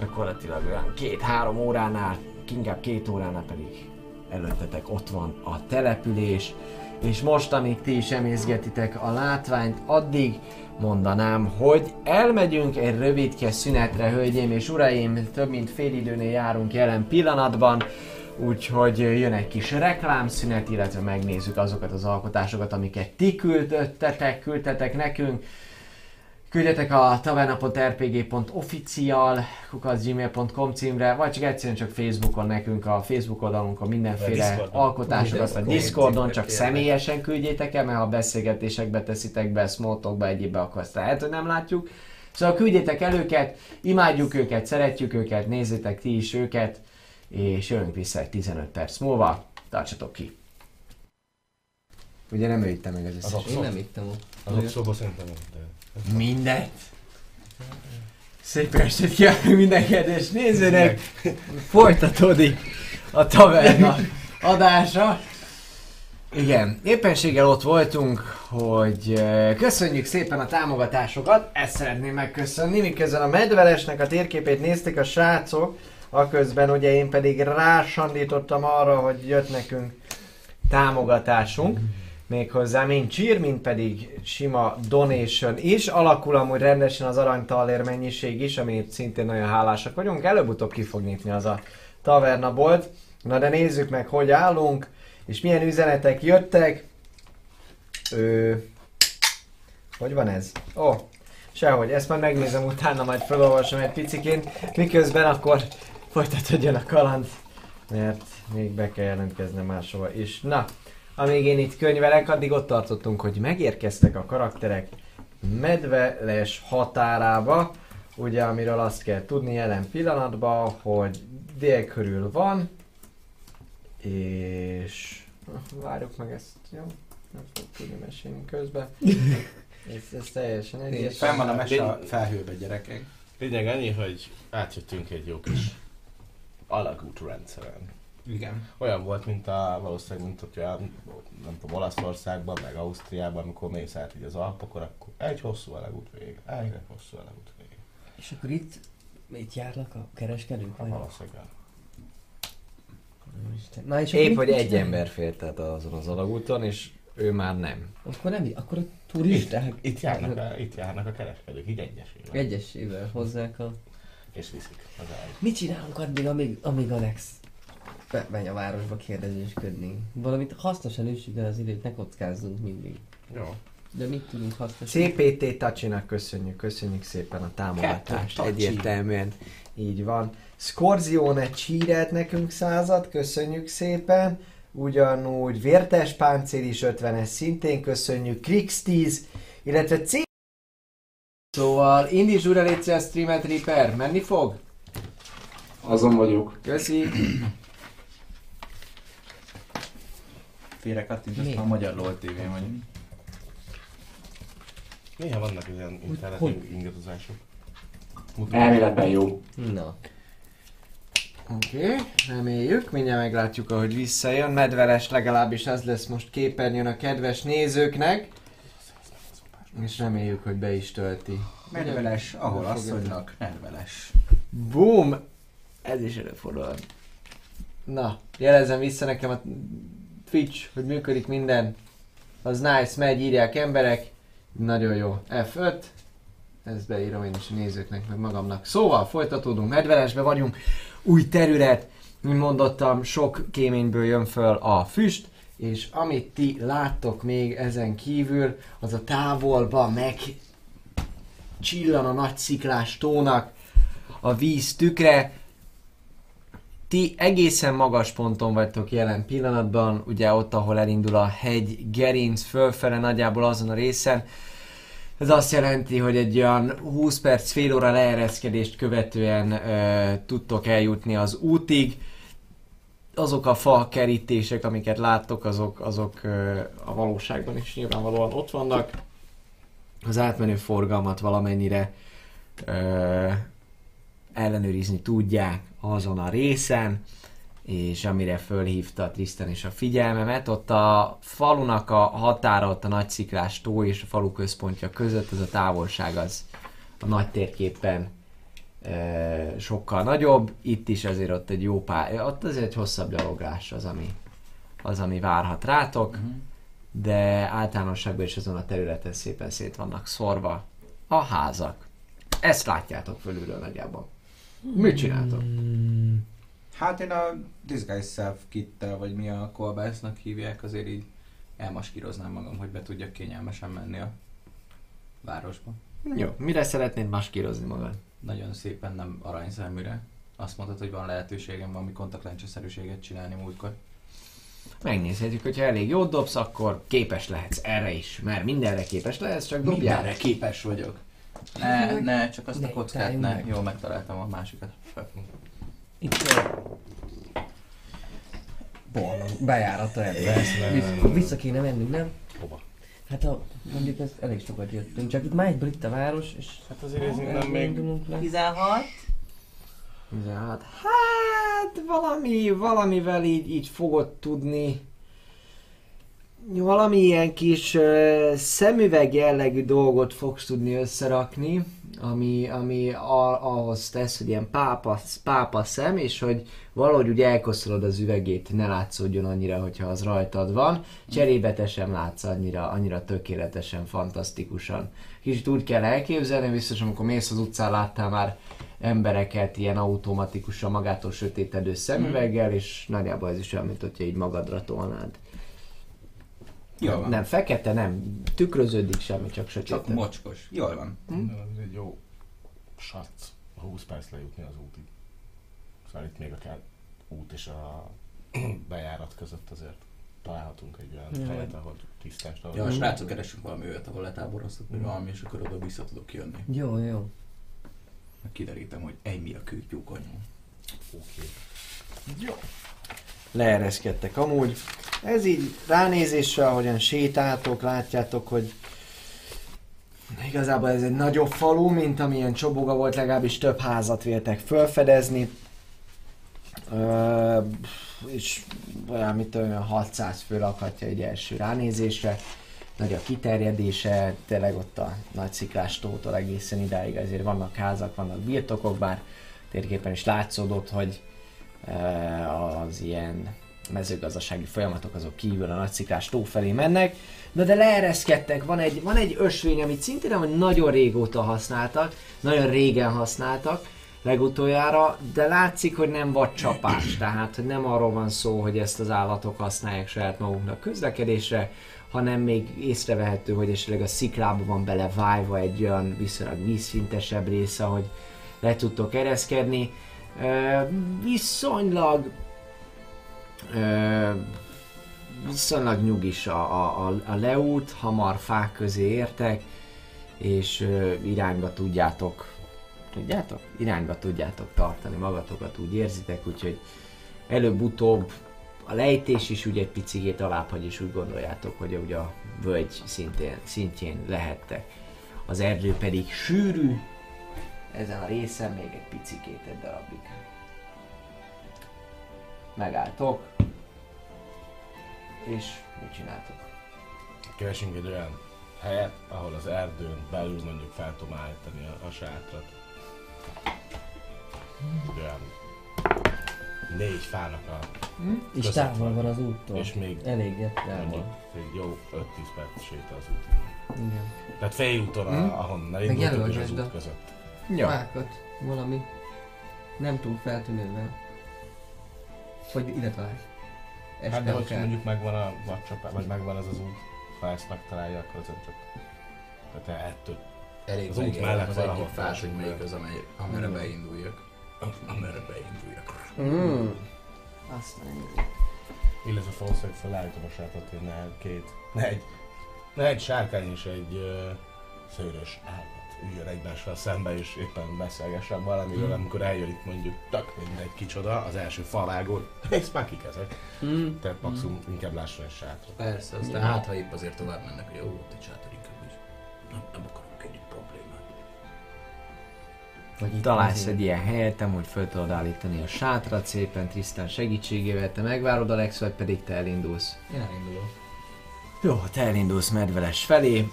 gyakorlatilag olyan két-három óránál, inkább két óránál pedig előttetek ott van a település, és most, amíg ti is emészgetitek a látványt, addig mondanám, hogy elmegyünk egy rövidke szünetre, hölgyeim és uraim, több mint fél időnél járunk jelen pillanatban, úgyhogy jön egy kis reklámszünet, illetve megnézzük azokat az alkotásokat, amiket ti küldöttetek, küldtetek nekünk. Küldjetek a tavernapot.rpg.official kukaszgmail.com címre, vagy csak egyszerűen csak Facebookon nekünk, a Facebook oldalunkon mindenféle Discordon. alkotásokat, vagy Discordon. Csak személyesen küldjétek el, mert ha beszélgetésekbe teszitek be, smalltalkba, egyébbe, akkor azt lehet, hogy nem látjuk. Szóval küldjétek el őket, imádjuk őket, szeretjük őket, nézzétek ti is őket, és jövünk vissza egy 15 perc múlva. Tartsatok ki! Ugye nem ő meg az Az összes. Én nem ittem ott. Az oxóból szerintem de- Mindent! Szép estét kívánok minden kedves nézőnek! Folytatódik a taverna adása. Igen, éppenséggel ott voltunk, hogy eh, köszönjük szépen a támogatásokat, ezt szeretném megköszönni, miközben a medvelesnek a térképét nézték a srácok, aközben ugye én pedig rásandítottam arra, hogy jött nekünk támogatásunk, méghozzá mind csír, mind pedig sima donation is. Alakul amúgy rendesen az aranytalér mennyiség is, amit szintén nagyon hálásak vagyunk. Előbb-utóbb ki fog nyitni az a taverna bolt. Na de nézzük meg, hogy állunk, és milyen üzenetek jöttek. Ö... Hogy van ez? Ó, oh, sehogy, ezt majd megnézem utána, majd felolvasom egy piciként, miközben akkor folytatódjon a kaland, mert még be kell jelentkeznem máshova is. Na, amíg én itt könyvelek, addig ott tartottunk, hogy megérkeztek a karakterek medveles határába, ugye amiről azt kell tudni jelen pillanatban, hogy dél körül van, és várjuk meg ezt, jó? Nem fogok tudni mesélni közben. Ez, ez teljesen egyes. Fenn van a mese a felhőbe, gyerekek. Lényeg annyi, hogy átjöttünk egy jó kis alagút rendszeren. Igen. Olyan volt, mint a, valószínűleg, mint hogy olyan, nem tudom, Olaszországban, meg Ausztriában, amikor mész át így az Alpokon, akkor egy hosszú alagút vége, egy hosszú alagút vége. És akkor itt, itt járnak a kereskedők? Vagy? Valószínűleg. Isten. Na és Épp, hogy egy ember fért át azon az alagúton, és ő már nem. Akkor nem, akkor a turisták Itt járnak, a, itt járnak a kereskedők, így egyesével. egyesével hozzák a... És viszik az. Mit csinálunk addig, amíg, amíg Alex be- megy a városba kérdezésködni? Valamit hasznosan üssük el az időt, ne kockázzunk mindig. Jó. De mit tudunk hasznosan? CPT Tacsinak köszönjük, köszönjük szépen a támogatást. Kettő. Egyértelműen így van. Scorzione csírelt nekünk százat, köszönjük szépen. Ugyanúgy Vértes Páncél is 50-es szintén köszönjük. Krix 10, illetve C... Szóval indíts újra légy a streamet Reaper, menni fog? Azon vagyok. Köszi. Félre kattintottam a Magyar LOL TV-n vagyunk. Néha vannak ilyen internet hogy- ingadozások. Elméletben jó. Na. Oké, okay, reméljük, mindjárt meglátjuk, ahogy visszajön. Medveles legalábbis ez lesz most képernyőn a kedves nézőknek. És reméljük, hogy be is tölti. Medveles, ahol asszonynak, nedveles. Boom! Ez is előfordul. Na, jelezem vissza nekem a Twitch, hogy működik minden. Az nice, megy, írják emberek. Nagyon jó. F5. Ezt beírom én is a nézőknek, meg magamnak. Szóval folytatódunk, medvelesbe vagyunk. Új terület, mint mondottam, sok kéményből jön föl a füst, és amit ti láttok még ezen kívül, az a távolba meg csillan a nagy sziklás tónak a víz tükre. Ti egészen magas ponton vagytok jelen pillanatban, ugye ott, ahol elindul a hegy gerinc fölfele, nagyjából azon a részen. Ez azt jelenti, hogy egy olyan 20 perc, fél óra leereszkedést követően ö, tudtok eljutni az útig. Azok a fa kerítések, amiket láttok, azok, azok ö, a valóságban is nyilvánvalóan ott vannak. Az átmenő forgalmat valamennyire ö, ellenőrizni tudják azon a részen, és amire fölhívta Tristan is a figyelmemet, ott a falunak a határa, ott a nagy sziklás tó és a falu központja között, ez a távolság az a nagy térképen e, sokkal nagyobb, itt is azért ott egy jó pár, ott azért egy hosszabb gyaloglás az, ami, az, ami várhat rátok, Mhm. de általánosságban is azon a területen szépen szét vannak szorva a házak. Ezt látjátok fölülről nagyjából. Mit csináltok? Hát én a Disguise Self kittel, vagy mi a kolbásznak hívják, azért így elmaskíroznám magam, hogy be tudjak kényelmesen menni a városba. Jó, mire szeretnéd maskírozni magad? Nagyon szépen nem aranyszeműre. Azt mondtad, hogy van lehetőségem valami kontaktlencseszerűséget csinálni múltkor. Megnézhetjük, hogyha elég jót dobsz, akkor képes lehetsz erre is, mert mindenre képes lehetsz, csak dobjál. Mindenre képes vagyok. Ne, ne, csak azt Ne a kockát, ne. meg. Jó, megtaláltam a másikat. Itt van. Bolond, bejárata ebbe. Vissza, nem. vissza kéne mennünk, nem? Hova? Hát a, mondjuk ez elég sokat jöttünk, csak itt már egy brit a város, és Hát azért ez nem még... indulunk le. 16? 16. Hát valami, valamivel így, így fogod tudni valami ilyen kis uh, szemüveg jellegű dolgot fogsz tudni összerakni, ami, ami a, ahhoz tesz, hogy ilyen pápa, pápa szem, és hogy valahogy úgy elkoszolod az üvegét, ne látszódjon annyira, hogyha az rajtad van. Cserébe te sem látsz annyira, annyira tökéletesen, fantasztikusan. Kicsit úgy kell elképzelni, biztos amikor mész az utcán, láttál már embereket ilyen automatikusan magától sötétedő szemüveggel, és nagyjából ez is olyan, mint hogyha így magadra tolnád. Jól van. Nem fekete, nem tükröződik semmi, csak sötét. Csak mocskos. Jól van. Ez egy jó sac. 20 perc lejutni az útig. Szóval itt még akár út és a bejárat között azért találhatunk egy olyan helyet, ahol tisztás Ja, a srácok keresünk valami olyat, ahol letáboroztuk, vagy valami, és akkor oda vissza tudok jönni. Jó, jó. Kiderítem, hogy egy mi a kőtyúk anyó. Oké. Leereszkedtek amúgy. Ez így ránézésre, ahogyan sétáltok, látjátok, hogy igazából ez egy nagyobb falu, mint amilyen Csoboga volt, legalábbis több házat véltek felfedezni. Ö, és olyan, tudom, olyan 600 fő lakhatja egy első ránézésre. Nagy a kiterjedése, tényleg ott a nagy sziklás tótól egészen idáig azért vannak házak, vannak birtokok, bár térképen is látszódott, hogy az ilyen mezőgazdasági folyamatok azok kívül a nagy sziklás tó felé mennek, de de leereszkedtek, van egy, van egy ösvény, amit szintén hogy nagyon régóta használtak, nagyon régen használtak, legutoljára, de látszik, hogy nem vagy csapás, tehát hogy nem arról van szó, hogy ezt az állatok használják saját maguknak közlekedésre, hanem még észrevehető, hogy esetleg a sziklába van belevájva egy olyan viszonylag vízszintesebb része, hogy le tudtok ereszkedni. Viszonylag viszonylag nyugis a, a, a, leút, hamar fák közé értek, és ö, irányba tudjátok, tudjátok? Irányba tudjátok tartani magatokat, úgy érzitek, úgyhogy előbb-utóbb a lejtés is ugye egy picigét alábbhagy, és úgy gondoljátok, hogy ugye a völgy szintén, szintjén lehettek. Az erdő pedig sűrű, ezen a részen még egy picikét egy darabig. Megálltok, és mit csináltok? Keresünk egy olyan helyet, ahol az erdőn belül mondjuk fel tudom állítani a, a sátrat. Olyan négy fának a, És Között távol van. az úttól. és még Elég távol. egy jó 5-10 perc séta az úton. Igen. Tehát félúton, Hm? ahonnan indultunk és az út között. Ja. Fákat, valami nem túl feltűnővel. Hogy ide találj. Este Hát de hogyha mondjuk megvan a vadcsapás, vagy megvan ez az út, ha ezt megtalálja, akkor azért csak... Tehát ettől Elég Az út mellett az egyik fát, hogy melyik az, amely, amerre beinduljak. Amerre beinduljak. Mm. Azt mondjuk. Illetve valószínűleg felállítom a sátot, hogy ne két, ne egy, ne egy sárkány és egy uh, szőrös állat üljön egymással szembe és éppen beszélgessen valamiről, amikor eljön itt mondjuk tök mindegy kicsoda az első falágon, és már kik ezek. Mm. Tehát maximum inkább lásson egy sátrat. Persze, aztán hát ha épp azért tovább mennek, hogy jó, ott egy sátor inkább is. Nem, nem akarunk egy problémát. Vagy itt Találsz egy ilyen helyet, amúgy föl tudod állítani a sátrat szépen Tristan segítségével, te megvárod Alex, vagy pedig te elindulsz. Én elindulok. Jó, te elindulsz medveles felé,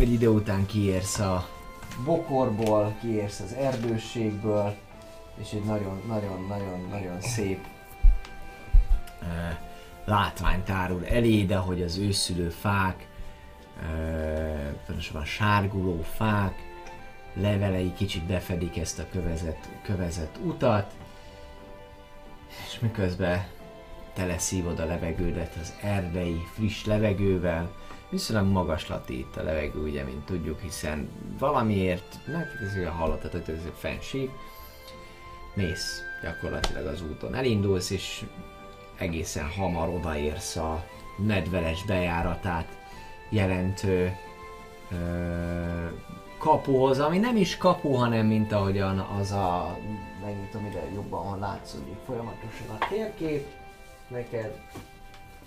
egy idő után kiérsz a bokorból, kiérsz az erdőségből, és egy nagyon-nagyon-nagyon-nagyon szép uh, látvány tárul eléd, ahogy az őszülő fák, uh, pontosabban sárguló fák, levelei kicsit befedik ezt a kövezett, kövezett utat, és miközben teleszívod a levegődet az erdei friss levegővel, viszonylag magaslati itt a levegő, ugye, mint tudjuk, hiszen valamiért, hát ez ugye hallottad, hogy ez egy fenség, mész gyakorlatilag az úton. Elindulsz, és egészen hamar odaérsz a nedveles bejáratát jelentő ö, kapuhoz, ami nem is kapu, hanem mint ahogyan az a, megnyitom ide jobban, ahol látszódik folyamatosan a térkép, neked.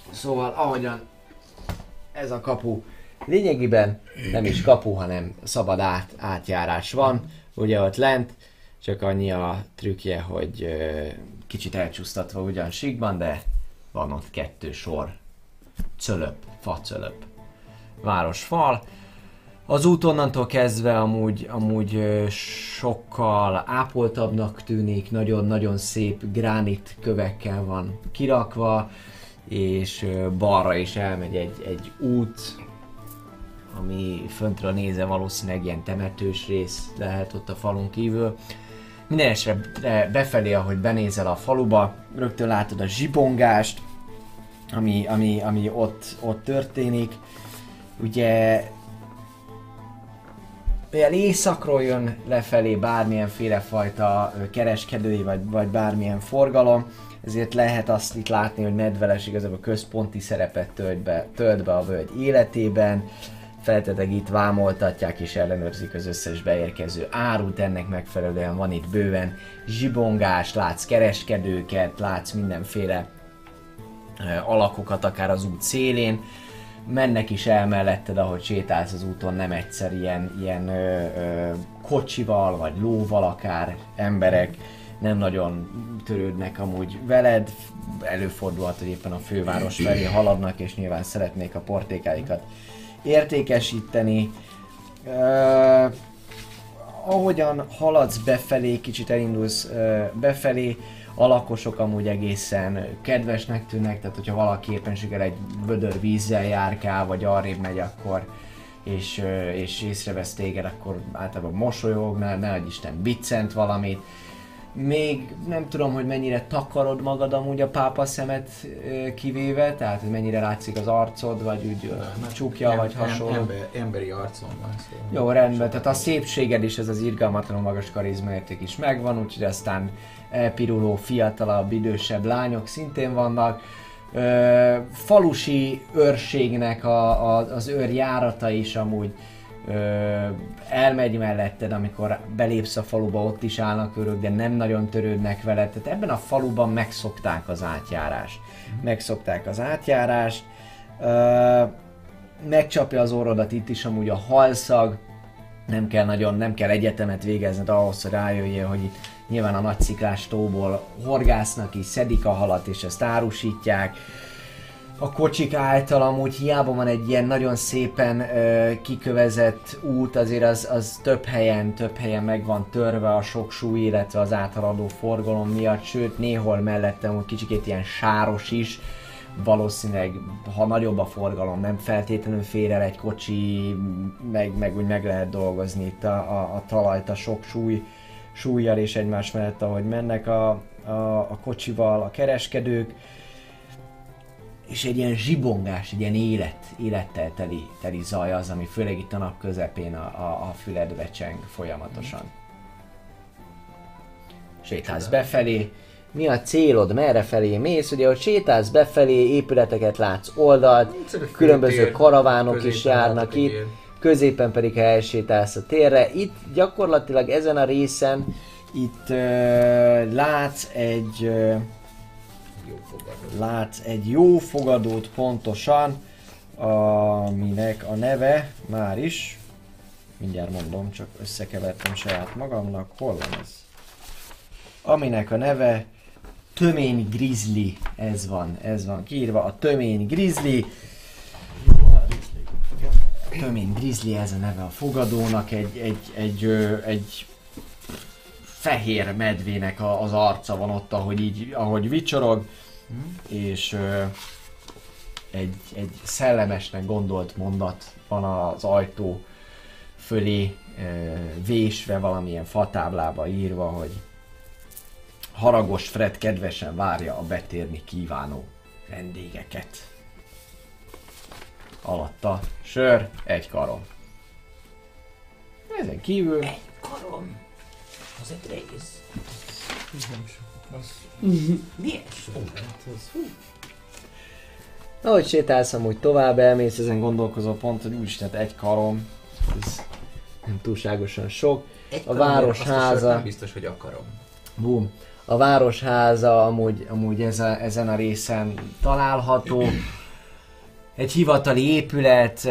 Szóval ahogyan ez a kapu. Lényegében nem is kapu, hanem szabad át, átjárás van, ugye ott lent, csak annyi a trükkje, hogy kicsit elcsúsztatva ugyan síkban, de van ott kettő sor. Cölöp, facölöp, városfal. Az út onnantól kezdve amúgy, amúgy sokkal ápoltabbnak tűnik, nagyon-nagyon szép gránit kövekkel van kirakva, és balra is elmegy egy, egy út, ami föntről nézve valószínűleg ilyen temetős rész lehet ott a falun kívül. Minden esetre befelé, ahogy benézel a faluba, rögtön látod a zsibongást, ami, ami, ami ott, ott történik. Ugye mivel északról jön lefelé bármilyenféle fajta kereskedői vagy, vagy bármilyen forgalom, ezért lehet azt itt látni, hogy Nedveles igazából központi szerepet tölt be, tölt be a völgy életében. Felteteg itt vámoltatják és ellenőrzik az összes beérkező árut, ennek megfelelően van itt bőven zsibongás, látsz kereskedőket, látsz mindenféle alakokat akár az út szélén, mennek is el melletted, ahogy sétálsz az úton, nem egyszer ilyen, ilyen ö, ö, kocsival, vagy lóval akár emberek, nem nagyon törődnek amúgy veled, előfordulhat, hogy éppen a főváros felé haladnak, és nyilván szeretnék a portékáikat értékesíteni. Ö, ahogyan haladsz befelé, kicsit elindulsz ö, befelé, a lakosok amúgy egészen kedvesnek tűnnek, tehát hogyha valaki éppenséggel egy vödör vízzel járkál, vagy arrébb megy, akkor és, és észrevesz téged, akkor általában mosolyog, ne, ne adj Isten biccent valamit. Még nem tudom, hogy mennyire takarod magad amúgy a pápa szemet kivéve, tehát hogy mennyire látszik az arcod, vagy úgy ö, csukja, vagy hasonló. Ember, emberi arcon van, szóval. Jó, rendben, tehát a szépséged is, ez az irgalmatlanul magas karizmaérték is megvan, úgyhogy aztán elpiruló, fiatalabb, idősebb lányok szintén vannak. Ö, falusi őrségnek a, a, az őrjárata is amúgy elmegy melletted, amikor belépsz a faluba, ott is állnak őrök, de nem nagyon törődnek veled. Tehát ebben a faluban megszokták az átjárást. Megszokták az átjárást. Megcsapja az orrodat itt is amúgy a halszag, nem kell nagyon, nem kell egyetemet végezned ahhoz, hogy rájöjjél, hogy itt nyilván a nagy sziklás tóból horgásznak is, szedik a halat és ezt árusítják. A kocsik által amúgy hiába van egy ilyen nagyon szépen ö, kikövezett út, azért az, az több helyen, több helyen meg van törve a sok súly, illetve az általadó forgalom miatt, sőt néhol mellettem úgy kicsikét ilyen sáros is, valószínűleg, ha nagyobb a forgalom, nem feltétlenül fér el egy kocsi, meg, meg úgy meg lehet dolgozni itt a, a, a talajt a sok súly, súlyjal és egymás mellett, ahogy mennek a, a, a kocsival a kereskedők, és egy ilyen zsibongás, egy ilyen élet, élettel teli, teli zaj az, ami főleg itt a nap közepén a, a, a füledbe cseng folyamatosan. Sétálsz befelé, mi a célod, merre felé mész, ugye, hogy sétálsz befelé, épületeket látsz oldalt, különböző karavánok is járnak itt, középen pedig ha elsétálsz a térre. Itt gyakorlatilag ezen a részen itt uh, látsz egy uh, látsz egy jó fogadót pontosan, aminek a neve már is, mindjárt mondom, csak összekevertem saját magamnak, hol van ez? Aminek a neve Tömény Grizzly, ez van, ez van kiírva, a Tömény Grizzly, Tömény Grizzly, ez a neve a fogadónak, egy, egy, egy, ö, egy fehér medvének a, az arca van ott, ahogy így, ahogy vicsorog, és ö, egy, egy szellemesnek gondolt mondat van az ajtó fölé ö, vésve valamilyen fatáblába írva, hogy haragos Fred kedvesen várja a betérni kívánó vendégeket. Alatta sör, egy karom. Ezen kívül Karom. Az egy rész. Milyen sok? Ahogy sétálsz amúgy tovább, elmész, ezen gondolkozó pont, hogy úgyis tehát egy karom, ez nem túlságosan sok. Egy A városháza. Nem biztos, hogy akarom. Boom. A városháza amúgy, amúgy ez a, ezen a részen található. Egy hivatali épület,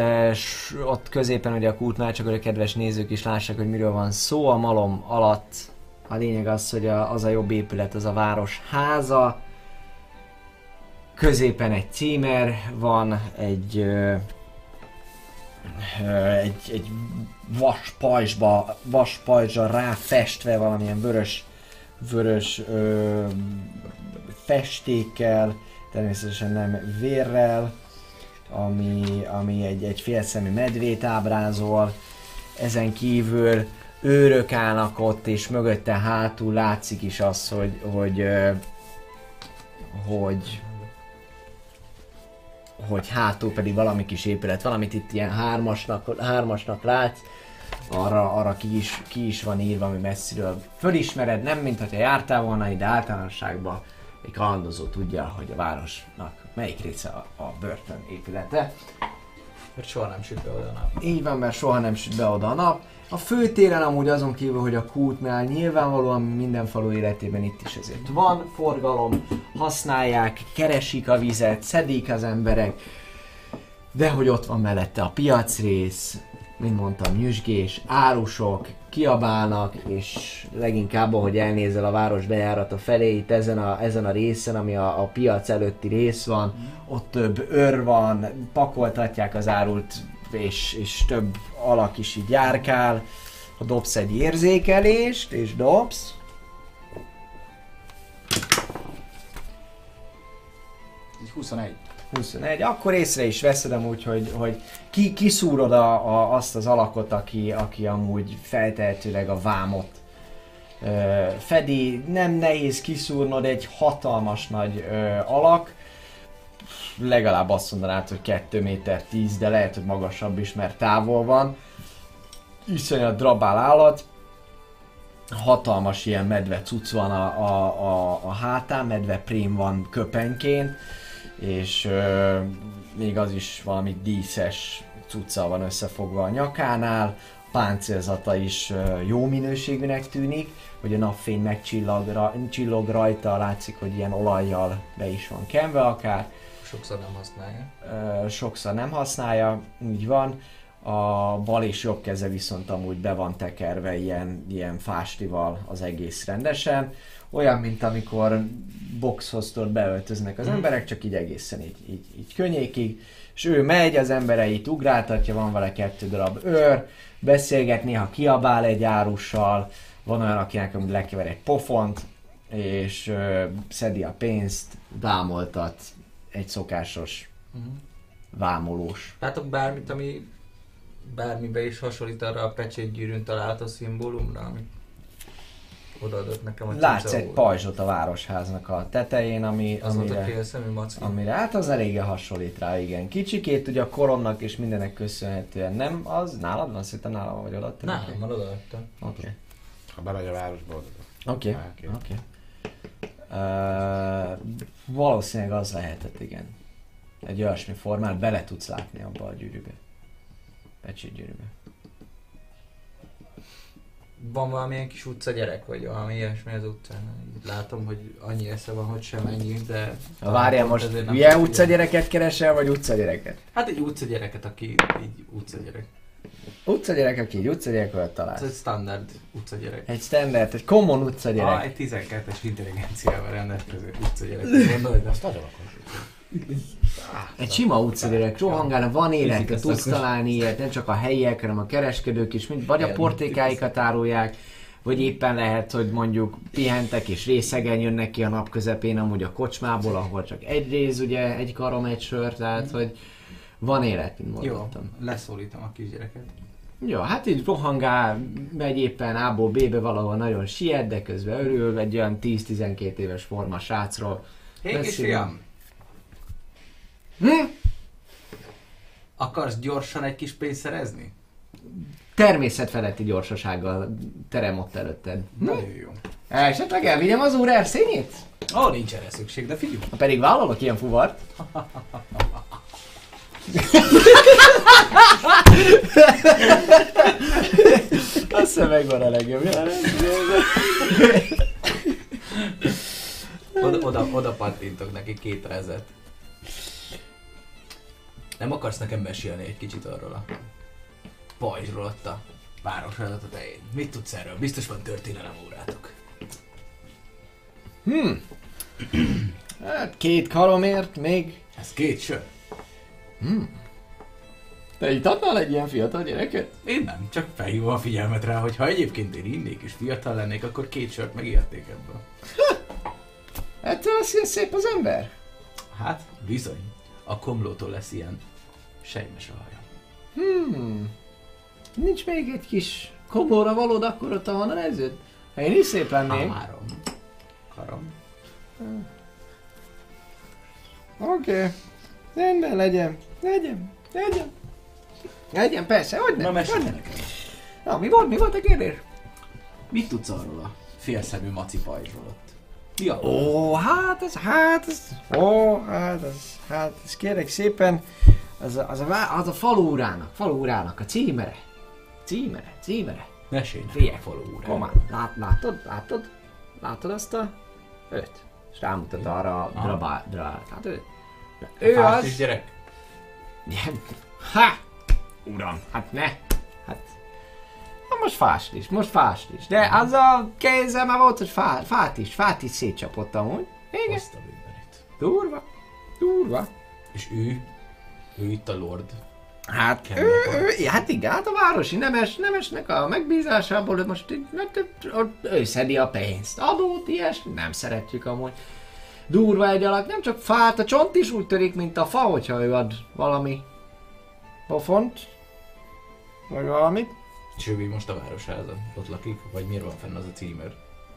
ott középen ugye a kútnál, csak hogy a kedves nézők is lássák, hogy miről van szó. A malom alatt a lényeg az, hogy a, az a jobb épület, az a város háza. Középen egy címer van, egy, egy, egy vas pajzsba, vas pajzsra ráfestve valamilyen vörös, vörös ö, festékkel, természetesen nem vérrel, ami, ami egy, egy félszemű medvét ábrázol. Ezen kívül őrök állnak ott, és mögötte hátul látszik is az, hogy, hogy, hogy hogy hátul pedig valami kis épület, valamit itt ilyen hármasnak, hármasnak látsz, arra, arra ki, is, ki is van írva, ami messziről. Fölismered, nem mint hogyha jártál volna ide általánosságban, egy kalandozó tudja, hogy a városnak melyik része a, a börtön épülete. Mert soha nem süt be oda a nap. Így van, mert soha nem süt be oda a nap. A főtéren amúgy azon kívül, hogy a kútnál nyilvánvalóan minden falu életében itt is ezért van forgalom, használják, keresik a vizet, szedik az emberek, de hogy ott van mellette a piacrész, mint mondtam, nyüzsgés, árusok, kiabálnak, és leginkább, ahogy elnézel a város bejárata felé, itt ezen a, ezen a részen, ami a, a piac előtti rész van, ott több őr van, pakoltatják az árult, és, és több alak is így járkál. Ha dobsz egy érzékelést, és dobsz, Így 21. 21, akkor észre is veszed amúgy, hogy, hogy ki, kiszúrod a, a, azt az alakot, aki, aki amúgy feltehetőleg a vámot ö, fedi. Nem nehéz kiszúrnod egy hatalmas nagy ö, alak, legalább azt mondanád, hogy 2 méter 10, de lehet, hogy magasabb is, mert távol van. Iszonyat drabál állat, hatalmas ilyen medve cucc van a, a, a, a hátán, medve prém van köpenként, és ö, még az is valami díszes cuccal van összefogva a nyakánál, páncélzata is ö, jó minőségűnek tűnik, hogy a napfény megcsillag ra, csillog rajta, látszik, hogy ilyen olajjal be is van kenve akár, Sokszor nem használja. ö, sokszor nem használja, így van. A bal és jobb keze viszont amúgy be van tekerve ilyen, ilyen fástival az egész rendesen. Olyan, mint amikor boxhoztól beöltöznek az emberek, csak így egészen így, így, így könnyékig. És ő megy, az embereit ugráltatja, van vele kettő darab őr, beszélget, néha kiabál egy árussal, van olyan, akinek amúgy lekever egy pofont, és ö, szedi a pénzt, vámoltat egy szokásos Uh-huh. vámolós. Látok bármit, ami bármibe is hasonlít arra a pecsétgyűrűn található szimbólumra, amit odaadott nekem a Látsz egy pajzsot a városháznak a tetején, ami, Az volt a amire, amire hát az eléggé hasonlít rá, igen. Kicsikét ugye a koromnak és mindenek köszönhetően nem az, nálad van? Szerintem nálam vagy odaadtam. Nem, már odaadtam. Oké. Ha bemegy a városba. Oké. Oké. Oké. Ö, Valószínűleg az lehetett, igen. Egy olyasmi formát bele tudsz látni abba a gyűrűbe. Pecsét gyűrűbe. Van valamilyen kis utca gyerek, vagy valami ilyesmi az utcán. Így Látom, hogy annyi esze van, hogy sem ennyi, de... Ha várjál pont most, hülye tudja. utcagyereket keresel, vagy utcagyereket? Hát egy utca gyereket, aki így utca gyerek. Utcagyerek, aki egy utcagyerek alatt Ez találsz. egy standard utca gyerek. Egy standard, egy common utcagyerek. Ah, egy 12-es intelligenciával rendelkező utca gyerek. Gondolj, de azt nagyon Egy sima utcagyerek, rohangálna, van élet, tudsz találni ilyet, nem csak a helyiek, hanem a kereskedők is, mind, vagy a portékáikat árulják, vagy éppen lehet, hogy mondjuk pihentek és részegen jönnek ki a nap közepén amúgy a kocsmából, ahol csak egy rész, ugye, egy karom, egy sör, tehát, hogy van élet, mint Jó, mondottam. leszólítom a kisgyereket. Jó, hát így rohangál, megy éppen A-ból B-be valahol nagyon siet, de közben örül, egy olyan 10-12 éves forma srácról. Hé, Beszélünk. kisfiam! Hm? Akarsz gyorsan egy kis pénzt szerezni? Természetfeletti gyorsasággal terem ott előtted. Nagyon jó. Esetleg elvigyem az úr erszényét? Ó, nincs erre szükség, de figyelj! Ha pedig vállalok ilyen fuvart. Azt hiszem megvan a legjobb. Oda, oda, oda pattintok neki két rezet. Nem akarsz nekem mesélni egy kicsit arról a pajzsról ott a városháza tetején? Mit tudsz erről? Biztos van történelem órátok. Hmm. Hát két karomért még. Ez két sör. Te itt adnál egy ilyen fiatal gyereket? Én nem, csak felhívom a figyelmet rá, hogy ha egyébként én innék és fiatal lennék, akkor két sört megijedték ebből. Ettől az ilyen szép az ember? Hát, bizony. A komlótól lesz ilyen sejmes a haja. Hmm. Nincs még egy kis komóra valód, akkor ott van a neződ? Ha én is szép lennék. Három. Karom. Oké. Okay. Rendben, legyen. Legyen. Legyen. Legyen, persze, hogy Na nem. mesélj nem. nekem. Na, mi volt, mi volt a kérdés? Mit tudsz arról a félszemű maci pajzsról ott? Mi a... Ó, hát ez, hát ez, ó, hát ez, hát ez kérek szépen, Az a, az a, az a faluúrának, faluúrának a címere. Címere, címere. Mesélj falu úr. Komán, lát, látod, látod? Látod azt a... Őt? És rámutat arra a drabá, drá, hát ő. Ő az... gyerek? Igen. Ha! Uram, hát ne. Hát... Na most fást is, most fást is. De az a kézzel már volt, hogy fá, fát is, fát is szétcsapott amúgy. Igen. Azt a mindenit. Durva. Durva. És ő? Ő itt a lord. Hát, ő, ő, hát igen, hát a városi nemes, nemesnek a megbízásából most így, hát, ő szedi a pénzt. Adót, ilyes, nem szeretjük amúgy. Durva egy alak, nem csak fát, a csont is úgy törik, mint a fa, hogyha ő ad valami pofont. Vagy valamit. És ő most a városházon. Ott lakik? Vagy miért van fenn az a címer?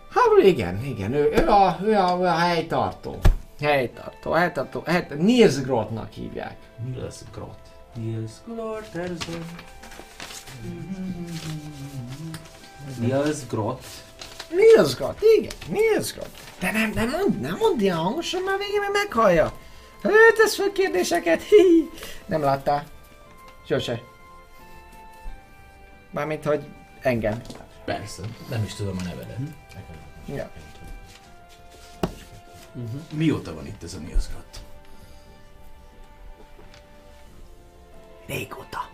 Hát igen, igen, ő, ő, a, ő, a, ő a helytartó. Helytartó, helytartó, helytartó, Nils Grotnak hívják. Nils Grot. Nils Glorterzen. Nils Grot. Nils Grot, igen, Nils Grot. De nem, nem mond, nem mondd ilyen hangosan, már végén meg meghallja. Ő tesz fel kérdéseket, hi. Nem láttál? Sose. Mármint, hogy engem. Persze. Nem is tudom a nevedet. Ja. Mióta van itt ez a Nils Grot? Régóta.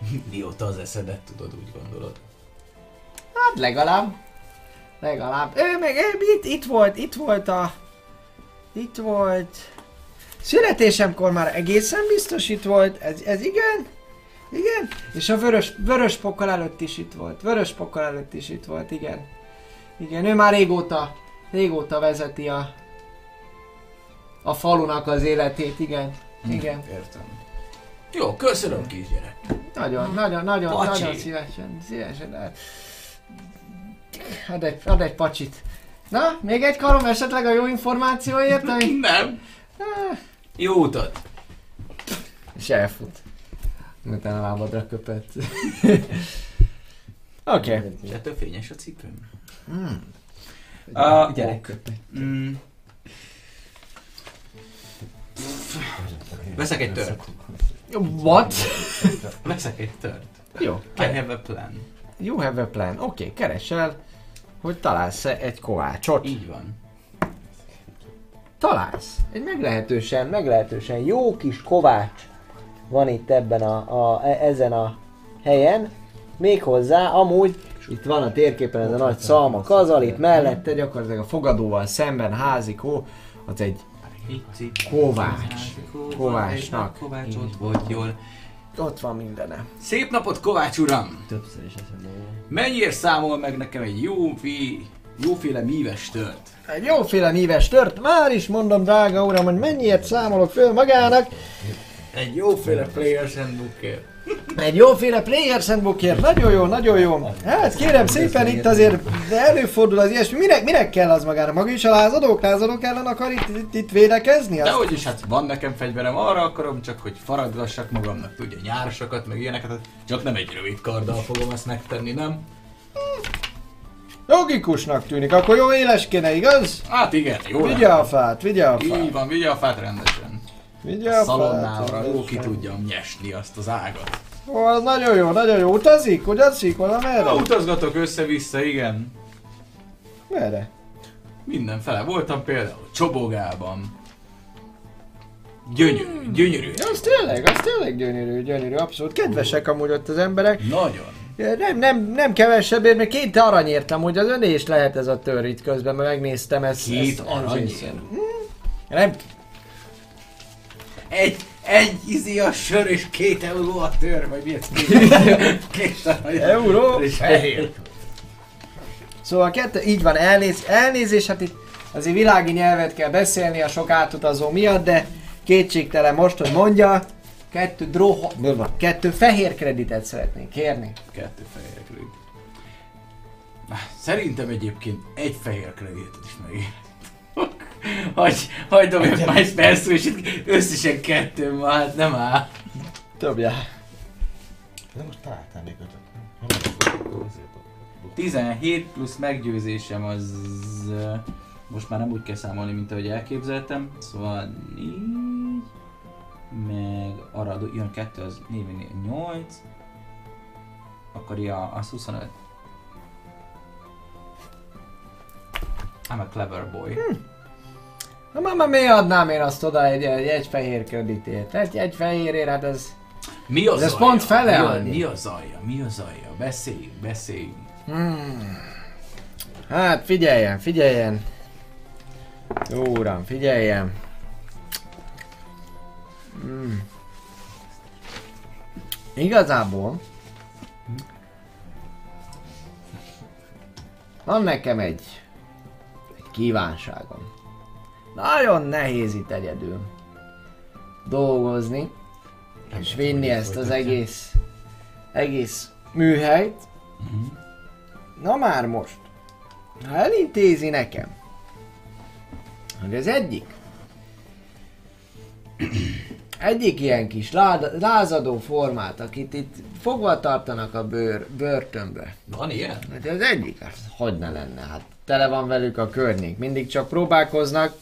Mióta az eszedet tudod, úgy gondolod? Hát legalább. Legalább. Ő meg ő, itt, itt volt, itt volt a... Itt volt... Születésemkor már egészen biztos itt volt, ez, ez igen? Igen? És a vörös, vörös pokol előtt is itt volt. Vörös pokol előtt is itt volt, igen. Igen, ő már régóta, régóta vezeti a... A falunak az életét, igen. Igen. Értem. Jó, köszönöm kisgyerek. Nagyon, nagyon, nagyon, Pacsi. nagyon szívesen, szívesen. hát- Ad egy, ad egy pacsit. Na, még egy karom esetleg a jó információért, ami... Nem. Ah, Jó utat. És elfut. Utána lábadra köpött. Oké. Okay. És ettől fényes a cipőm. Hmm. A Gyerek. Mm. Veszek egy tört. What? Veszek egy tört. Jó. I have a plan. You have a plan. Oké, okay, keresel, hogy találsz egy kovácsot. Így van. találsz. Egy meglehetősen, meglehetősen jó kis kovács van itt ebben a, a e- ezen a helyen. Méghozzá amúgy itt van a térképen ez a nagy szalma kazal, itt mellette gyakorlatilag a fogadóval szemben házi kó, az egy kovács. Kovácsnak. Kovács ott volt jól. Ott van mindene. Szép napot, Kovács uram! Többször is eszembe volt. Mennyiért számol meg nekem egy jó fi, jóféle míves tört? Egy jóféle míves tört, már is mondom drága uram, hogy mennyiért számolok föl magának. Egy jóféle Players Handbookért. Egy jóféle Players Handbookért, nagyon jó, nagyon jó. Hát kérem szépen itt azért előfordul az ilyesmi. Minek, minek kell az magára? Maga is a lázadók? Lázadók ellen akar itt, itt, itt védekezni? De Azt- hogy is, hát van nekem fegyverem, arra akarom csak, hogy faradgassak magamnak, tudja, nyárosokat, meg ilyeneket, hát csak nem egy rövid karddal fogom ezt megtenni, nem? Logikusnak tűnik, akkor jó éles kéne, igaz? Hát igen, jó Vigye a fát, vigye a Így fát. van, vigye a fát rendesen. Vigye a Szalonnára fát. jó ki tudjam nyesni azt az ágat. Ó, az nagyon jó, nagyon jó. Utazik? Utazik valamerre? Ja, utazgatok össze-vissza, igen. Merre? Mindenfele. Voltam például Csobogában. Gyönyörű, gyönyörű. Az tényleg, az tényleg gyönyörű, gyönyörű, abszolút. Kedvesek amúgy ott az emberek. Nagyon. Nem, nem, nem kevesebbért, mert két aranyért amúgy az öné is lehet ez a tör itt közben, mert megnéztem ezt. Két ezt, aranyért? ezt- Nem, Egy, egy izi a sör és két euró a tör, vagy miért? Két arany. Euró? És fehér. Szóval kettő, így van, elnéz, elnézés, hát itt azért világi nyelvet kell beszélni a sok átutazó miatt, de kétségtelen most, hogy mondja, kettő droha, kettő fehér kreditet szeretnék kérni. Kettő fehér kredit. Szerintem egyébként egy fehér kreditet is megér. Hagy, hagyd dobjak egy persze, és itt összesen kettő van, hát nem áll. Dobjál. De most találtál még ötöt. nem? Nem, azért ott. 17 plusz meggyőzésem az... Most már nem úgy kell számolni, mint ahogy elképzeltem. Szóval 4... Meg arra jön 2, az 4, 8. Akkor ja, az 25. I'm a clever boy. Na már miért adnám én azt oda egy, egy, egy fehér kreditért? Egy, egy fehérért, hát ez... Mi az Ez pont fele mi, a, mi az alja? Mi az alja? Beszéljünk, beszéljünk. Hmm. Hát figyeljen, figyeljen. Uram, figyeljen. Hmm. Igazából van nekem egy, egy kívánságom. Nagyon nehéz itt egyedül dolgozni, és vinni ezt az egész, egész műhelyt. Na már most, ha elintézi nekem, hogy az egyik, egyik ilyen kis lád, lázadó formát, akit itt fogva tartanak a bőr, börtönbe, Van ilyen? Hát az egyik, hát hogy ne lenne, hát tele van velük a környék, mindig csak próbálkoznak,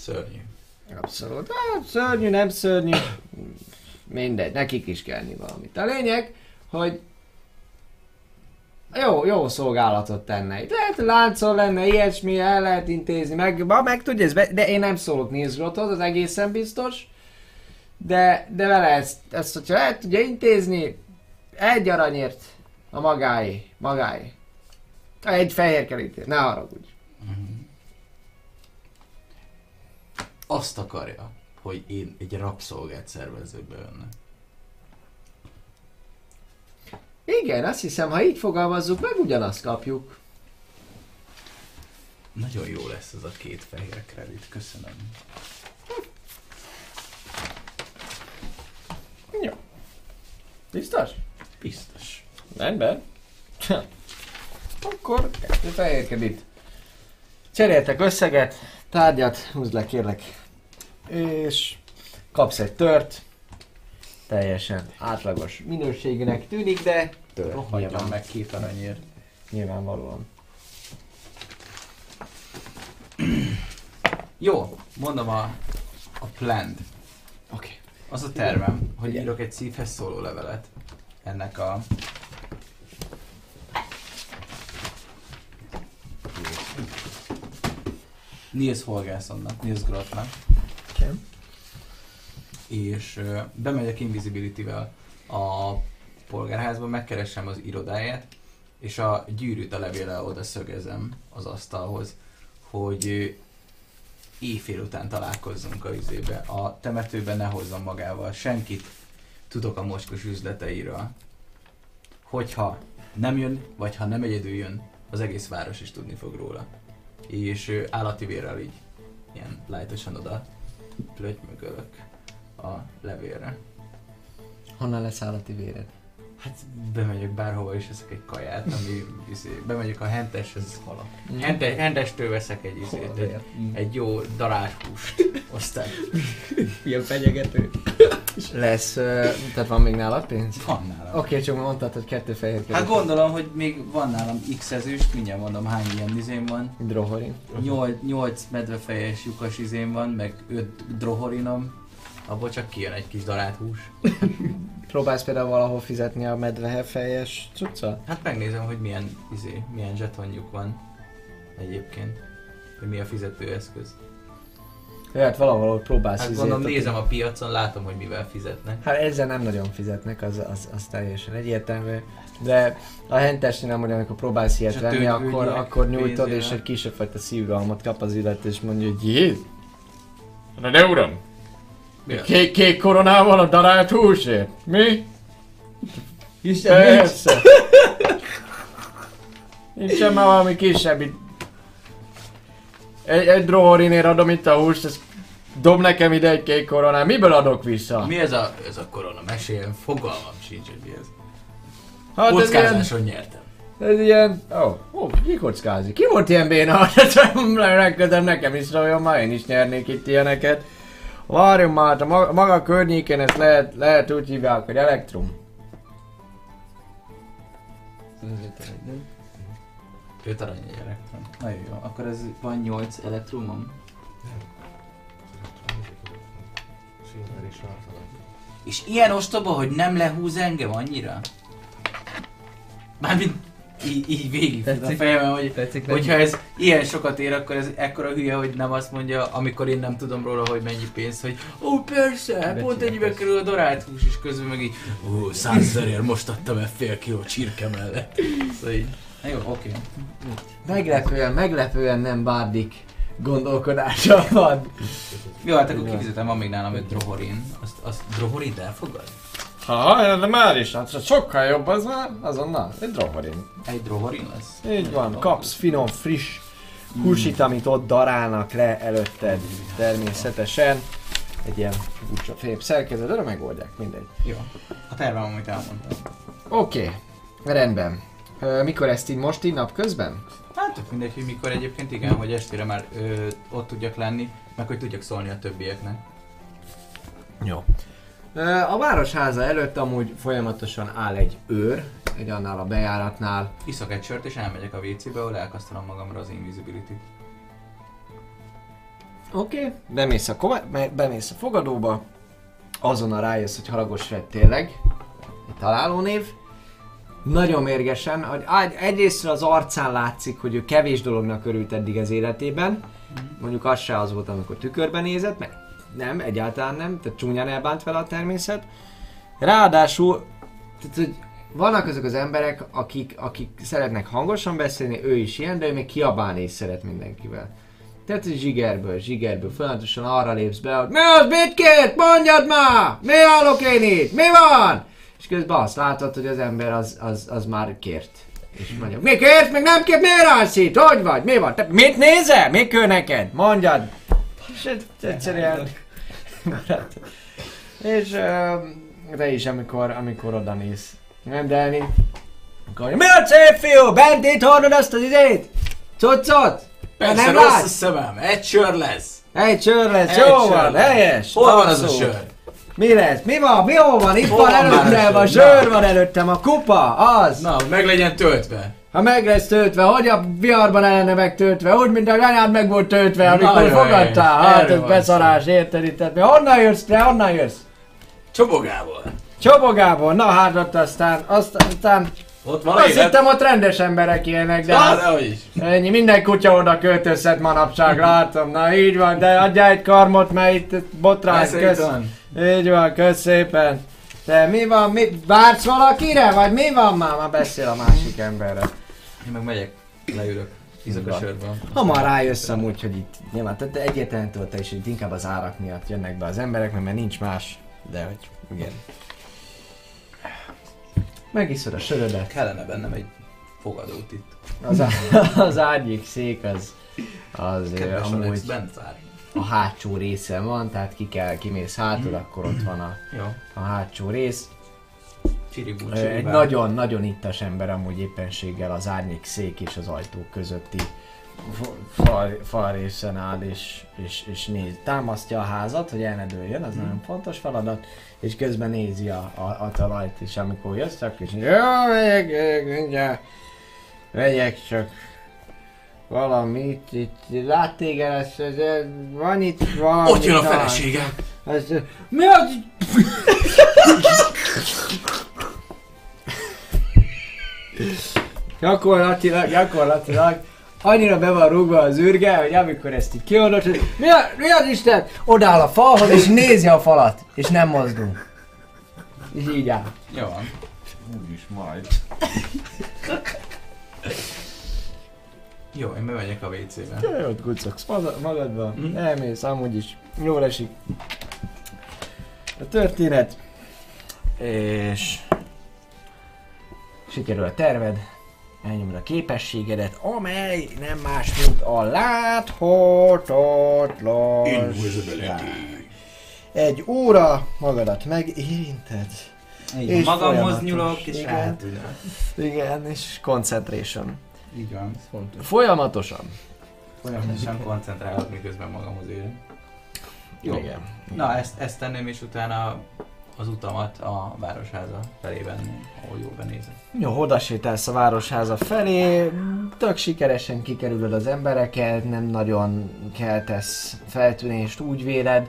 Szörnyű. Abszolút. Hát, szörnyű, nem szörnyű. Mindegy, nekik is kell enni valamit. A lényeg, hogy jó, jó szolgálatot tenne. Lehet, láncol lenne, ilyesmi, el lehet intézni, meg, ma, meg tudja, ez be, de én nem szólok Nilsgrothoz, az egészen biztos. De, de vele ezt, ezt, hogyha el tudja intézni, egy aranyért a magáé, magáé. Egy fehér kerítét, ne haragudj. Azt akarja, hogy én egy rabszolgát szervezzek be önnek. Igen, azt hiszem, ha így fogalmazzuk, meg ugyanazt kapjuk. Nagyon jó lesz ez a két fehér kredit, köszönöm. Jó. Biztos? Biztos. Rendben. Akkor kettő fehérkedít. Cseréltek összeget, tárgyat, húzd le kérlek. És kapsz egy tört. Teljesen átlagos minőségűnek tűnik, de tört. Rohadjon Nyilván, meg két aranyért. nyilvánvalóan. Jó, mondom a, a planned. Oké. Okay. Az a tervem, hogy Igen. írok egy szívhez szóló levelet ennek a... Nils Holgerssonnak, Nils Grothnak. Okay. És ö, bemegyek Invisibility-vel a polgárházba, megkeresem az irodáját, és a gyűrűt a levéllel oda szögezem az asztalhoz, hogy éjfél után találkozzunk a üzébe. A temetőben ne hozzon magával senkit, tudok a mocskos üzleteiről. Hogyha nem jön, vagy ha nem egyedül jön, az egész város is tudni fog róla. És állati vérrel így ilyen lájtosan oda plötymögölök a levélre. Honnan lesz állati véred? Hát bemegyek bárhova és eszek egy kaját, ami izé, bemegyek a henteshez, hente, hentestől veszek egy izét, egy, egy jó daráshúst, aztán Ilyen fenyegető. Lesz, ö, tehát van még nálad pénz? van nálam. Oké, okay, csak mondtad, hogy kettő fehér Hát gondolom, hogy még van nálam X ezüst, mindjárt mondom hány ilyen izém van. Drohori. 8, 8 medvefejes lyukas izém van, meg 5 drohorinom. Abból csak kijön egy kis darált hús. Próbálsz például valahol fizetni a medvehefejes cuccal? Hát megnézem, hogy milyen, izé, milyen zsetonjuk van egyébként. Hogy mi a fizetőeszköz. Hát valahol ott próbálsz Hát gondolom nézem a piacon, látom, hogy mivel fizetnek. Hát ezzel nem nagyon fizetnek, az, az, az teljesen egyértelmű. De a hentesnél nem, hogy amikor próbálsz ilyet És venni, akkor, akkor nyújtod, és pénzével. egy kisebb fajta szívrohamot kap az illető, és mondja, hogy jé. Na de uram, kék, kék koronával a darált húsért. Mi? Isten, nincs. Persze. Nincsen már valami kisebb itt. Egy, egy drohorinér adom itt a húst, ezt dob nekem ide egy kék koronát. Miből adok vissza? Mi ez a, ez a korona? Meséljen, fogalmam sincs, hogy mi ez. Hát ez ilyen, Kockázáson nyertem. ez ilyen... Ó, oh, oh, ki kockázik? Ki volt ilyen béna? Legközelebb nekem is szóljon, már én is nyernék itt ilyeneket. Várjon már, hát a maga, maga környéken ezt lehet, lehet úgy hívják, hogy elektrum. Öt arany elektron. Nagyon jó. Akkor ez van 8 elektrumom. Silver is tartanak. És ilyen ostoba, hogy nem lehúz engem annyira? Mármint így, így végig a Tetszik? fejemben, hogy Tetszik hogyha ez ilyen sokat ér, akkor ez ekkora hülye, hogy nem azt mondja, amikor én nem tudom róla, hogy mennyi pénz, hogy ó persze, pont ennyibe kerül a darált hús, és közben meg így ó, százezerért most adtam el fél kiló csirke mellett. Szóval így, jó, oké. Meglepően, meglepően nem bárdik gondolkodása van. Jó, hát akkor kifizetem, van még nálam egy drohorin. Azt, azt drohorin elfogad? Ha, de már is, hát sokkal jobb az már, azonnal, egy drogorin. Egy drohorin lesz? Így van, kapsz finom, friss húsit, amit ott darálnak le előtted természetesen. Egy ilyen furcsa fém szerkezet, de megoldják, mindegy. Jó. A tervem, amit elmondtam. Oké, rendben. Ö, mikor ezt így most így napközben? Hát tök mindegy, hogy mikor egyébként igen, hogy estére már ö, ott tudjak lenni, meg hogy tudjak szólni a többieknek. Jó. A városháza előtt amúgy folyamatosan áll egy őr, egy annál a bejáratnál. Iszok egy sört és elmegyek a WC-be, ahol elkasztalom magamra az invisibility Oké. Okay. Bemész, a kova- be- bemész a fogadóba, azonnal rájössz, hogy Halagos Fred tényleg egy találónév. Nagyon mérgesen, hogy egyrészt az arcán látszik, hogy ő kevés dolognak örült eddig az életében. Mondjuk az se az volt, amikor tükörben nézett, meg nem, egyáltalán nem, tehát csúnyán elbánt vele a természet. Ráadásul, tehát, hogy vannak azok az emberek, akik, akik szeretnek hangosan beszélni, ő is ilyen, de ő még kiabálni is szeret mindenkivel. Tehát hogy zsigerből, zsigerből, folyamatosan arra lépsz be, hogy mi az, mit kért, mondjad már, mi állok én itt, mi van? És közben azt látod, hogy az ember az, az, az már kért. És mondja, mi kért, meg nem kért, miért állsz itt, hogy vagy, mi van, te mit nézel, mi kell neked, mondjad. És egyszerűen. És te is, amikor, amikor oda néz. Nem, Dani. Akkor, mi a szép fiú, bent itt hordod azt az izét? Cuccot? Persze, nem rossz a látsz? szemem, egy sör lesz! Egy sör lesz, Egy jó sör van, helyes. Hol van az a sör? Mi lesz? Mi van? Mi hol van? Itt Hol van előttem, a sör van előttem, a kupa, az. Na, meg legyen töltve. Ha meg lesz töltve, hogy a viharban lenne megtöltve, úgy, mint a anyád meg volt töltve, amikor Nagyon fogadtál. Hát ez beszarás, érted itt? Mi- Honnan jössz te, honnan jössz? Csobogából. Csobogából, na hát ott aztán, aztán, Ott van azt élet. hittem ott rendes emberek ilyenek, de hát dehogy is. ennyi, minden kutya oda költözhet manapság, látom, na így van, de adjál egy karmot, mert itt botrány, van. Így van, kösz szépen. Te mi van, mi, vársz valakire, vagy mi van már? Már beszél a másik emberre. Én meg megyek, leülök. Izok a sörben. Hamar rájössz amúgy, hogy itt nyilván, tehát egyetlen te is, hogy inkább az árak miatt jönnek be az emberek, mert, mert nincs más, de hogy igen. Megiszod a sörödet, Kellene bennem egy fogadót itt. az, á, az ágyik szék az, az Kedves Alex amúgy Benzár. A hátsó részen van, tehát ki kell, kimész hátul, akkor ott van a, a hátsó rész. Csiribú, Egy nagyon-nagyon ittas ember amúgy éppenséggel az árnyék szék és az ajtók közötti fa- fal, fal részen áll és, és, és néz. Támasztja a házat, hogy el ne dőljön, az nagyon fontos feladat, és közben nézi a, a, a talajt, és amikor jössz, akkor is mondja, jó, megyek, megyek, megyek csak valamit, itt lát téged, ez, ez, ez, van itt valami. Ott jön a feleségem! Ez, mi az? gyakorlatilag, gyakorlatilag annyira be van rúgva az űrge, hogy amikor ezt így kiadott, hogy mi, a, mi az Isten? Odáll a falhoz és nézi a falat, és nem mozdul. És így áll. Jó van. Úgyis majd. Jó, én bemegyek a WC-be. Jó, ott kucogsz maga- magadba, elmész, amúgy is jól esik a történet, és sikerül a terved, elnyomod a képességedet, amely nem más, mint a láthatatlanság. Egy óra magadat megérinted, Így És magamhoz nyúlok, és Igen. igen, és concentration. Így van. Ez fontos. Folyamatosan. Folyamatosan koncentrálok, miközben magamhoz érek. Jó. Igen. Na, ezt, ezt tenném, és utána az utamat a városháza felében, ahol jól benézek. Jó, oda sétálsz a városháza felé, tök sikeresen kikerülöd az embereket, nem nagyon keltesz feltűnést, úgy véled.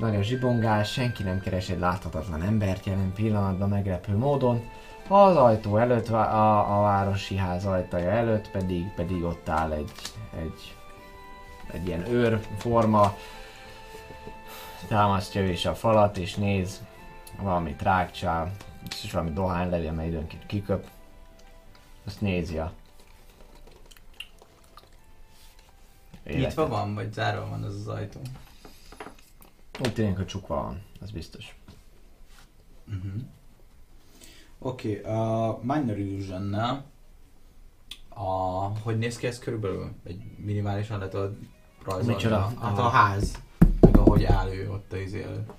Nagyon zsibongás, senki nem keres egy láthatatlan embert jelen pillanatban meglepő módon. Az ajtó előtt, a, a városi ház ajtaja előtt pedig, pedig ott áll egy, egy, egy ilyen őr forma, támasztja is a falat és néz, valami trágcsál, és valami dohánylevél, amely időnként kiköp. Azt nézi a... Nyitva van, vagy zárva van az az ajtó? Úgy tűnik, hogy csukva van, az biztos. Uh-huh. Oké, okay, a Minor illusion a, hogy néz ki ez körülbelül? Egy minimálisan le tudod rajzolni? Micsoda? A, hát a Aha. ház, meg ahogy áll ő ott a izé előtt.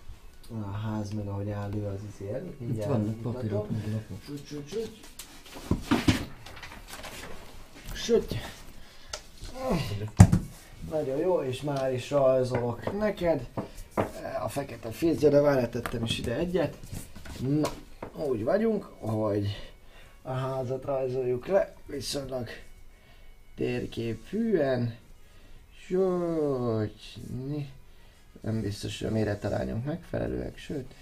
A ház meg ahogy áll ő az izél. Itt vannak papírok, meg lapok. Süt. Nagyon jó, és már is rajzolok neked. A fekete filcre, de várj, tettem is ide egyet. Na, úgy vagyunk, hogy a házat rajzoljuk le, viszonylag térképűen. Sőt, nem biztos, hogy a méretarányok megfelelőek, sőt,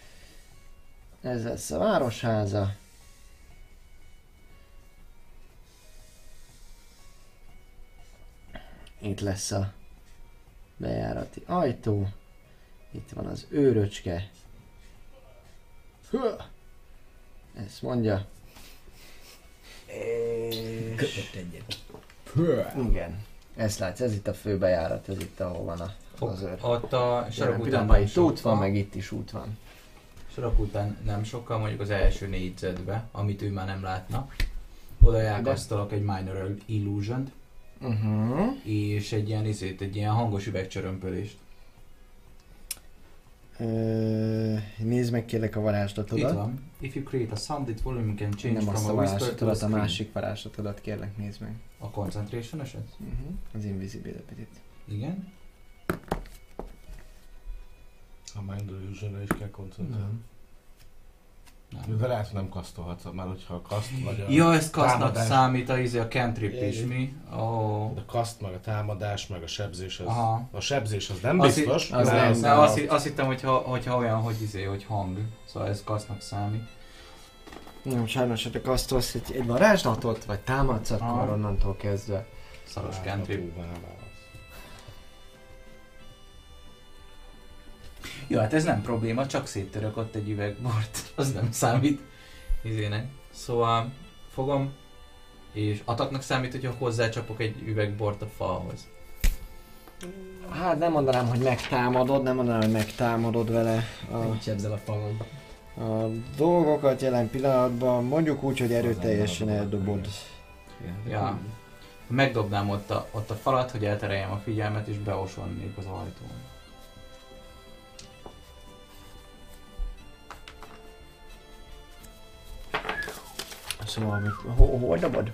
ez lesz a városháza. Itt lesz a bejárati ajtó. Itt van az őröcske. Hö! Ezt mondja. És... Kötött egyet. Igen. Ezt látsz, ez itt a fő bejárat, ez itt ahol van a, az őr. Ott a sarok után nem itt út van, meg itt is út van. sarok után nem sokkal, mondjuk az első négyzetbe, amit ő már nem látna. Oda elkasztalok egy Minor illusion Uh-huh. és egy ilyen izét, egy ilyen hangos üvegcsörömpölést. Nézd meg kérlek a Itt varázslatodat. van. If you create a sound, its volume can change Nem from a a whisper to a varázslatodat, a scream. másik varázslatodat kérlek nézd meg. A concentration eset? Uh-huh. Az invisibility Igen. A Mind Illusion-re is kell koncentrálni. Nem. De lehet, hogy nem kasztolhatsz, már hogyha a kaszt vagy a... Ja, ez kasznak támadás. számít a, izé, a cantrip is, mi? Oh. A kaszt, meg a támadás, meg a sebzés, az, Aha. a sebzés az nem Az biztos. az de nem, az- Nem, azt, azt hittem, hogyha, hogyha olyan, hogy izé, hogy hang. Szóval ez kasznak számít. Nem, sajnos, hogyha kasztolsz egy, egy varázslatot, vagy támadsz, akkor Aha. onnantól kezdve. Szaros Hát, cantrip. Jó, hát ez nem probléma, csak széttörök ott egy üvegbort. Az nem számít. Izének. Szóval fogom, és ataknak számít, hogyha hozzácsapok egy üvegbort a falhoz. Hát nem mondanám, hogy megtámadod, nem mondanám, hogy megtámadod vele a, Nincs ezzel a falon. a dolgokat jelen pillanatban. Mondjuk úgy, hogy erőteljesen eldobod. Ja. Megdobnám ott a, ott a falat, hogy eltereljem a figyelmet, és beosonnék az ajtón. Köszönöm, ami... Hol dobod?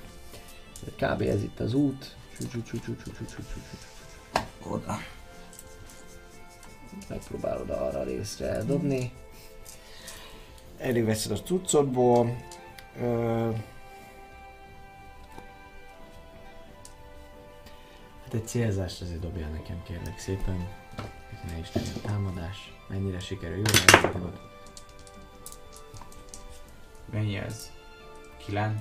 Kb. ez itt az út. Oda. Megpróbálod arra a részre eldobni. Előveszed a cuccodból. Ö... Hát egy célzást azért dobjál nekem, kérlek szépen. Ne is legyen támadás. Mennyire sikerül? Jó, Mennyi ez? 9?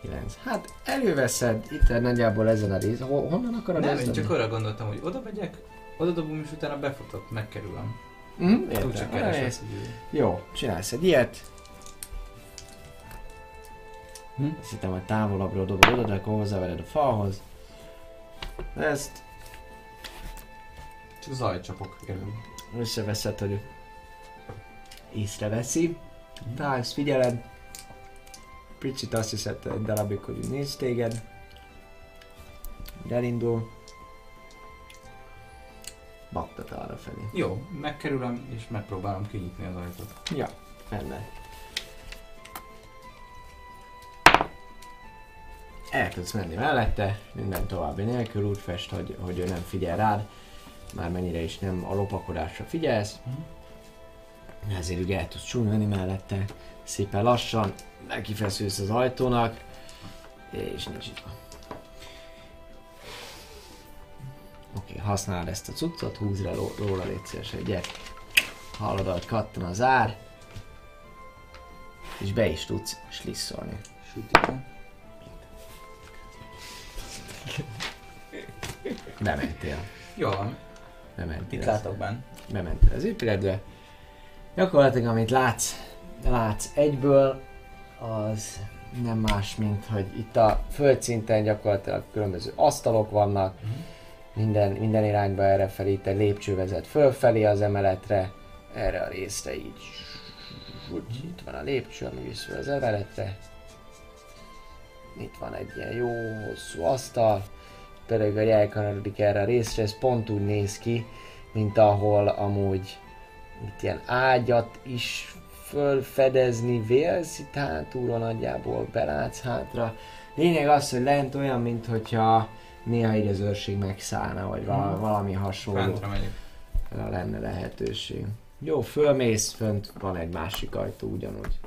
9. Hát előveszed, itt nagyjából ezen a rész. Honnan akarod Nem, én csak arra gondoltam, hogy oda megyek, oda dobom, és utána befutok, megkerülöm. Túl értem. csak keresek, hogy Jó, csinálsz egy ilyet. Hm? Azt hittem, hogy távolabbról dobod oda, de akkor hozzávered a falhoz. Ezt csak zajcsapok kerül. összeveszed, hogy észreveszi. Tájsz, figyeled. Picit azt hiszed egy darabig, hogy néz téged. Elindul. Baktat arra felé. Jó, megkerülöm, és megpróbálom kinyitni az ajtót. Ja, rendben. El tudsz menni mellette, minden további nélkül, úgy fest, hogy, hogy ő nem figyel rád. már mennyire is nem a lopakodásra figyelsz. Ezért ugye el tudsz csúnyolni mellette, szépen lassan, nekifeszülsz az ajtónak, és nincs itt. Oké, használod ezt a cuccot, húzz le ró- róla, légy szíves egyet. Hallod, ahogy kattan az ár, és be is tudsz slisszolni. Bementél. Jó van. Bementél. Itt látok benn. bementél az épületbe. Gyakorlatilag amit látsz, látsz egyből, az nem más, mint hogy itt a földszinten gyakorlatilag különböző asztalok vannak, minden, minden irányba erre felé, itt egy lépcső vezet fölfelé az emeletre, erre a részre így. Úgy, itt van a lépcső, ami visz az emeletre. Itt van egy ilyen jó hosszú asztal, pedig a elkanyarodik erre a részre, ez pont úgy néz ki, mint ahol amúgy itt ilyen ágyat is fölfedezni vélsz, itt hátulról nagyjából belátsz hátra. Lényeg az, hogy lent olyan, mint hogyha néha így az őrség megszállna, vagy val- valami hasonló Fentre megyek. lenne lehetőség. Jó, fölmész, fönt van egy másik ajtó ugyanúgy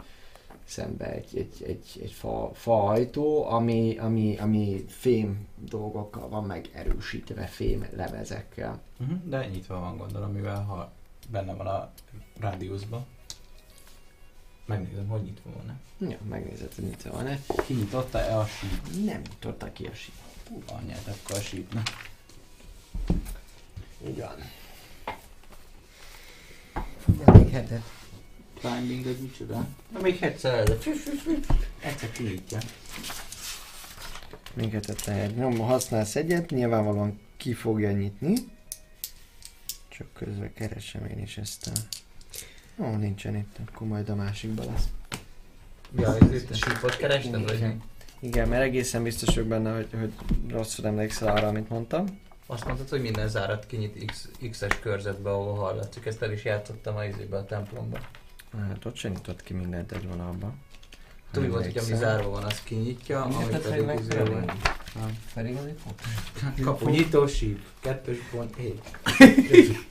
szembe egy, egy, egy, egy fa, fa ajtó, ami, ami, ami fém dolgokkal van meg erősítve, fém lemezekkel. Uh-huh. De nyitva van gondolom, mivel ha benne van a rádiuszban. Megnézem, hogy nyitva van-e. Ja, megnézed, hogy mit van-e. Kinyitotta-e a síp? Nem nyitotta ki a síp. Hú, anyját, akkor a sípne. Így van. Még hetet. Climbing, ez micsoda? Na még egyszer ez a. Egyszer kinyitja. Minket lehet. Nyom, használsz egyet, nyilvánvalóan ki fogja nyitni. Csak közben keresem én is ezt a... Ó, nincsen itt, akkor majd a másikban lesz. Ja, itt a sípot kerested, vagy mi? Igen, mert egészen biztos vagyok benne, hogy, hogy rosszul emlékszel arra, amit mondtam. Azt mondtad, hogy minden zárat kinyit X, X-es körzetbe, ahol hallatszik. Ezt el is játszottam a izébe a templomba. Hát ott se nyitott ki mindent egy vonalba. Ha Úgy volt, hogy ami zárva van, az kinyitja, ami pedig izé van. felé. Felírni fog? Kapu nyitó síp, 2.7.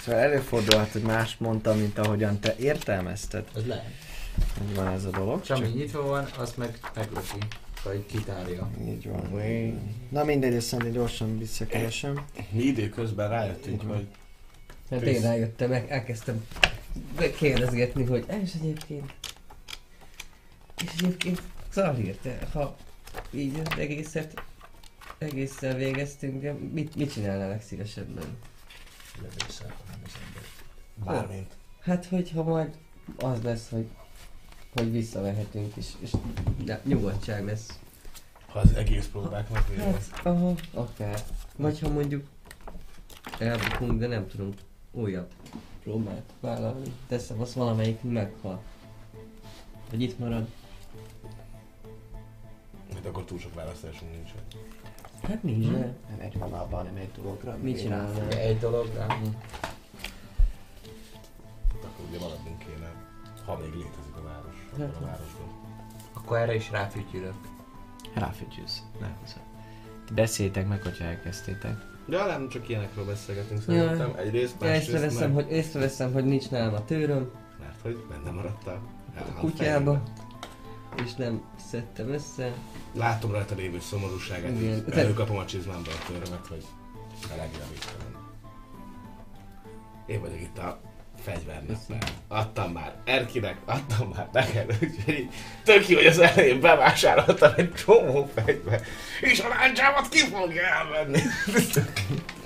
Szóval előfordulhat, hogy más mondta, mint ahogyan te értelmezted, Az lehet. hogy van ez a dolog. És ami nyitva van, azt meg meglöki. Vagy kitárja. Így van. Na mindegy, ezt szerintem gyorsan visszakeresem. Mi időközben rájöttünk, hogy Hát én rájöttem, el- elkezdtem kérdezgetni, hogy és egyébként... És egyébként Zahir, te, ha így az egészet egészen végeztünk, de mit, mit csinálnál legszívesebben? Levészel, nem az ember. Bármint. Hát, hogyha majd az lesz, hogy hogy visszavehetünk is, és de nyugodtság lesz. Ha az egész próbák meg Hát, aha, akár. Vagy ha mondjuk elbukunk, de nem tudunk újabb próbát vállalni. Teszem, azt valamelyik meghal. Vagy itt marad. Hát akkor túl sok választásunk nincsen. Hát nincs, hm? Nem egy vonalban, nem egy dologra. Mit? Ugye egy dologra. Hát akkor ugye maradnunk kéne, ha még létezik a város. Hát. A városban. Akkor erre is ráfütyülök. Ráfütyülsz. Lehúzod. Ti beszéltek meg, hogyha elkezdtétek. Ja, nem csak ilyenekről beszélgetünk Ja. szerintem. Egyrészt, másrészt Észreveszem, meg, hogy, észreveszem, hogy nincs nálam a tőröm mert hogy benne maradtál. a kutyába, és nem szedtem össze. Látom rajta lévő szomorúságát, Igen. így előkapom a csizmámba a törömet, hogy a legjobb Én vagyok itt a fegyvernökben. Adtam már Erkinek, adtam már neked, úgyhogy tök jó, hogy az elején bevásároltam egy csomó fegyver, és a láncsámat ki fogja elvenni.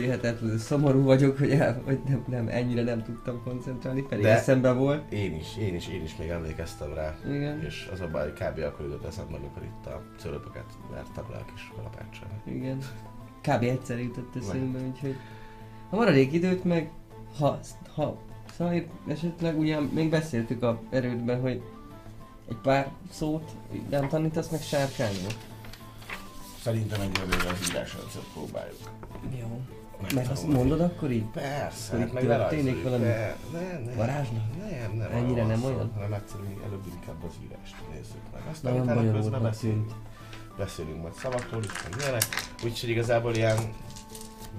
Hihetetlenül szomorú vagyok, hogy, el, hogy nem, nem, ennyire nem tudtam koncentrálni, pedig De- eszembe volt. Én is, én is, én is még emlékeztem rá. Igen, És az a baj, hogy kb. akkor jutott eszembe, amikor itt a cölöpöket vertem le a kis kalapáccsal. igen. Kb. egyszer jutott eszembe, úgyhogy a maradék időt meg, ha, ha szóval esetleg ugye még beszéltük a erődben, hogy egy pár szót nem tanítasz meg sárkányról. Szerintem egyelőre az írásrendszert próbáljuk. Jó. Mert azt mondod akkor így? Persze, Hogy hát meg történik valami De, nem, nem. Nem, nem. Ennyire nem olyan? Hanem egyszerűen előbb inkább az írást nézzük meg. Aztán Nagyon utána közben bonyolultnak beszélünk, beszélünk majd szavakról is, meg ilyenek. Úgyhogy igazából ilyen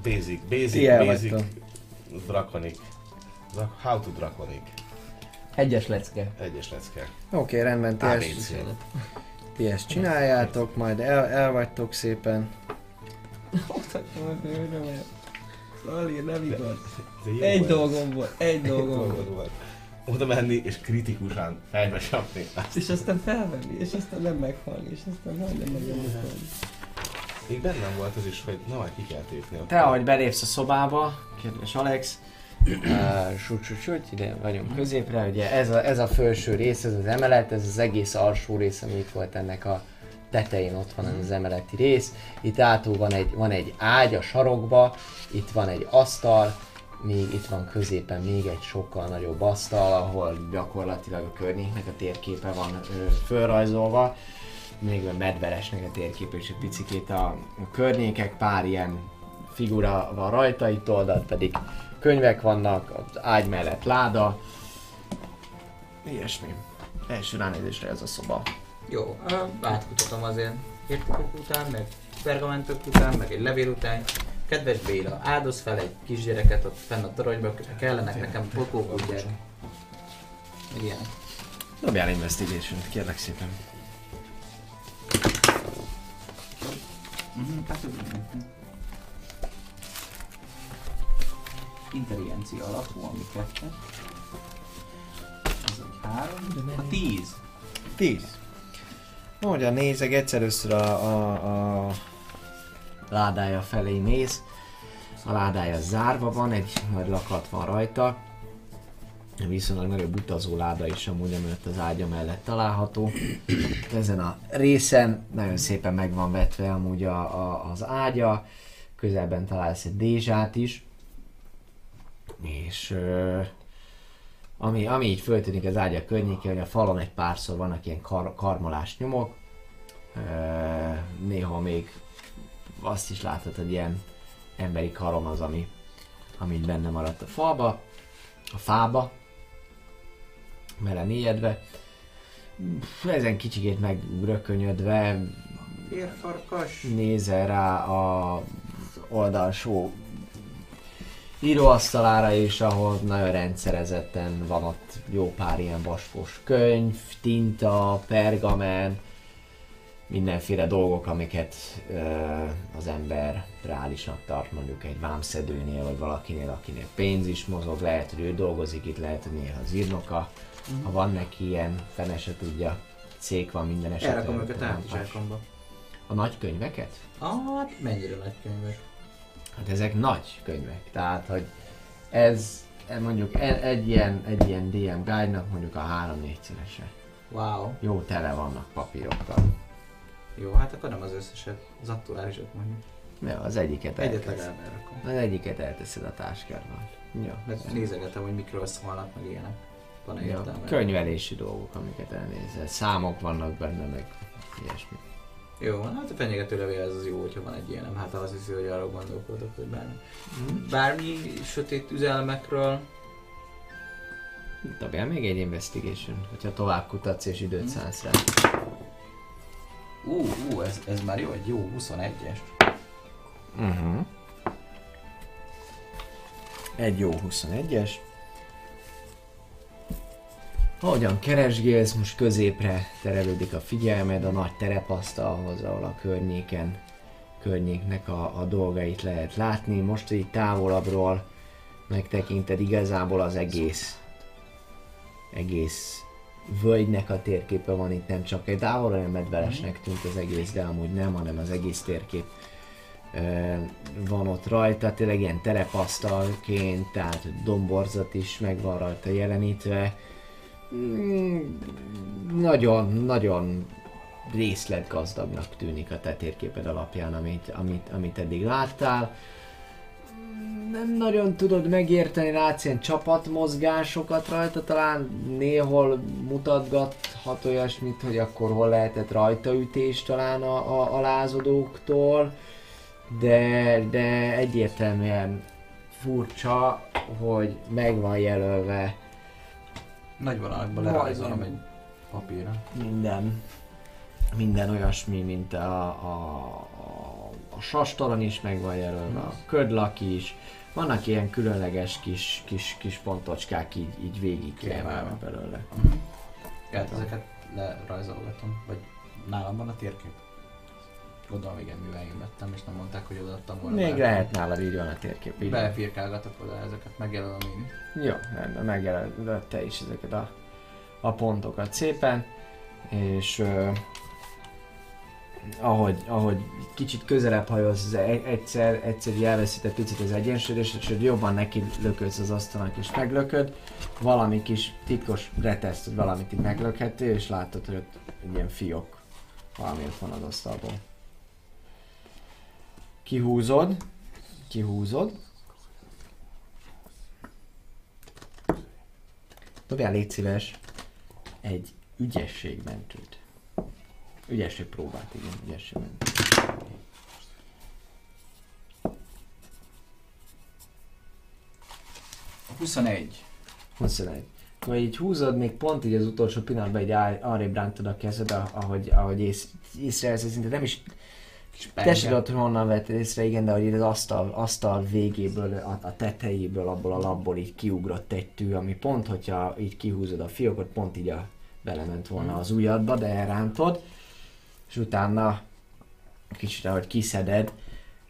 Basic, basic, el basic, draconic. Dra- How to draconic. Egyes lecke. Egyes lecke. Oké, rendben, ti ezt, ti ezt csináljátok, majd el, el vagytok szépen. Zali, nem igaz. De jó Egy dolgom volt, egy dolgom volt. Volt. Oda menni és kritikusan fejbe csapni. És aztán felvenni, és aztán nem meghalni, és aztán majdnem meghalni. Még bennem volt az is, hogy na majd ki kell tépni. Te, ahogy belépsz a szobába, kedves Alex, uh, sut, sut, sut, ide vagyunk középre, ugye ez a, ez a felső rész, ez az emelet, ez az egész alsó rész, ami itt volt ennek a tetején, ott van az emeleti rész. Itt átul van egy, van egy ágy a sarokba, itt van egy asztal, még itt van középen még egy sokkal nagyobb asztal, ahol gyakorlatilag a környéknek a térképe van ö, fölrajzolva. Még a medveresnek a térképe és egy picikét a, a környékek, pár ilyen figura van rajta, itt oldalt pedig könyvek vannak, az ágy mellett láda. Ilyesmi. Első ránézésre ez a szoba. Jó, átkutatom azért értékek után, meg pergamentok után, meg egy levél után. Kedves Béla, áldoz fel egy kisgyereket ott fenn a toronyba, kellenek nekem pokók, gyerek. Meg ilyenek. Dobjál investigation kérlek szépen. Mhm, hát. Intelligencia alapú, ami kettő. Ez egy három. A tíz. 10. Ahogyan nézek, egyszer a, a, a ládája felé mész. A ládája zárva van, egy nagy lakat van rajta. Viszonylag nagyobb utazó láda is amúgy, ott az ágya mellett található. Ezen a részen nagyon szépen meg van vetve amúgy a, a, az ágya. Közelben találsz egy dézsát is. És ö, ami, ami így föltűnik az ágya környékén, hogy a falon egy párszor vannak ilyen kar, karmolás nyomok. Néha még azt is látod, hogy ilyen emberi karom az, ami, ami így benne maradt a falba, a fába, vele mélyedve. Ezen kicsikét meg rökönyödve Férfarkas. nézel rá a oldalsó íróasztalára is, ahol nagyon rendszerezetten van ott jó pár ilyen vaskos könyv, tinta, pergamen, mindenféle dolgok, amiket ö, az ember reálisnak tart mondjuk egy vámszedőnél, vagy valakinél, akinél pénz is mozog, lehet, hogy ő dolgozik itt, lehet, hogy néha az írnoka. Ha van neki ilyen, fene se tudja, cég van minden esetben. Elrakom őket más. elkomba. A nagy könyveket? Ah, hát mennyire nagy könyves. Hát ezek nagy könyvek, tehát hogy ez e- mondjuk e- egy ilyen, egy ilyen DM guide-nak mondjuk a 3-4 szerese. Wow. Jó tele vannak papírokkal. Jó, hát akkor nem az összeset, az aktuálisat mondjuk. Ja, az egyiket Egyet elrakom. Az egyiket elteszed a táskádban. Ja. Meg nézegetem, hogy mikről szólnak, meg ilyenek. Van-e ja. értelme? Könyvelési dolgok, amiket elnézel. Számok vannak benne, meg ilyesmi. Jó, hát a fenyegető levél ez az jó, hogyha van egy ilyen, hát azt hiszi, hogy arra gondolkodok, hogy bármi. Bármi sötét üzelmekről, Dobjál még egy investigation, hogyha tovább kutatsz és időt szánsz rá. Ú, ú, ez, ez már jó, egy jó 21-es. Uh-huh. Egy jó 21-es. Ahogyan keresgélsz, most középre terelődik a figyelmed, a nagy terepasztalhoz, ahol a környéken, környéknek a, a dolgait lehet látni. Most így távolabbról megtekinted igazából az egész, egész völgynek a térképe van itt, nem csak egy távolra, nem medvelesnek tűnt az egész, de amúgy nem, hanem az egész térkép van ott rajta, tényleg ilyen terepasztalként, tehát domborzat is meg van rajta jelenítve. Mm, Nagyon, nagyon részletgazdagnak tűnik a te térképed alapján, amit, amit, amit eddig láttál. Nem nagyon tudod megérteni, látsz ilyen csapatmozgásokat rajta, talán néhol mutatgathat olyasmit, hogy akkor hol lehetett rajtaütés talán a, a, a lázadóktól de, de egyértelműen furcsa, hogy meg van jelölve Nagy vonalakban lerajzolom egy papírra. minden, minden olyasmi, mint a, a, a, sastalon is meg van jelölve, a ködlak is, vannak ilyen különleges kis, kis, kis pontocskák így, így végig kiemelve. belőle. Hát ezeket lerajzolgatom, vagy nálam van a térkép? Gondolom igen, mivel én vettem, és nem mondták, hogy odaadtam volna. Még be. lehet nálad így van a térkép. Így van. Befirkálgatok oda ezeket, megjelölöm én. Jó, rendben, megjelölöd te is ezeket a, a pontokat szépen, és uh, ahogy, ahogy kicsit közelebb hajolsz, egyszer, egyszer így elveszített picit az egyensúlyos, és hogy jobban neki löködsz az asztalnak, és meglököd, valami kis titkos reteszt, valamit így meglökhettél, és látod, hogy ott egy ilyen fiók valami ott van az asztalból. Kihúzod, kihúzod, Dobjál légy szíves egy ügyességmentőt. Ügyesség próbát, igen, ügyességmentőt. A 21. 21. Akkor így húzod, még pont így az utolsó pillanatban áll- arrébb rántod a kezed, ahogy, ahogy ész, észrevesz, hogy szinte nem is te se tudod, hogy honnan vetted észre, igen, de hogy így az asztal, asztal végéből, a, a tetejéből, abból a labból így kiugrott egy tű, ami pont, hogyha így kihúzod a fiókot, pont így a, belement volna az ujjadba, de elrántod, és utána kicsit ahogy kiszeded,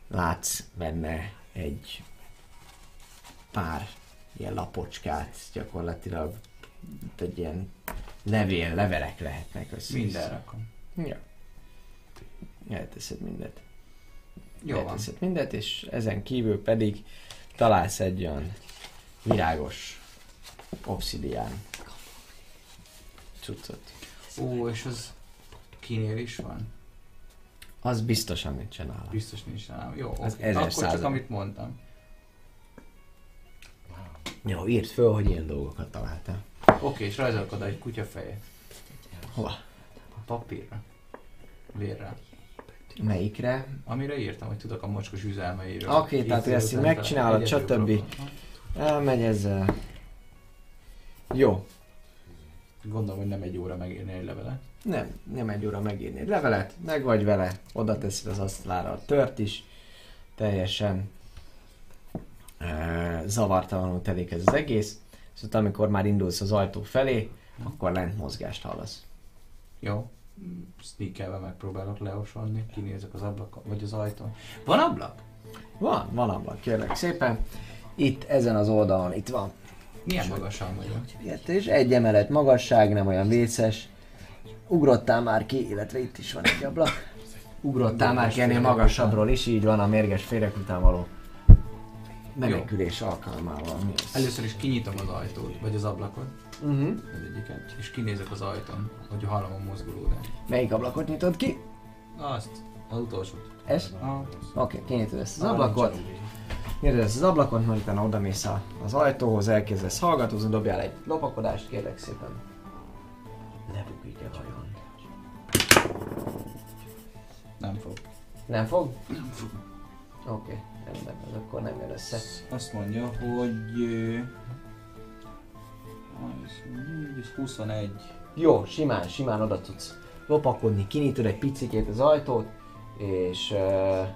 látsz benne egy pár ilyen lapocskát, gyakorlatilag egy ilyen levél, levelek lehetnek össze. Minden rakom. Ja. Elteszed mindet. Jó van. Elteszed mindet, és ezen kívül pedig találsz egy olyan virágos obszidián cuccot. Ó, és az kinél is van? Az biztosan nincsen nála. Biztos nincs nálam. Jó, Az ezer Akkor csak amit mondtam. Jó, írd föl, hogy ilyen dolgokat találtál. Oké, és rajzolok oda egy kutyafejet. Hova? A papírra. Vérre. Melyikre? Amire írtam, hogy tudok a mocskos üzelmeiről. Oké, tehát, hogy ezt így megcsinálod, stb. Elmegy ezzel. Jó. Gondolom, hogy nem egy óra megírni egy levelet. Nem, nem egy óra megírni egy levelet, meg vagy vele, oda teszed az asztalára a tört is, teljesen e, zavartalanul telik ez az egész, és utána, amikor már indulsz az ajtó felé, akkor lent mozgást hallasz. Jó. Sneakelve megpróbálok leosolni, kinézek az ablakon, vagy az ajtón. Van ablak? Van, van ablak, kérlek szépen. Itt, ezen az oldalon, itt van. Milyen magasan vagyok? Ilyet, és egy emelet magasság, nem olyan vészes. Ugrottál már ki, illetve itt is van egy ablak. Ugrottál már ki ennél magasabbról is, így van a mérges féreg után való menekülés alkalmával. Először is kinyitom az ajtót, vagy az ablakot, Uh-huh. az egyiket, és kinézek az ajtón, hogy hallom a mozgulódást. Melyik ablakot nyitod ki? Azt, az utolsót. Ez? Ah, Oké, okay, kinyitod ezt az ablakot. Nyitod ezt az ablakot, majd utána odamész a- az ajtóhoz, elkezdesz hallgatózni, dobjál egy lopakodást, kérlek szépen. Lebukik a hajón. nem fog. Nem fog? Nem fog. Oké, okay, rendben, ez akkor nem jön össze. Azt mondja, hogy... ö, az, ez 21. Jó, simán, simán oda tudsz lopakodni, kinyitod egy picikét az ajtót, és uh,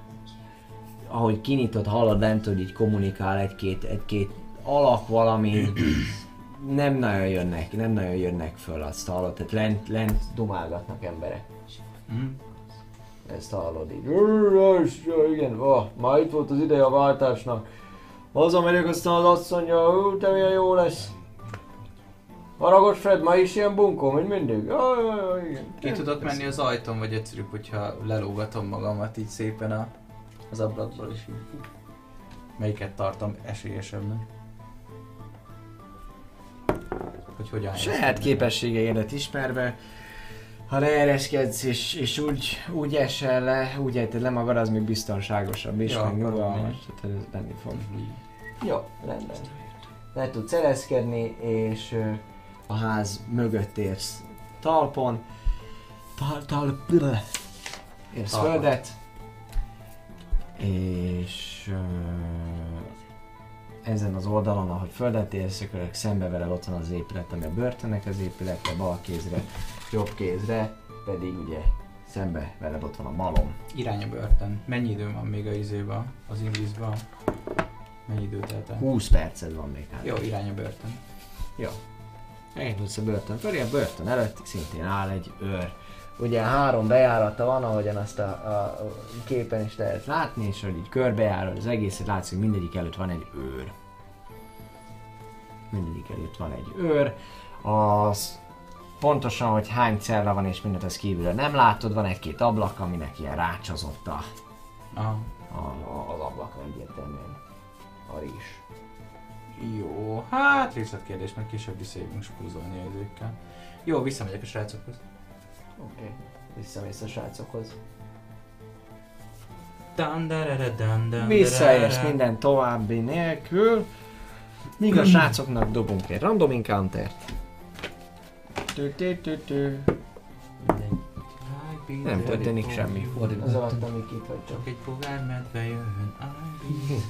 ahogy kinyitod, hallod lent, hogy így kommunikál egy-két, egy-két alak valami, nem nagyon jönnek, nem nagyon jönnek föl, azt hallod, tehát lent, lent dumálgatnak emberek. Mm. Ezt hallod így. "Ú, és, ja, Igen, oh, már itt volt az ideje a váltásnak. Hazamegyek aztán az asszonyja, te milyen jó lesz. Haragos Fred, ma is ilyen bunkó, mint mindig. Jaj, jaj, jaj, igen. Ki tudok menni az ajtón, vagy egyszerűbb, hogyha lelógatom magamat így szépen a, az ablakból is így. Melyiket tartom esélyesebbnek? Hogy hogyan Saját képességeidet ismerve, ha leereszkedsz és, és úgy, úgy esel le, úgy ejted le magad, az még biztonságosabb is, Ja, meg nyugalmas, tehát ez lenni fog. Jó, rendben. Le tudsz ereszkedni, és a ház mögött érsz talpon. Tal, tal, bleh. Érsz Talpon. földet. És ö, ezen az oldalon, ahogy földet érsz, akkor szembe veled ott van az épület, ami a börtönnek az épülete, bal kézre, jobb kézre, pedig ugye Szembe veled ott van a malom. Irány a börtön. Mennyi idő van még a izéba, az indízba? Mennyi időt telt el? 20 perced van még hát. Jó, irány a börtön. Elindulsz a börtön felé, a börtön előtt szintén áll egy őr. Ugye három bejárata van, ahogyan azt a, a képen is lehet látni, és hogy így körbejárod az egészet, látsz, hogy mindegyik előtt van egy őr. Mindegyik előtt van egy őr. Az pontosan, hogy hány cella van és mindent az kívülről nem látod, van egy-két ablak, aminek ilyen rácsozott a, Aha. a, a, az ablak egyértelműen. A rizs. Jó, hát részletkérdés, mert később visszajövünk spúzolni a izékkel. Jó, visszamegyek a srácokhoz. Oké. Okay. Visszamész a srácokhoz. Visszaérsz minden további nélkül. Míg a srácoknak dobunk egy random encountert. Tü, tü, tü, tü. Nem történik semmi. Az alatt, amíg itt vagy csak. Egy fogár medve jön.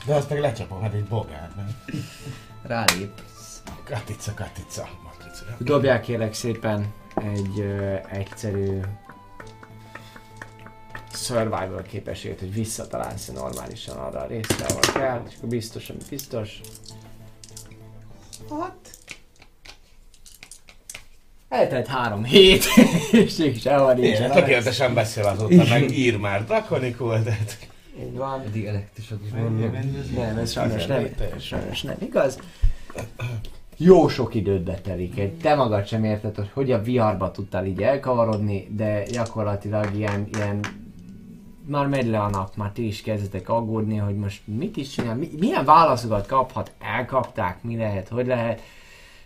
De azt meg lecsapom, hát egy bogár, nem? Rálép. Katica, katica, matrica. Dobják kérlek szépen egy ö, egyszerű survival képességet, hogy visszatalálsz normálisan arra a részre, ahol kell, és akkor biztos, ami biztos. Hat. Eltelt három hét, és nincsen. Én tökéletesen beszél azóta, meg ír már drakonikul, de... Így van. Eddig elektrosok is. Nem, ez sajnos nem, sajnos nem igaz. Jó sok időt betelik. Egy, te magad sem érted, hogy hogy a viharba tudtál így elkavarodni, de gyakorlatilag ilyen, ilyen már megy le a nap, már ti is kezdetek aggódni, hogy most mit is csinál, mi, milyen válaszokat kaphat, elkapták, mi lehet, hogy lehet,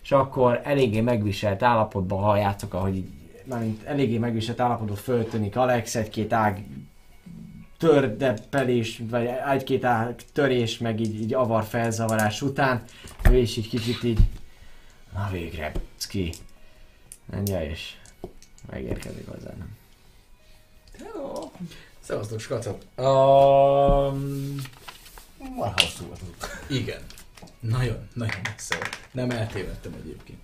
és akkor eléggé megviselt állapotban halljátok, ahogy így, mármint eléggé megviselt állapotban föltönik Alex, egy-két ág tördeppelés, vagy egy-két ág törés, meg így, így avar felzavarás után, ő is így kicsit így, na végre, ki, menje és megérkezik hozzá, nem? Szevasztok, skacok. Um, Már hosszú igen. Nagyon, nagyon messze volt. Nem eltévedtem egyébként.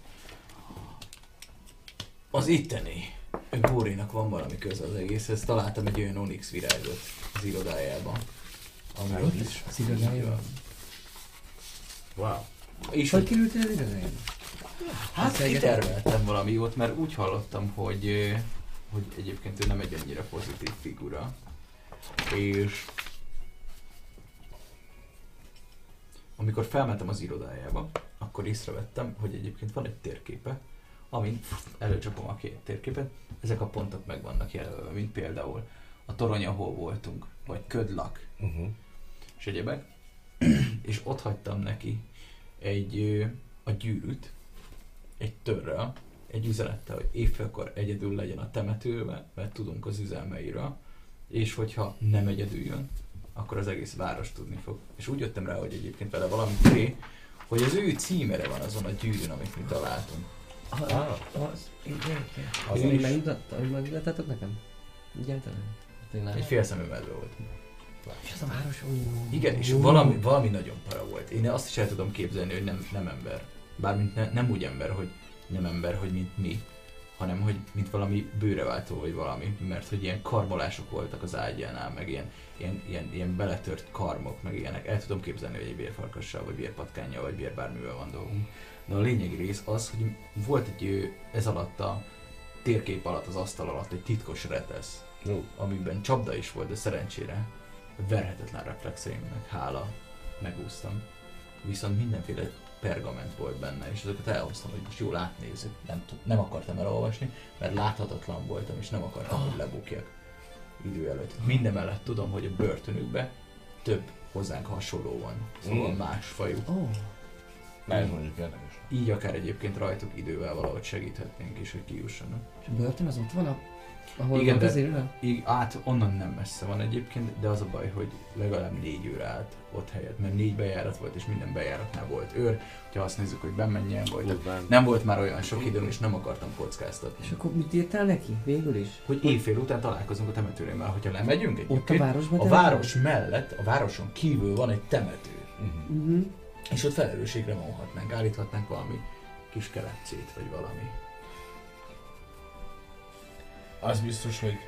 Az itteni Górinak van valami köze az egészhez. Találtam egy olyan onyx virágot az irodájában. Ami ott is. Az irodájában? Wow. És Hogy kerültél az irodájába? hát kiterveltem valami jót, mert úgy hallottam, hogy, hogy egyébként ő nem egy annyira pozitív figura. És amikor felmentem az irodájába, akkor észrevettem, hogy egyébként van egy térképe, amin előcsapom a két térképet, ezek a pontok meg vannak jelölve, mint például a torony, ahol voltunk, vagy ködlak, Uh-huh. és egyebek. és ott hagytam neki egy a gyűrűt, egy törrel, egy üzenettel, hogy évfélkor egyedül legyen a temetőbe, mert tudunk az üzelmeiről, és hogyha nem egyedül jön, akkor az egész város tudni fog. És úgy jöttem rá, hogy egyébként vele valami tré, hogy az ő címere van azon a gyűrűn, amit mi találtunk. Ah, Az, igen, igen. Az Én is. megmutatta, hogy megmutattátok nekem? Egyáltalán? Tényleg. Egy fél szemüvegbe volt. És az a város, ó. Igen, és valami, valami nagyon para volt. Én azt is el tudom képzelni, hogy nem, nem ember. Bármint ne, nem úgy ember, hogy nem ember, hogy mint mi, hanem hogy mint valami bőreváltó vagy valami, mert hogy ilyen karmolások voltak az ágyánál, meg ilyen, ilyen, ilyen, ilyen beletört karmok, meg ilyenek. El tudom képzelni, hogy egy bérfarkassal, vagy bérpatkányjal, vagy bér bármivel van dolgunk. De a lényegi rész az, hogy volt egy ez alatt a térkép alatt, az asztal alatt egy titkos retesz, Jó. amiben csapda is volt, de szerencsére verhetetlen reflexeimnek hála megúsztam. Viszont mindenféle pergament volt benne, és azokat elhoztam, hogy most jól átnézzük. Nem, nem akartam elolvasni, mert láthatatlan voltam, és nem akartam, hogy lebukjak idő előtt. Minden mellett tudom, hogy a börtönükben több hozzánk hasonló van, szóval Mm. más fajú. Ó, Ez mondjuk érdekes. Így akár egyébként rajtuk idővel valahogy segíthetnénk is, hogy kijussanak. és a börtön az ott van, a, ahol Igen, volt de- az? Így át onnan nem messze van egyébként, de az a baj, hogy legalább négy óra állt ott helyett, mert négy bejárat volt, és minden bejáratnál volt őr. Ha azt nézzük, hogy bemenjen, vagy nem volt már olyan sok időm, és nem akartam kockáztatni. És akkor mit írtál neki? Végül is? Hogy éjfél után találkozunk a temetőrémmel, hogyha lemegyünk Ott a városban? a város mellett, a városon kívül van egy temető, Uh-huh. Mhm. és ott felelősségre vonhatnánk, állíthatnánk valami kis kelepcét, vagy valami. Az biztos, hogy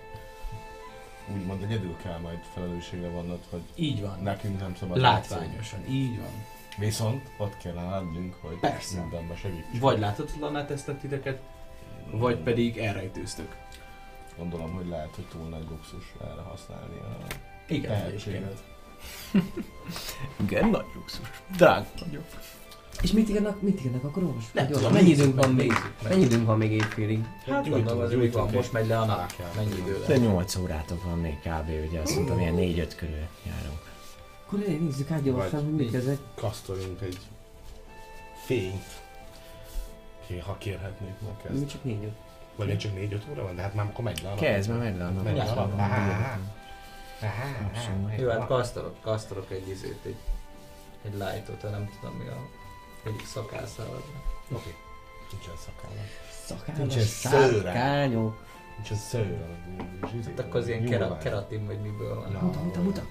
úgymond egyedül kell majd felelősségre vannod, hogy Így van. nekünk nem szabad Látványosan, így van. Viszont ott kellene lennünk, hogy Persze. mindenben segítsünk. Vagy láthatatlanná tesztek titeket, vagy pedig elrejtőztök. Gondolom, hogy lehet, hogy túl nagy luxus erre használni a Igen, tehetséget. Igen, nagy luxus. Drága vagyok. És mit írnak, mit írnak akkor most? Nem tudom, Mennyi időnk van még? Mennyi időnk van még éjfélig? Hát gondolom, azért még van, most megy le a nap. Mennyi idő De lesz? 8 órátok van még kb. Ugye azt mondtam, ilyen 4-5 körül járunk. Akkor ne, nézzük át gyorsan, hogy mik ezek. Kasztoljunk egy fényt. Ki, ha kérhetnék meg Mi csak négy öt. Vagy még csak 4-5 óra van, de hát már akkor megy le a nap. Kezd, mert megy le a nap. Megy le a nap. Á, Abszolút. Jó, hát kasztorok, kasztorok egy izét, egy, egy lightot, nem tudom mi a... Egy szakászával. Oké. Nincsen szakálla. Szakállas Nincsen szőre. sárkányok. Nincsen szőre. Hát akkor az ilyen kera, van. keratin vagy miből van. Muta, muta, muta.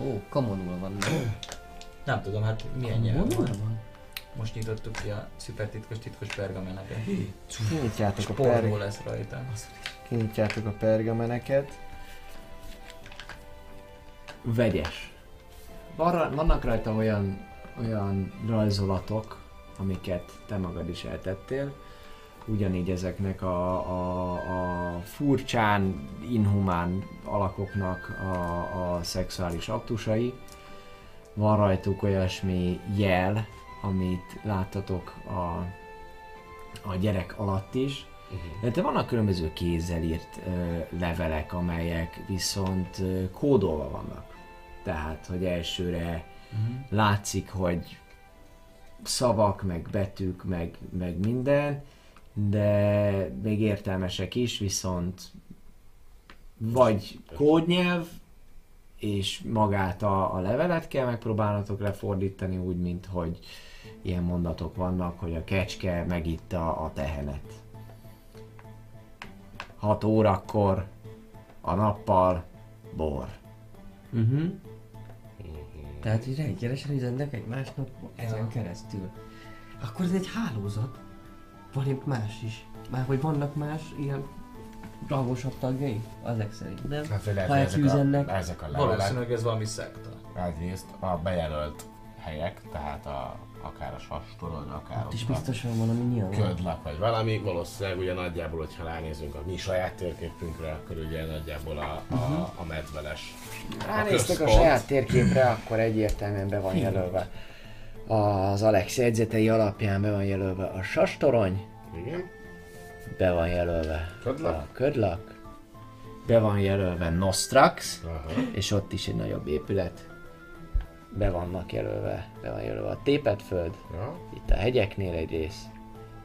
Ó, kamonul van. Nem tudom, hát milyen nyelv Kamonul van. van? Most nyitottuk ki a szuper titkos titkos pergameneket. Kinyitjátok a, Porról per... lesz rajta. Kinyitjátok a pergameneket. Vegyes. Van, vannak rajta olyan, olyan rajzolatok, amiket te magad is eltettél. Ugyanígy ezeknek a, a, a furcsán, inhumán alakoknak a, a szexuális aktusai. Van rajtuk olyasmi jel, amit láttatok a, a gyerek alatt is. Mhm. De vannak különböző kézzel írt ö, levelek, amelyek viszont ö, kódolva vannak. Tehát, hogy elsőre látszik, hogy szavak, meg betűk, meg, meg minden, de még értelmesek is, viszont vagy kódnyelv, és magát a, a levelet kell megpróbálnatok lefordítani úgy, mint hogy ilyen mondatok vannak, hogy a kecske megitta a tehenet. 6 órakor a nappal bor. Uh-huh. Tehát, hogy rendszeresen üzennek egymásnak ezen keresztül. Akkor ez egy hálózat. Van itt más is. Már hogy vannak más ilyen rangosabb tagjai? Azek szerint, nem? Hát, lehet, Ha ezek üzennek. a, ezek a levelek, Valószínűleg ez valami szekta. egyrészt a bejelölt helyek, tehát a, akár a sastorod, akár Ott is ott a biztosan valami nyilván. ködlak, vagy valami, valószínűleg ugye nagyjából, hogyha ránézünk a mi saját térképünkre, akkor ugye nagyjából a, a, a medveles Ránéztek a központ. saját térképre, akkor egyértelműen be van jelölve. Az Alex jegyzetei alapján be van jelölve a sastorony, Igen, be van jelölve ködlak. a ködlak, be van jelölve Nostrax, Aha. és ott is egy nagyobb épület. Be vannak jelölve, be van jelölve a tépet föld, Ja, itt a hegyeknél egy rész,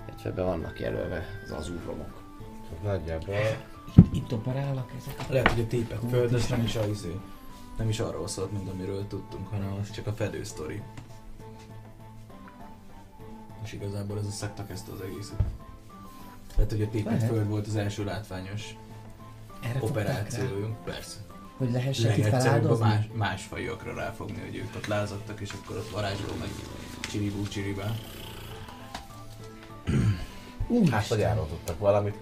illetve be vannak jelölve az azúromok. tehát nagyjából Itt operálnak ezek. Lehet, hogy a tépet föld, ez nem is a izé. Nem is arról szólt, mint amiről tudtunk, hanem az csak a fedő sztori. És igazából ez a szekta kezdte az egészet. Lehet, hogy a tépet föld volt az első látványos Erre operációjunk, persze. Hogy lehessen itt feláldozni? más, más fajokra ráfogni, hogy ők ott lázadtak, és akkor ott varázsló meg csiribú csiribá. hát vagy elrontottak valamit,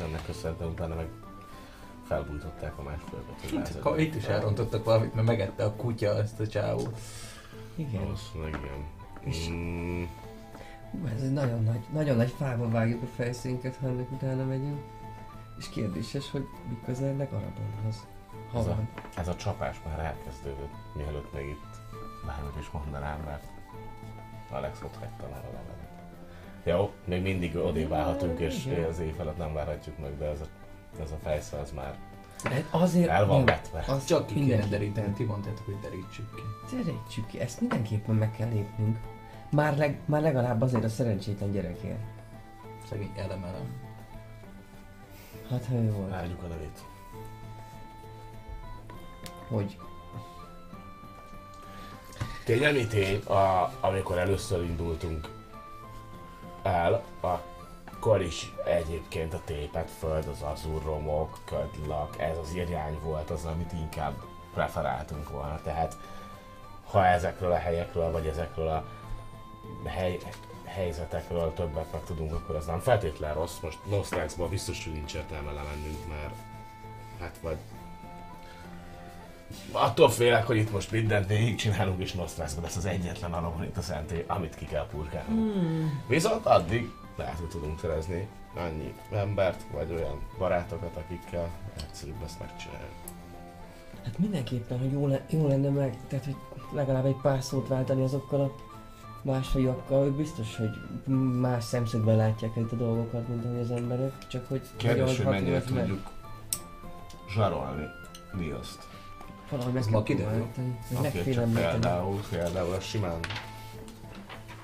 ennek köszönhetően utána meg felbújtották a hogy Itt, lázadtak. itt is elrontottak valamit, mert megette a kutya ezt a csávót. Igen. Valószínűleg igen. Mm, Hú, ez egy nagyon nagy, nagyon nagy fába vágjuk a fejszénket, ha ennek utána megyünk. És kérdéses, hogy mi közel ennek Arabonhoz. Ez a- ez a csapás már elkezdődött, mielőtt még itt bármit is mondanám, mert Alex ott hagyta a levelet. Jó, még mindig odébb állhatunk, és az év alatt nem várhatjuk meg, de ez a, ez a fejsze az már De azért el van vetve. Az Csak mindenképpen. deríteni, ti mondtátok, hogy derítsük ki. Terítsük ki, ezt mindenképpen meg kell lépnünk. Már, leg, már legalább azért a szerencsétlen gyerekért. Szegény elemelem. Hát ha ő volt. Várjuk a nevét. Hogy? Tény, ami tény, a, amikor először indultunk el, akkor is egyébként a tépet föld, az azurromok, ködlak, ez az irány volt az, amit inkább preferáltunk volna. Tehát ha ezekről a helyekről, vagy ezekről a hely, helyzetekről többet meg tudunk, akkor az nem feltétlen rossz. Most Nostraxban biztos, hogy nincs értelme lemennünk, mert hát vagy Attól félek, hogy itt most mindent végigcsinálunk, és Nostraszban lesz az egyetlen alapon itt a szentély, amit ki kell purkálni. Hmm. Viszont addig lehet, hogy tudunk szerezni annyi embert, vagy olyan barátokat, akikkel egyszerűbb ezt megcsinálni. Hát mindenképpen, hogy jó, le, jó lenne meg, tehát hogy legalább egy pár szót váltani azokkal a másfajúakkal, ők biztos, hogy más szemszögben látják itt a dolgokat, mint ahogy az emberek, csak hogy Kérdés, hogy mennyire hatolnak meg. tudjuk zsarolni Nilszt. Valahogy meg Ez kell kiderül. csak megfélemlíteni. például, például a simán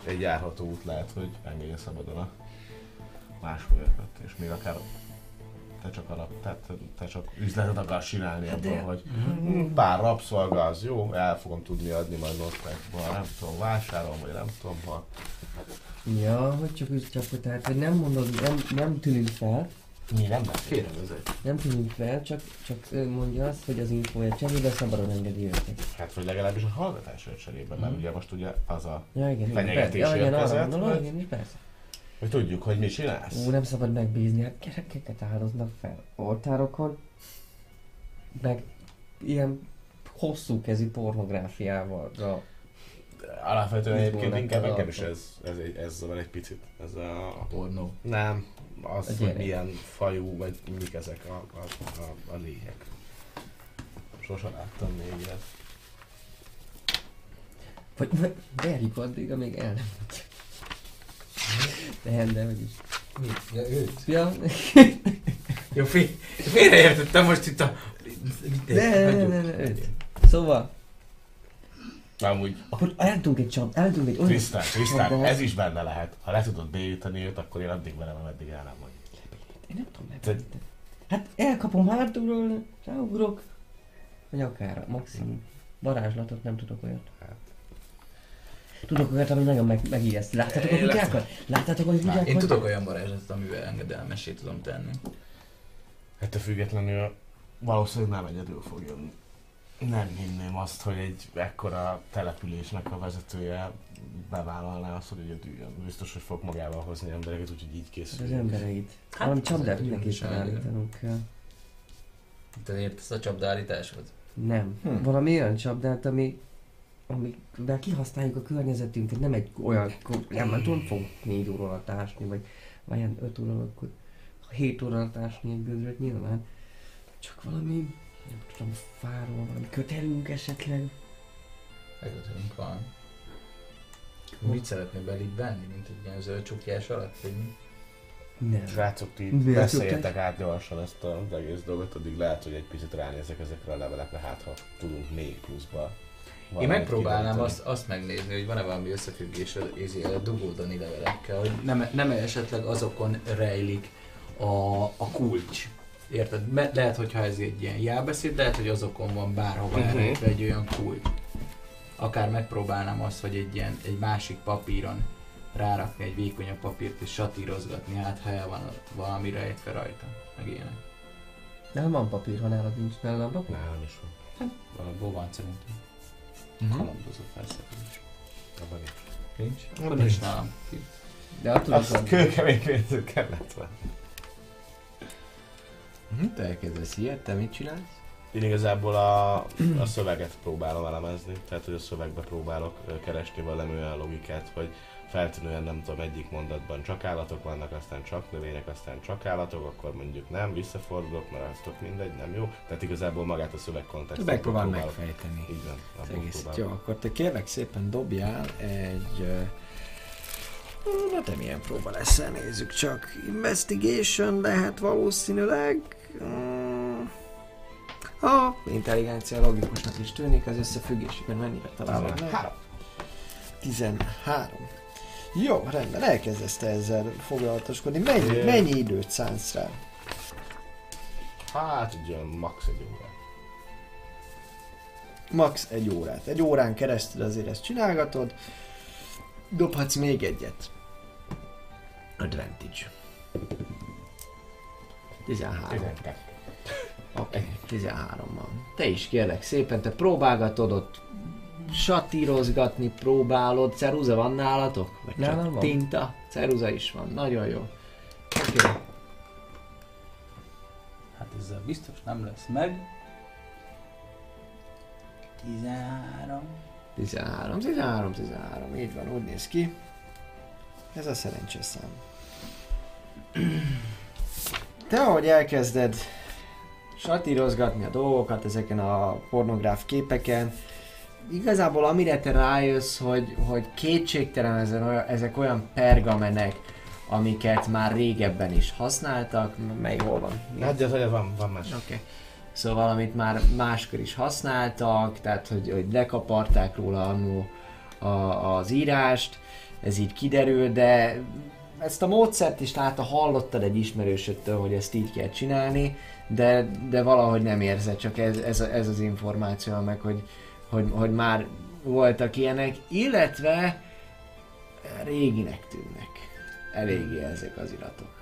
egy járható út lehet, hogy engedje szabadon a másfolyakat, és még akár te csak, alap, tehát te csak üzletet akarsz csinálni hát ebből, hogy hm, pár rabszolga az jó, el fogom tudni adni majd Northbackból, nem tudom, vásáron, vagy nem tudom, ha Ja, hogy csak, úgy- csak tehát, hogy nem mondod, nem, nem tűnünk fel, mi nem lehet. Félrevezet. nem tűnünk fel, csak, csak ő mondja azt, hogy az infója cserébe szabadon engedi őket. Hát, vagy legalábbis a hallgatásért cserében, mert ugye most ugye az a, Ja, igen, igen, Fenyegetés persze. ja, igen, arra gondolom, vagy? igen, persze. hogy tudjuk, hogy mit csinálsz. Ú, nem szabad megbízni, hát gyerekeket áldoznak fel oltárokon, meg ilyen hosszú kezi pornográfiával. Ja. Alapvetően egyébként inkább engem is ez, ez, egy- ez zavar egy picit. Ez a, A pornó. Nem, A az, hogy milyen fajú, vagy mik ezek a, a, a, a lények. Sose láttam még ilyet. Vagy, vagy verjük addig, amíg el nem Nem, de hogy is. Mi? Ja, őt? Ja, Jó, fél, félreértettem most itt a... ne, ne, ne, ne, ne, őt. Szóval, Amúgy, akkor eltünk egy csap, eltünk egy olyan... Trisztán, Trisztán, ez is benne lehet. Ha le tudod bélyíteni őt, akkor én addig velem, ameddig el nem vagy. Én nem tudom Te- megmondani. Hát elkapom hátulról, ráugrok, vagy akár maximum. Varázslatot nem tudok olyat. Hát. Tudok olyat, ami nagyon meg, megijeszt. Láttátok a kutyákat? Láttátok a kutyákat? Én tudok olyan varázslatot, amivel engedelmessé tudom tenni. Ettől függetlenül valószínűleg nem egyedül fog jönni. Nem hinném azt, hogy egy ekkora településnek a vezetője bevállalná azt, hogy egyedül jön. Biztos, hogy fog magával hozni embereket, úgyhogy így készül. az embereit. Hát, Valami csapdát mindenképpen állítanunk kell. Te értesz a csapdaállításhoz? Nem. Hm. Valami olyan csapdát, ami amivel kihasználjuk a környezetünket, nem egy olyan, nem, nem tudom, fog négy óra alatt ásni, vagy, vagy ilyen öt óra alatt, akkor hét óra alatt ásni egy gödröt nyilván. Csak valami, nem tudom, fáról, valami kötelünk esetleg. Megötölünk van. Mit szeretnél belígy venni, mint egy ilyen zöld csukjás alatt? Vagy mi? Nem. Srácok, ti Miért beszéljetek át gyorsan ezt az egész dolgot, addig lehet, hogy egy picit ránézek ezekre a levelekre, hát ha tudunk még pluszba. Én megpróbálnám azt, azt megnézni, hogy van-e valami összefüggés a, a dugódani levelekkel, hogy nem, nem esetleg azokon rejlik a, a kulcs. Érted? Me- lehet, hogyha ez egy ilyen jelbeszéd, lehet, hogy azokon van bárhova elrejtve egy olyan kulcs. Akár megpróbálnám azt, hogy egy ilyen, egy másik papíron rárakni egy vékonyabb papírt és satírozgatni, hát ha el van valami rejtve rajta, meg ilyenek. Nálam van papír, ha nálad nincs nálam papír. Nálam is van. Valahol van szerintem. Mhm. Kalandozó felszerelés. Abban nincs. Nincs? Akkor nincs nincs. nálam. De attól Azt van. kőkemény pénzét kellett volna. Hm, te elkezdesz ilyet, te mit csinálsz? Én igazából a, a szöveget próbálom elemezni, tehát hogy a szövegbe próbálok keresni valami olyan logikát, hogy feltűnően nem tudom, egyik mondatban csak állatok vannak, aztán csak növények, aztán csak állatok, akkor mondjuk nem, visszafordulok, mert az tök mindegy, nem jó. Tehát igazából magát a szöveg kontextust Megpróbál megfejteni. Így van, Az egész. Jó, akkor te kérlek szépen dobjál egy... Na te milyen próba leszel, nézzük csak. Investigation lehet valószínűleg... A intelligencia logikusnak is tűnik, az összefüggésükben mennyire meg? 13. 13. Jó, rendben, elkezdesz te ezzel foglalatoskodni. Mennyi, Jé. mennyi időt szánsz rá? Hát egy olyan max egy óra. Max egy órát. Egy órán keresztül azért ezt csinálgatod. Dobhatsz még egyet. Advantage. 13. 12. Oké, okay, 13 van. Te is kérlek szépen, te próbálgatod ott satírozgatni, próbálod. Ceruza van nálatok? Vagy csak Nálam van. tinta? Ceruza is van, nagyon jó. Oké, okay. Hát ezzel biztos nem lesz meg. 13. 13, 13, 13, így van, úgy néz ki. Ez a szerencsés szám. Te, ahogy elkezded satírozgatni a dolgokat ezeken a pornográf képeken, igazából amire te rájössz, hogy, hogy kétségtelen ezen olyan, ezek olyan pergamenek, amiket már régebben is használtak, mely hol van? Hát van, van más. Oké. Okay. Szóval, amit már máskor is használtak, tehát hogy, hogy lekaparták róla annó a, az írást, ez így kiderül, de ezt a módszert is látta, hallottad egy ismerősöttől, hogy ezt így kell csinálni, de, de valahogy nem érzed, csak ez, ez, ez az információ meg, hogy, hogy, hogy már voltak ilyenek, illetve réginek tűnnek. Eléggé ezek az iratok.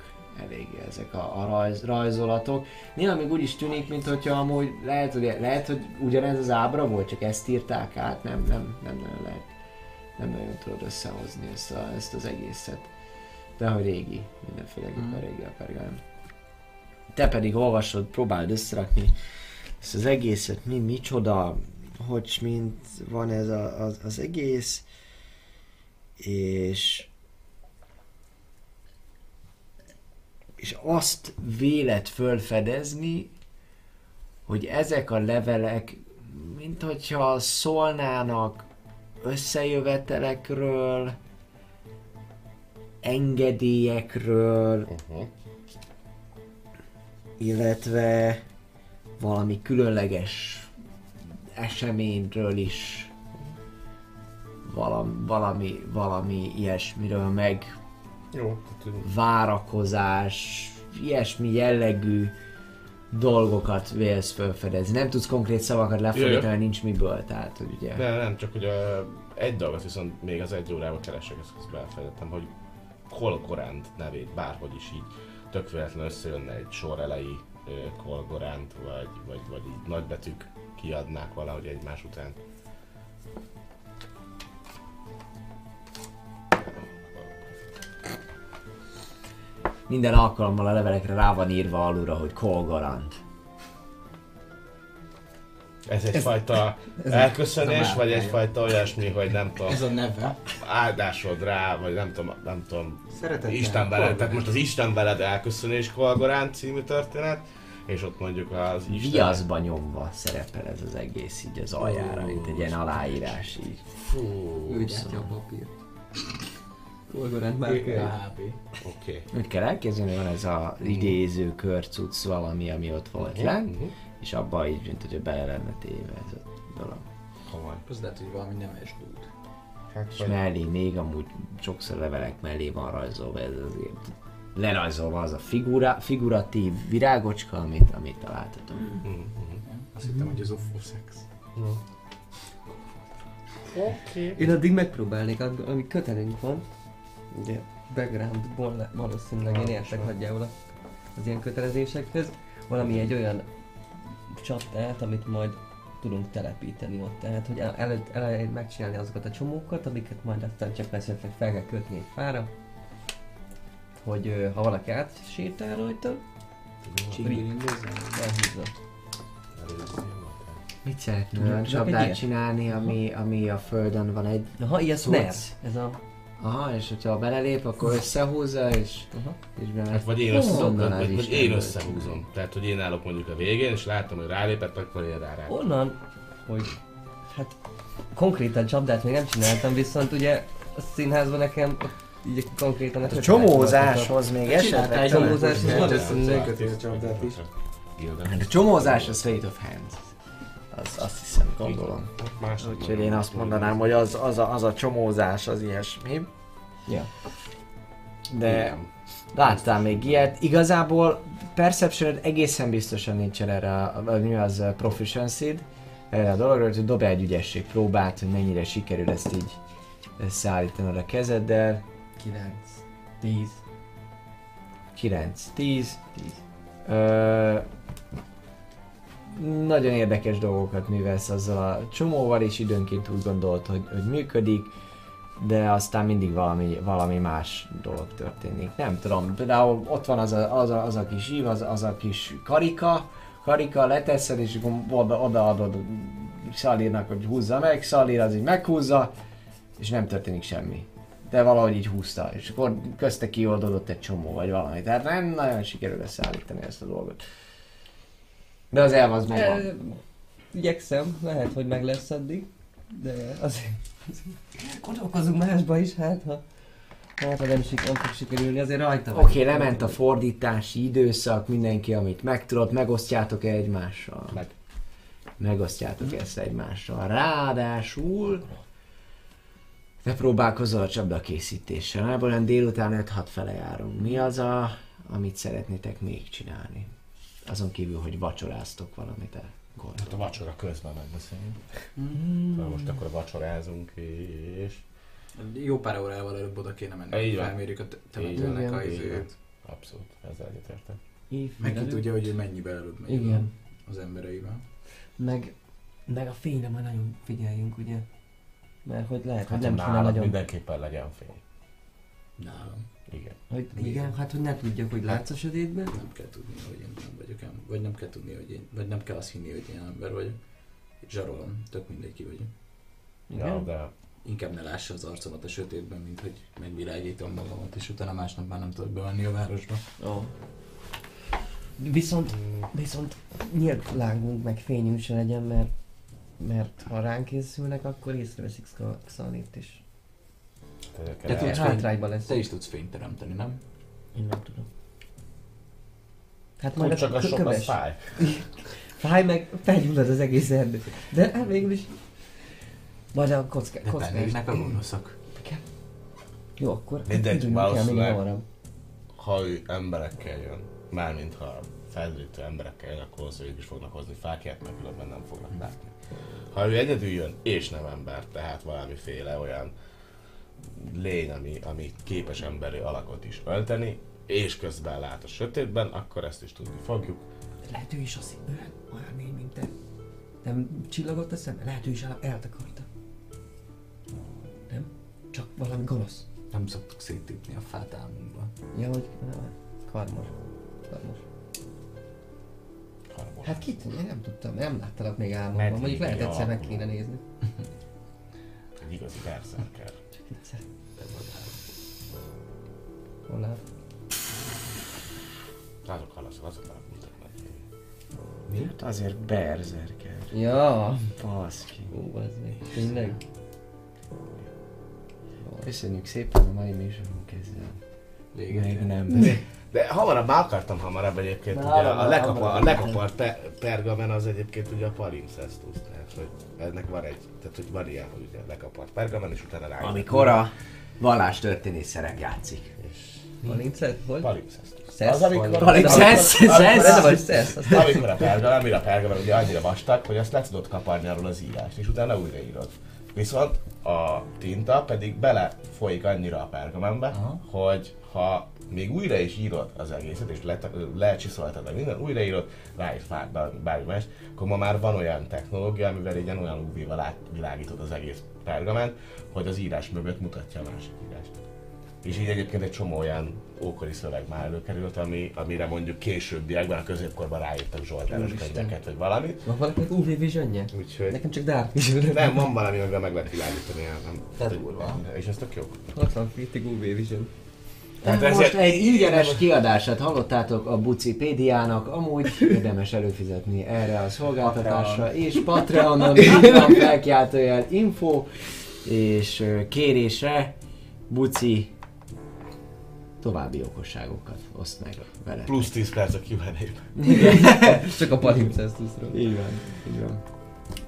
Eléggé ezek a, a rajz, rajzolatok. Néha még úgy is tűnik, mint hogyha amúgy lehet, hogy, lehet, hogy ugyanez az ábra volt, csak ezt írták át, nem, nem, nem nagyon lehet. Nem nagyon tudod összehozni ezt, a, ezt az egészet. De hogy régi, mindenféle mm. a régi a pergám. Te pedig olvasod, próbáld összerakni ezt az egészet, mi, micsoda, hogy mint van ez a, az, az egész, és és azt vélet fölfedezni, hogy ezek a levelek, mint hogyha szólnának összejövetelekről, engedélyekről, Uh-huh. illetve valami különleges eseményről is valami, valami, valami ilyesmiről, meg Jó, várakozás, ilyesmi jellegű dolgokat vélsz felfedezni. Nem tudsz konkrét szavakat lefordítani, Jaj. nincs miből, tehát hogy ugye... De nem, csak hogy uh, egy dolgot viszont még az egy órával keresek, ezt belfejtettem, hogy Kolgorant nevét bárhogy is így tök véletlenül összejönne egy sor elejé Kolgorant, vagy, vagy, vagy így nagybetűk kiadnák valahogy egymás után. Minden alkalommal a levelekre rá van írva alulra, hogy Kolgarant. Ez egyfajta elköszönés, vagy egyfajta olyasmi, hogy nem tudom, Ez a neve. áldásod rá, vagy nem tudom, nem tudom, Szeretettel. Isten veled, tehát most az Isten veled elköszönés Kolgorán című történet, és ott mondjuk az Isten... Viaszba nyomva szerepel ez az egész így az aljára, mint egy ilyen aláírás így. Fú, gyártja a papírt. Kolgorant már oké. Úgy kell elképzelni, van ez a idéző körcuc valami, ami ott volt lent, Mhm. És abba így, mint hogyha bele lenne téve ez a dolog. Komoly. Az lehet, hogy valami nemes dúd. Hát, És vagy- mellé még amúgy sokszor levelek mellé van rajzolva ez azért lerajzolva az a figura, figuratív virágocska, amit, amit találtatok. Mhm, mhm. Azt hittem, hogy az offoszex. Én addig megpróbálnék, ami kötelünk van, Ugye? backgroundból le- valószínűleg én értek nagyjából a- az ilyen kötelezésekhez. Valami egy olyan csapdát, amit majd tudunk telepíteni ott. Tehát, hogy el, előtt el, megcsinálni azokat a csomókat, amiket majd aztán csak esetleg fel kell kötni egy fára. Hogy ha valaki átsétál rajta, elhúzza. Mit szeretnél olyan csapdát csinálni, ami, ami a földön van egy... Ha ilyen snare, ez a... Aha, és hogyha belelép, akkor összehúzza, és, és bemegy. Hát vagy én, Ó, össze, onnan az vagy, vagy Isten én összehúzom. Tehát, hogy én állok mondjuk a végén, és látom, hogy rálépett, akkor én rá rá. Onnan, hogy hát konkrétan csapdát még nem csináltam, viszont ugye a színházban nekem így konkrétan A csomózáshoz még esetleg... Valószínűleg. Köti a csapdát is. Hát a csomózás az Fate of Hands. Az, azt hiszem, gondolom. Úgyhogy én azt mondanám, hogy az, az, a, az a csomózás az ilyesmi. Ja. De láttál még ilyet. Igazából perception egészen biztosan nincsen erre, a, mi az proficiency erre a dologra, hogy dobj egy ügyesség próbát, hogy mennyire sikerül ezt így összeállítanod a kezeddel. 9, 10, 9, 10. Ö, nagyon érdekes dolgokat művelsz azzal a csomóval, és időnként úgy gondolt, hogy, hogy működik, de aztán mindig valami, valami más dolog történik. Nem tudom, például ott van az a, az a, az a kis ív, az, az a kis karika, karika leteszed, és akkor oda, odaadod Szalírnak, hogy húzza meg, Szalír az így meghúzza, és nem történik semmi. De valahogy így húzta, és akkor közte kioldódott egy csomó, vagy valami. Tehát nem nagyon sikerül összeállítani ezt a dolgot. De az elv az megvan. Ö, Igyekszem, lehet, hogy meg lesz addig, de azért gondolkozunk másba is, hát ha, hát, ha nem, sik, nem fog sikerülni, azért rajta Oké, okay, lement a fordítási időszak, mindenki, amit meg tudott, megosztjátok -e egymással? Meg. Megosztjátok ezt egymással. Ráadásul te próbálkozol a csapda készítéssel. Nagyjából olyan délután 5-6 fele járunk. Mi az, a, amit szeretnétek még csinálni? Azon kívül, hogy vacsoráztok valamit el. Hát a vacsora közben megbeszéljünk. Mm. Most akkor vacsorázunk, és... Jó pár órával előbb oda kéne menni, Így hogy van. felmérjük a temetőnek a izőt. Abszolút, ezzel egyetértek. Meg ki tudja, hogy ő mennyivel előbb megy Igen. az embereivel. Meg, meg a fényre már nagyon figyeljünk, ugye? Mert hogy lehet, hogy Hát nem kéne nálad nagyon... mindenképpen legyen fény. Nálam. Igen. Hogy, igen, hát hogy ne tudjak, hogy látsz a sötétben. Nem kell tudni, hogy én nem vagyok em- vagy nem kell tudni, hogy én, vagy nem kell azt hinni, hogy én ember vagyok. Zsarolom, tök mindegy ki vagyok. Ja, Igen. de Inkább ne lássa az arcomat a sötétben, mint hogy megvilágítom magamat, és utána másnap már nem tudok bemenni a városba. Oh. Viszont, viszont nyílt lángunk meg fényünk se legyen, mert, mert ha ránk készülnek, akkor észreveszik Xanit is. Te tudsz. Hátrányba lesz. Te is tudsz fényt teremteni, nem? Én nem tudom. Hát majd csak a sok az fáj. Fáj meg, felgyullad az egész erdő. De hát végül is... Majd a kocka, De kockás. pennéknek a gonoszok. Jó, akkor Mindegy, kell még valószínűleg. Ha ő emberekkel jön, mármint ha felderítő emberekkel jön, akkor az ők is fognak hozni fákját, mert különben nem fognak látni. Ha ő egyedül jön, és nem ember, tehát valamiféle olyan lény, ami, ami képes emberi alakot is ölteni, és közben lát a sötétben, akkor ezt is tudni fogjuk. Lehet ő is azt olyan, olyan mély, mint te. Nem csillagott a szeme? Lehet ő is el, eltakarta. Nem? Csak valami gonosz. Nem szoktuk széttipni a fát álmunkban. Ja, hogy karmos. Karmos. Harmos. Hát kit? Én nem tudtam, nem láttalak még álmomban. Mondjuk lehet egyszer meg kéne nézni. Egy igazi berserker. Csak egyszer. Te vagy hát. Hol lát? Azok halaszok, azok már mutatnak. Mi? Hát azért berzerker. Ja. Baszki. Ó, ez még. Tényleg? Köszönjük szépen a mai műsorunk ezzel. Véget Még nem. De hamarabb, már akartam hamarabb egyébként, Na, ugye a, lekapa, a lekapart pe, pergamen az egyébként ugye a palimpsestus, tehát hogy ennek van egy, tehát hogy van ilyen, hogy ugye lekapart pergamen, és utána rá. Amikor a vallástörténész szerep játszik. És Palincet? Hol? palimpsestus. Szesz? Az, amikor, Palimpsest? Ez vagy szesz? Amikor a pergamen, mire a pergamen ugye annyira vastag, hogy azt le tudod kaparni arról az írást, és utána újraírod. Viszont a tinta pedig bele folyik annyira a pergamenbe, Aha. hogy ha még újra is írod az egészet, és le, lecsiszoltad meg minden, újraírod, ráírsz bár, bár, bármi más, akkor ma már van olyan technológia, amivel egy ilyen olyan UV-val átvilágítod az egész pergament, hogy az írás mögött mutatja a másik írást. És így egyébként egy csomó olyan ókori szöveg már előkerült, ami, amire mondjuk későbbiekben, a középkorban ráírtak Zsoltáros könyveket, vagy valamit. Van valakinek UV visionje? Úgyhogy Nekem csak Dark Vision. nem, van valami, amivel meg lehet világítani. Nem. Te durva. És ez tök jó. 60 feetig UV Vision. Tehát Most ezért- egy ingyenes kiadását hallottátok a Bucipédiának, amúgy érdemes előfizetni erre a szolgáltatásra, és Patreonon így van felkiáltójel info, és ö, kérésre Buci további okosságokat oszt meg vele. Plusz 10 perc a Q&A-ben. Csak a palimpsestusról. Így van, így van.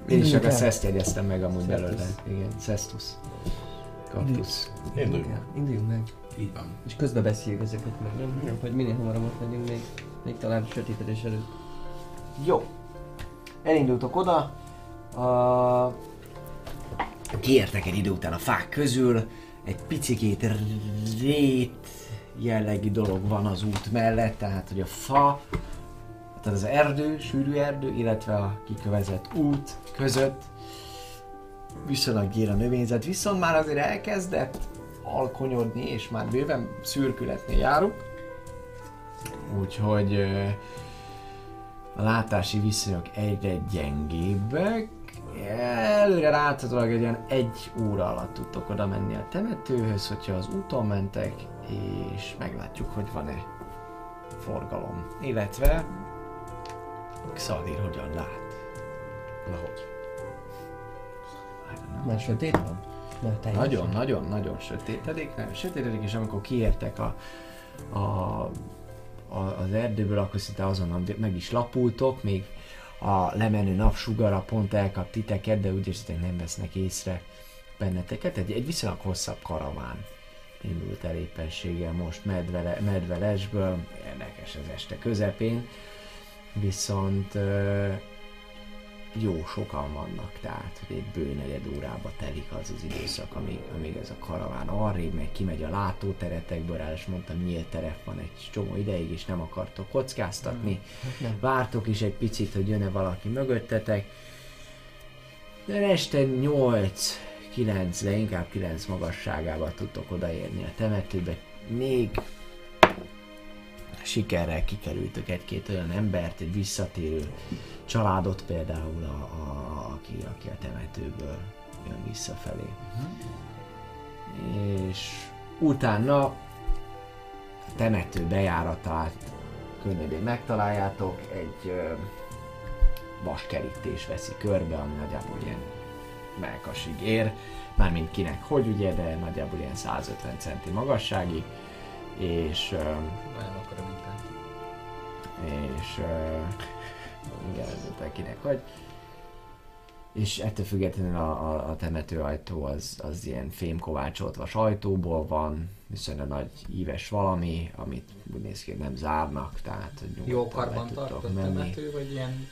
Én is csak a. Szeszt jegyeztem meg amúgy belőle. Igen, Cestus. Kaktusz. Induljunk. Induljunk meg. Így van. És közben beszéljük ezeket meg, nem? Hogy minél hamarabb ott legyünk még, még talán sötétedés előtt. Jó. Elindultok oda. A... Kiértek egy idő után a fák közül. Egy picikét rét jellegű dolog van az út mellett, tehát hogy a fa, tehát az erdő, sűrű erdő, illetve a kikövezett út között viszonylag gyér a növényzet, viszont már azért elkezdett alkonyodni, és már bőven szürkületnél járunk. Úgyhogy a látási viszonyok egyre gyengébbek, Előre láthatólag egy olyan egy óra alatt tudtok oda menni a temetőhöz, hogyha az úton mentek, és meglátjuk, hogy van-e forgalom. Illetve Xadir hogyan lát. Na hogy? Már sötét van? Már teljesen. Nagyon, nagyon, nagyon sötétedik, nagyon sötétedik, és amikor kiértek a, a, a, az erdőből, akkor szinte azonnal meg is lapultok, még a lemenő napsugara pont elkap titeket, de úgyis tényleg nem vesznek észre benneteket. Egy, egy viszonylag hosszabb karaván indult el éppenséggel most medvele, medvelesből, érdekes az este közepén, viszont jó sokan vannak, tehát hogy egy bő negyed órába telik az az időszak, amíg, amíg ez a karaván arrébb megy, kimegy a látóteretekből, rá és mondtam, nyílt terep van egy csomó ideig, és nem akartok kockáztatni. nem. Vártok is egy picit, hogy jön-e valaki mögöttetek. De este 8 9, de inkább 9 magasságában tudtok odaérni a temetőbe. Még sikerrel kikerültök egy-két olyan embert, egy visszatérő családot például, a, a, aki, aki a temetőből jön visszafelé. És utána a temető bejáratát könnyedén megtaláljátok, egy ö, vaskerítés veszi körbe, ami nagyjából ilyen melkasig ér, mármint kinek hogy ugye, de nagyjából ilyen 150 centi magasságig, és, ö. És ö, igen, ez a kinek hogy. És ettől függetlenül a, a, a temetőajtó az, az ilyen fémkovácsolt vas ajtóból van, viszonylag nagy íves valami, amit úgy néz ki, nem zárnak, tehát hogy Jó karban tartott menni. temető, vagy ilyen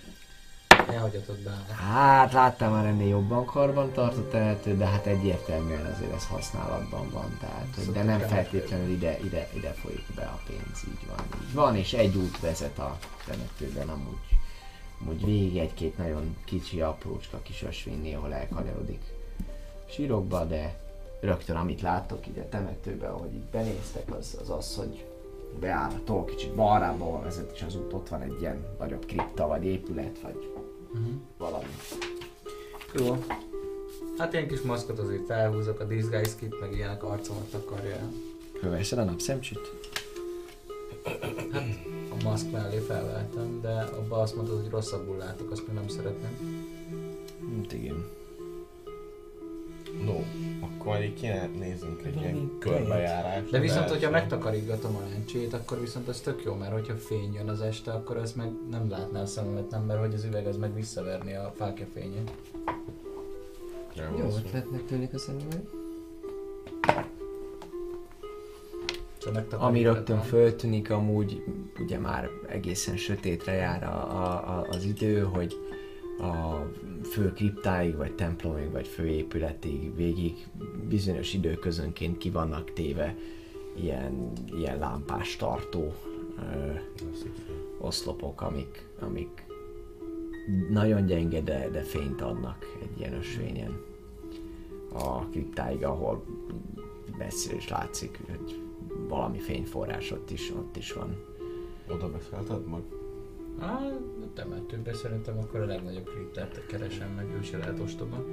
elhagyatott be? Hát láttam már ennél jobban karban tartott temető, de hát egyértelműen azért ez használatban van, tehát, hogy, de nem feltétlenül ide, ide, ide folyik be a pénz, így van, így van, és egy út vezet a temetőben amúgy, amúgy végig egy-két nagyon kicsi, aprócska kis ösvény néhol elkanyarodik sírokba, de rögtön amit láttok így a temetőben, ahogy így benéztek, az az, az hogy beállható, kicsit balrába vezet, és az út ott van egy ilyen nagyobb kripta, vagy épület, vagy valami. Jó. Hát ilyen kis maszkot azért felhúzok, a disguise kit, meg ilyenek arcomat takarja el. Fölveszed a napszemcsit? Hát a maszk mellé felvettem, de abba azt mondod, hogy rosszabbul látok, azt még nem szeretném. Hát igen. No, akkor majd így kéne néznünk egy ilyen Valami körbejárás. De viszont, hogyha megtakarígatom a lencsét, akkor viszont az tök jó, mert hogyha fény jön az este, akkor az meg nem látná a szememet, nem, mert hogy az üveg az meg visszaverni a fákja fényét. Jó ötletnek tűnik a szemüveg. Ami rögtön föltűnik, amúgy ugye már egészen sötétre jár a, a, a, az idő, hogy a fő kriptáig, vagy templomig, vagy főépületig végig bizonyos időközönként ki vannak téve ilyen, ilyen lámpás tartó ö, oszlopok, amik, amik nagyon gyenge, de, de fényt adnak egy ilyen ösvényen a kriptáig, ahol messziről is látszik, hogy valami fényforrás ott is, ott is van. Oda beszálltad mag? A temetőbe szerintem akkor a legnagyobb kriptát keresem meg, ő se lehet ostoba.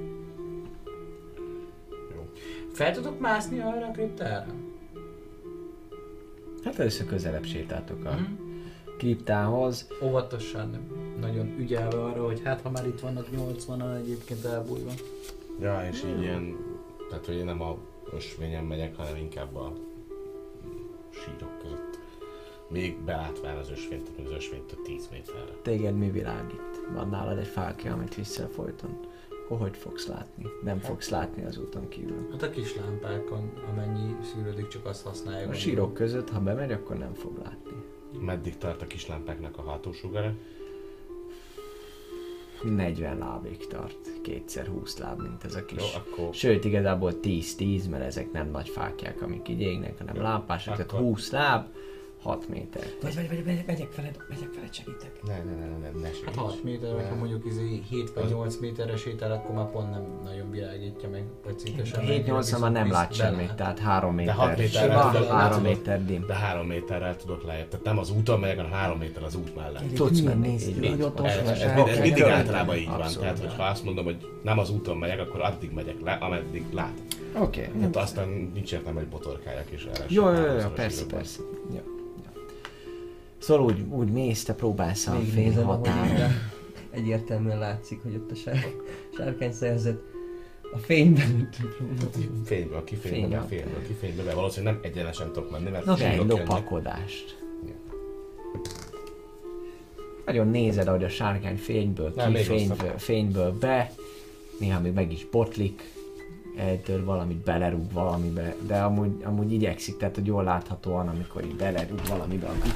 Jó. Fel tudok mászni arra a kriptára? Hát először közelebb sétáltok a Mhm. kriptához. Óvatosan, nagyon ügyelve arra, hogy hát ha már itt vannak 80-an egyébként elbújva. Ja, és így ilyen, tehát hogy én nem a ösvényen megyek, hanem inkább a sírok. Még belátván az ösvényt, az ösvényt a 10 méterre. Téged mi világít? Van nálad egy fákja, amit viszel folyton. Hogy fogsz látni? Nem fogsz látni az úton kívül. Hát a kis lámpákon, amennyi szűrődik, csak azt használja. A sírok között, ha bemegy, akkor nem fog látni. Meddig tart a kis lámpáknak a hatósugara? 40 lábig tart, kétszer 20 láb, mint ez a kis. Jó, akkor Sőt, igazából 10-10, mert ezek nem nagy fákják, amik így égnek, hanem lámpások, tehát Akkor- 20 láb, 6 méter. Vagy, vagy, vagy, vagy, megyek veled, megyek veled, segítek. Ne, ne, ne, ne, ne, ne Hát segíts. 6 méter, hogyha Ne. mondjuk izé 7 vagy 8 méterre sétál, akkor már pont nem nagyon világítja meg, vagy szintesen. 7-8 már nem lát semmit, tehát 3 méter. hat méterre Sima, tudod- 3 tudod- méter dim. De három méterrel tudok lejjebb. Tehát nem az úton megyek, hanem három méter az út mellett. Tudsz menni, így van. Ez, mindig általában így van. Tehát, hogyha azt mondom, hogy nem az úton megyek, akkor addig megyek le, ameddig lát. Oké. Hát aztán nincs értelme, hogy botorkáljak és erre. Jó, jó, jó, persze, persze. Jó. Szóval úgy, úgy mész, te próbálsz a ahogy határon. egyértelműen látszik, hogy ott a sár, sárkány szerzet a fényben. Fényből, kifényből, Fényből. meg fényből, kifényből, de valószínűleg nem egyenesen tudok menni, mert Na, egy lopakodást. Nagyon nézed, ahogy a sárkány fényből Nem, ki, még fényből, fényből be, néha még meg is botlik, eltör valamit, belerúg valamibe, de amúgy, amúgy igyekszik, tehát hogy jól láthatóan, amikor így belerúg valamibe, akkor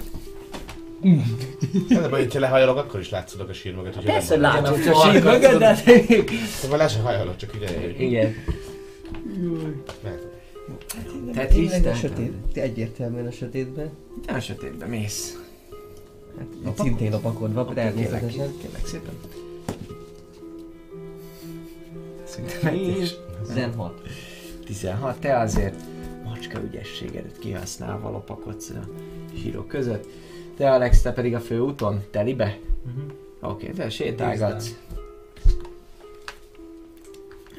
Hát, De hogyha lehajolok, akkor is látszódok a sír mögött, hogyha Persze nem látod, a hogy sír mögött, de Szóval le se hajolok, csak ugye... igen. Mert Te Tényleg a sötét, egyértelműen a sötétben. Te a sötétbe mész. Hát, szintén lopakodva, természetesen. Kérlek, kérlek szépen. Szinte mentés. 16. 16. Te azért macska ügyességedet kihasználva lopakodsz a sírok között. Te Alex, te pedig a főúton, telibe? Oké, okay, te sétálgatsz.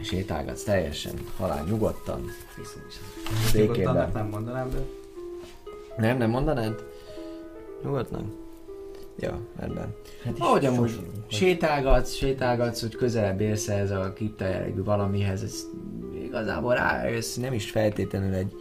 Sétálgatsz teljesen, halál nyugodtan. Békében. Nyugodtan nem mondanám, de... Nem, nem mondanád? Nyugodtan? Ja, rendben. Hát Ahogy amúgy sétálgatsz, sétálgatsz, hogy közelebb érsz ez a kripta jellegű valamihez, ez igazából rájössz, nem is feltétlenül egy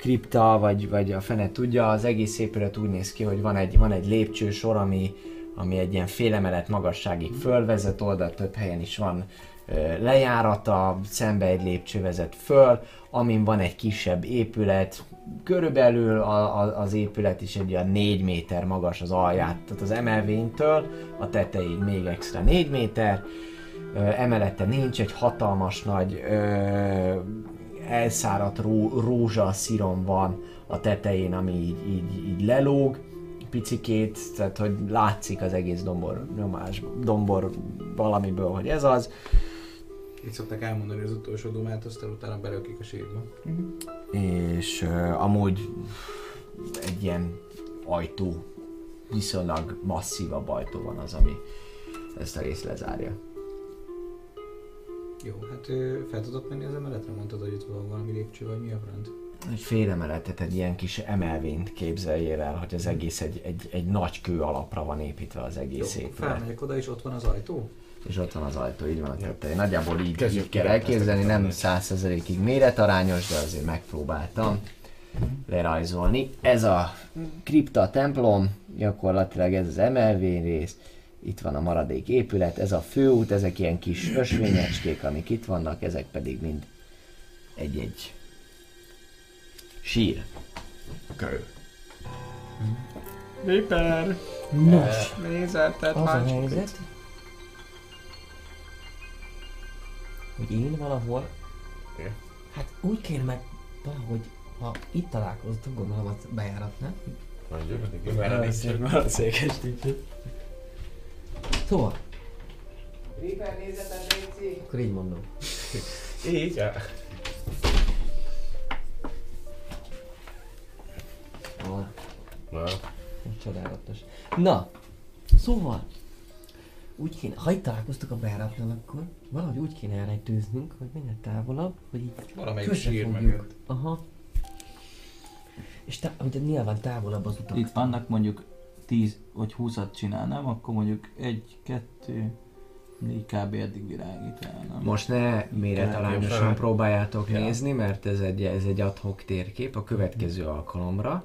kripta, vagy, vagy a fene tudja, az egész épület úgy néz ki, hogy van egy, van egy lépcsősor, ami, ami egy ilyen félemelet magasságig fölvezet, oldalt több helyen is van ö, lejárata, szembe egy lépcső vezet föl, amin van egy kisebb épület, körülbelül a, a, az épület is egy olyan 4 méter magas az alját, tehát az emelvénytől a tetejéig még extra 4 méter, ö, emelete nincs, egy hatalmas nagy ö, elszáradt ró, rózsaszírom van a tetején, ami így, így, így lelóg, picikét, tehát hogy látszik az egész dombor nyomás, dombor valamiből, hogy ez az, Itt szokták elmondani az utolsó dumát, aztán utána belökik a sírba. és uh, amúgy egy ilyen ajtó, viszonylag masszívabb ajtó van az, ami ezt a részt lezárja. Jó, hát fel tudok menni az emeletre? Mondtad, hogy itt van valami lépcső, vagy mi a front? Egy fél emeletet, egy ilyen kis emelvényt képzeljél el, hogy az egész egy, egy, egy nagy kő alapra van építve az Jó, egész akkor épület. felmegyek oda, és ott van az ajtó? És ott van az ajtó, így van a tetején. Nagyjából így, Kezdjük így kell elképzelni, nem százszerzelékig méretarányos, de azért megpróbáltam lerajzolni. Ez a kripta templom, gyakorlatilag ez az emelvény rész, itt van a maradék épület, ez a főút, ezek ilyen kis ösvényecskék, amik itt vannak, ezek pedig mind egy-egy sír. Kő. Viper! Nos, Nézettet az a helyzet, hogy én valahol, Igen. hát úgy kéne meg valahogy, ha itt találkoztunk, gondolom a bejáratnál. Mondjuk, igen. Valószínűleg Szóval, Viper nézetet, Léci! akkor így mondom. Így, ja. Ah, Na, csodálatos. Na, szóval, úgy kéne, ha itt találkoztuk a bejáratnál, akkor valahogy úgy kéne elrejtőznünk, hogy minél távolabb, hogy így Valamelyik sír mögött. Aha. És tá- ugye nyilván távolabb az utak. Itt vannak mondjuk 10 vagy 20-at csinálnám, akkor mondjuk 1, 2, 4 kb. eddig világít el, nem? Most ne méretarányosan fel. próbáljátok Ja. nézni, mert ez egy, ez egy adhok térkép a következő alkalomra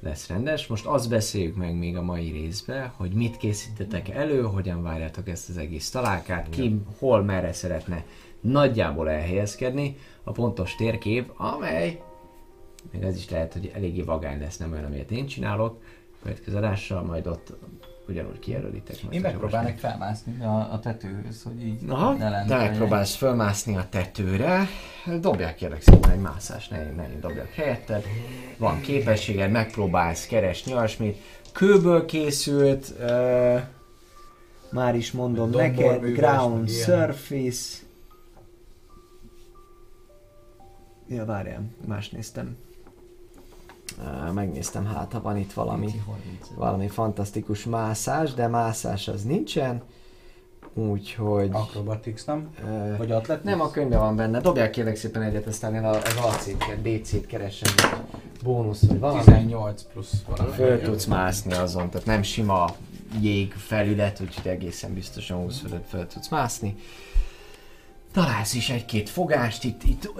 lesz rendes. Most azt beszéljük meg még a mai részben, hogy mit készítetek elő, hogyan várjátok ezt az egész találkát, ki hol merre szeretne nagyjából elhelyezkedni, a pontos térkép, amely, még ez is lehet, hogy eléggé vagány lesz, nem olyan, amilyet én csinálok, következő adással, majd ott ugyanúgy kijelölitek. Én most felmászni a, a tetőhöz, hogy így Aha, ne lenne. te megpróbálsz fölmászni a tetőre, dobják kérlek szépen egy mászás, ne, ne én dobjak helyetted. Van képességed, megpróbálsz keresni olyasmit. Kőből készült, uh, már is mondom neked, ground surface. Ja, várjál, más néztem. Megnéztem, hát ha van itt valami valami fantasztikus mászás, de mászás az nincsen. Úgyhogy... Acrobatics, nem? ö, Vagy athletics? nem a könyvben van benne. Dobják kérlek szépen egyet, aztán én a- az AC-t, DC-t keresem. Bónusz, vagy valami. 18 plusz valami. Föl tudsz mászni azon, tehát nem sima jég felület, úgyhogy egészen biztosan 20 fölött föl tudsz mászni. Találsz is egy-két fogást itt, itt,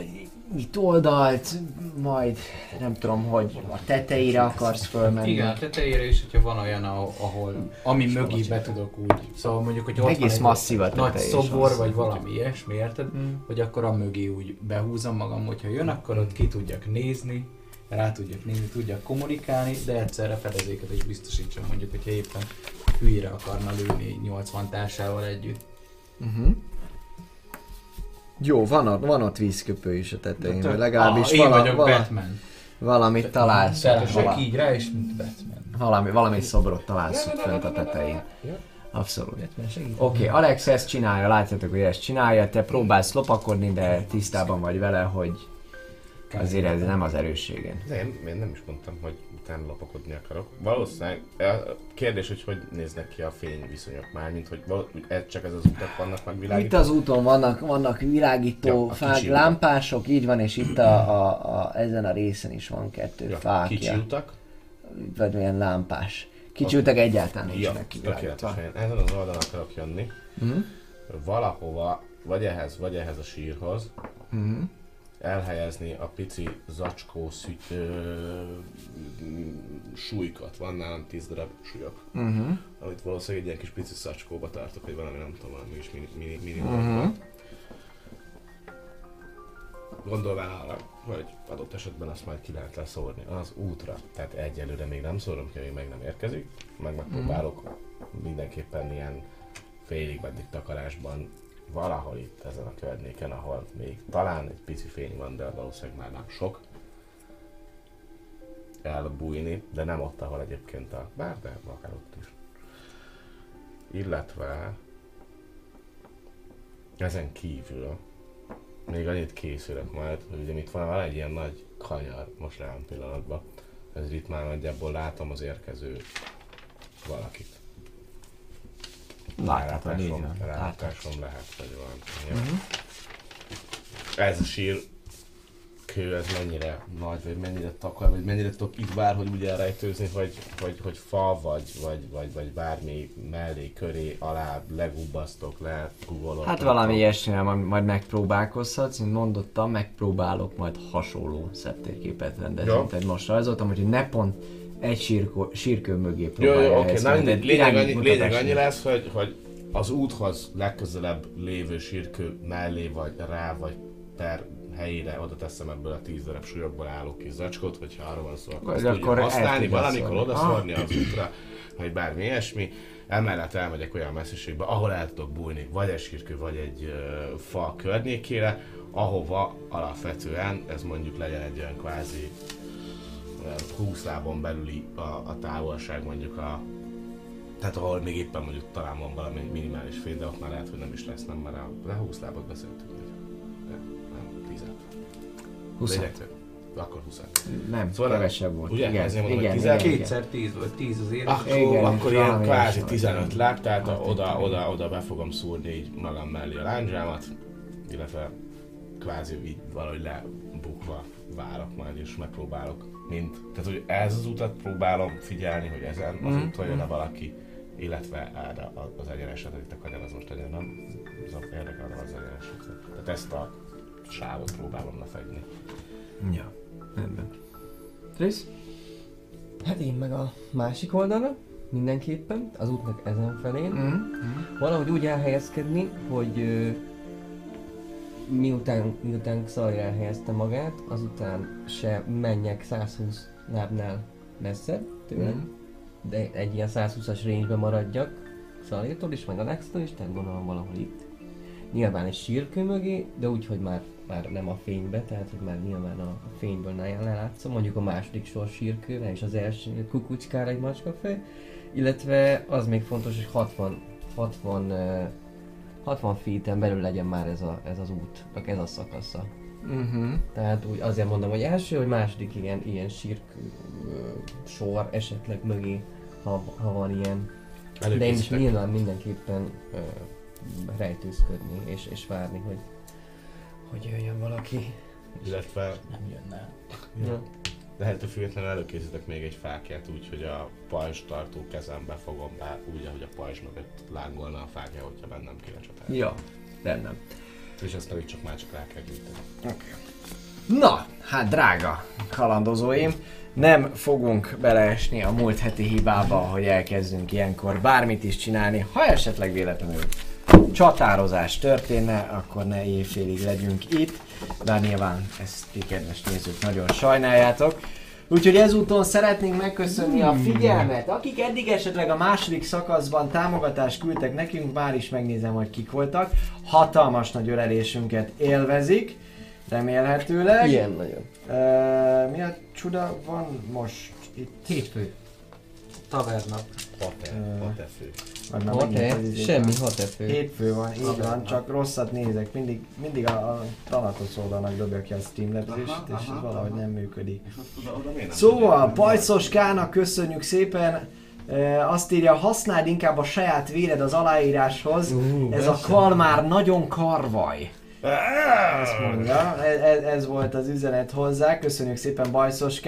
itt oldalt, majd nem tudom, hogy a tetejére akarsz fölmenni. Igen, a tetejére is, hogyha van olyan, ahol, ami mögé be tudok úgy. Szóval mondjuk, hogy ott Egész masszív a nagy szobor, vagy valami ilyesmi, érted? Mm. Hogy akkor a mögé úgy behúzom magam, hogyha jön, akkor ott ki tudjak nézni, rá tudjak nézni, tudjak kommunikálni, de egyszerre fedezéket is biztosítsam, mondjuk, hogyha éppen hülyére akarna lőni 80 társával együtt. Uh-huh. Jó, van ott, van ott vízköpő is a tetején, vagy ah, legalábbis én vala, vagyok vala, Batman. valamit találsz. Vala, így rá, és mint Batman. valami, valami szobrot találsz ott fönt a tetején. Abszolút. Oké, okay, Alex ezt csinálja, látjátok, hogy ezt csinálja, te próbálsz lopakodni, de tisztában vagy vele, hogy azért ez nem az erősségen. De én, én nem is mondtam, hogy utána lopakodni akarok. Valószínűleg, a kérdés, hogy hogy néznek ki a fényviszonyok már, mint hogy val- ez csak ez az utak vannak Itt megvilágítva. az úton vannak, vannak világító Ja, fák, lámpások, így van, és itt a, a, a, ezen a részen is van kettő Ja, fákja. kicsi utak. Vagy milyen lámpás. Kicsi utak egyáltalán Ja, nincsenek kivilágítva. tökéletesen. Ezen az oldalon akarok jönni. Mhm. Valahova, vagy ehhez, vagy ehhez a sírhoz, Mhm. Elhelyezni a pici zacskó szüty, ö, súlykat. Van nálam 10 darab súlyok, Mhm. amit valószínűleg egy ilyen kis pici zacskóba tartok, vagy valami nem tudom, valami is mini, mini, mini Mhm. Gondolván arra, hogy adott esetben azt majd ki lehet leszórni az útra. Tehát egyelőre még nem szórom ki, hogy meg nem érkezik. Meg megpróbálok mindenképpen ilyen félig meddig takarásban valahol itt ezen a környéken, ahol még talán egy pici fény van, de valószínűleg már nem sok elbújni, de nem ott, ahol egyébként a... Bár, de akár ott is. Illetve ezen kívül még annyit készülök majd, hogy ugye itt van, van egy ilyen nagy kanyar most jelen pillanatban. Ez itt már nagyjából látom az érkező valakit. Láthatod, így Rálátásom, lehet, hogy van. Ja. Ez a sír kő, ez mennyire nagy, vagy mennyire takar, vagy mennyire tudok itt bárhogy úgy elrejtőzni, hogy, hogy, hogy fa, vagy, vagy, vagy, vagy bármi mellé, köré, alá legubbasztok, le googolok. Hát valami tudom. ilyesmivel majd, majd megpróbálkozhatsz, mint mondottam, megpróbálok majd hasonló szettérképet rendezni, mint egy most rajzoltam, hogy ne pont egy sírkó, sírkő mögé Jó, próbálja jó, oké, mint mindegy, egy lényeg annyi, iránymutatás lényeg annyi lesz, hogy, hogy az úthoz legközelebb lévő sírkő mellé, vagy rá, vagy per helyére oda teszem ebből a tíz darab súlyokból álló kis zacskót, hogyha arra van szó, akkor azt akkor használni, valamikor szórni. oda Ah. az útra, vagy bármi ilyesmi. Emellett elmegyek olyan messziségbe, ahol el tudok bújni, vagy egy sírkő, vagy egy ö, fa környékére, ahova alapvetően ez mondjuk legyen egy olyan kvázi 20 lábon belüli a, a távolság mondjuk a tehát ahol még éppen mondjuk talán van valami minimális fény, de ott már lehet, hogy nem is lesz, nem, mert a, de 20 lábot beszéltük. Vagy, de, nem, 10 20. Lényegtől. Akkor 20 Nem, Szóval kevesebb volt. ugye? Igen, Ezért mondom, igen, hogy igen, 12 igen. Kétszer 10 volt, 10 az élet. Akkor, Igen, akkor ilyen kvázi ilyesmi. 15 láb, tehát a, oda, oda, oda be fogom szúrni így magam mellé a lándzsámat, illetve kvázi így valahogy lebukva várok majd és megpróbálok mind. Tehát, hogy ez az utat próbálom figyelni, hogy ezen az Mhm. úton jön valaki, illetve erre az egyeneset, itt a kanyar az most egyen, nem? Ez a érdekel, az egyeneset. Tehát ezt a sávot próbálom lefedni. Ja, rendben. Trisz? Hát én meg a másik oldalra, mindenképpen, az útnak ezen felén. Mhm. Valahogy úgy elhelyezkedni, hogy ö, miután, miután Xari elhelyezte magát, azután se menjek 120 lábnál messzebb tőle. Mhm. de egy ilyen 120-as range maradjak Szalértól is, meg a Nextől is, tehát gondolom valahol itt. Nyilván egy sírkő mögé, de úgy, hogy már, már nem a fénybe, tehát hogy már nyilván a fényből ne lelátszom, mondjuk a második sor sírkőre és az első kukucskára egy macskafej. Illetve az még fontos, hogy 60, 60, eh, 60 feet-en belül legyen már ez, a, ez az útnak ez a szakasza. Uh-huh. Tehát úgy azért mondom, hogy első, hogy második ilyen, ilyen sírkő ö, sor esetleg mögé, ha, ha van ilyen. De én is nyilván mindenképpen ö, rejtőzködni és, és várni, hogy, hogy jöjjön valaki. Illetve Nem jönne. Ja. De ettől függetlenül előkészítek még egy fákját úgy, hogy a pajzs tartó kezembe fogom be, úgy, ahogy a pajzs mögött lángolna a fákja, hogyha bennem kéne csatálni. Ja, rendben. És azt pedig csak már csak rá kell gyűjteni. Na, hát drága kalandozóim, nem fogunk beleesni a múlt heti hibába, hogy elkezdünk ilyenkor bármit is csinálni. Ha esetleg véletlenül csatározás történne, akkor ne éjfélig legyünk itt, de nyilván ezt ti kedves nézők nagyon sajnáljátok. Úgyhogy ezúton szeretnénk megköszönni a figyelmet. Akik eddig esetleg a második szakaszban támogatást küldtek nekünk, már is megnézem, hogy kik voltak. Hatalmas nagy ölelésünket élvezik, remélhetőleg. Ilyen nagyon. Uh, mi a csuda van most itt? Hétfő. Már Hat megint -e? az izé- Semmi hat -e fő. Hétfő van, így Taverna. van, csak rosszat nézek. Mindig, mindig a, a Thanatos oldalnak dobja ki a Streamlabs-est, és ez valahogy nem működik. Oda, oda nem Szóval, figyelnek? Pajcos Kának köszönjük szépen. E, azt írja, használd inkább a saját véred az aláíráshoz. Ú, Ez a kalmár nagyon karvaj. Azt mondja, ez, ez, ez volt az üzenet hozzá. Köszönjük szépen Bajszos K.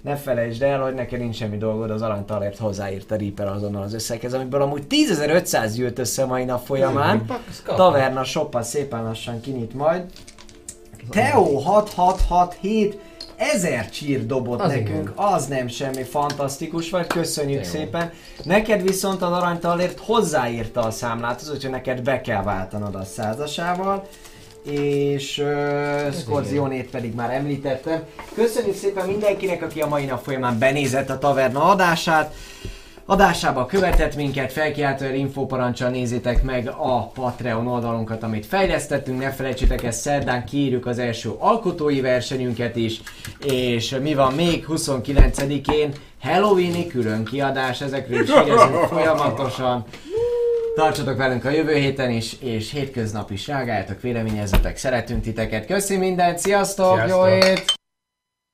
Ne felejtsd el, hogy neked nincs semmi dolgod, az aranytalért hozzáírta Reaper azonnal az összeghez, amiből amúgy 10.500 jött össze mai nap folyamán. Taverna shoppa szépen lassan kinyit majd. Teo 6667 ezer csír dobott Az nekünk, az nem semmi fantasztikus vagy, köszönjük Teo. szépen. Neked viszont az aranytalért hozzáírta a számlát, úgyhogy neked be kell váltanod a százasával. És uh, Scorzionét pedig már említettem. Köszönjük szépen mindenkinek, aki a mai nap folyamán benézett a taverna adását. Adásába követett minket, felkiáltóan infóparancsal nézzétek meg a Patreon oldalunkat, amit fejlesztettünk, ne felejtsétek ezt szerdán kiírjuk az első alkotói versenyünket is, és mi van még 29-én Halloweeni külön kiadás, ezekről is folyamatosan. Tartsatok velünk a jövő héten is, és hétköznap is reagáljatok, véleményezzetek, szeretünk titeket. Köszi mindent, sziasztok, Sziasztok. jó hét!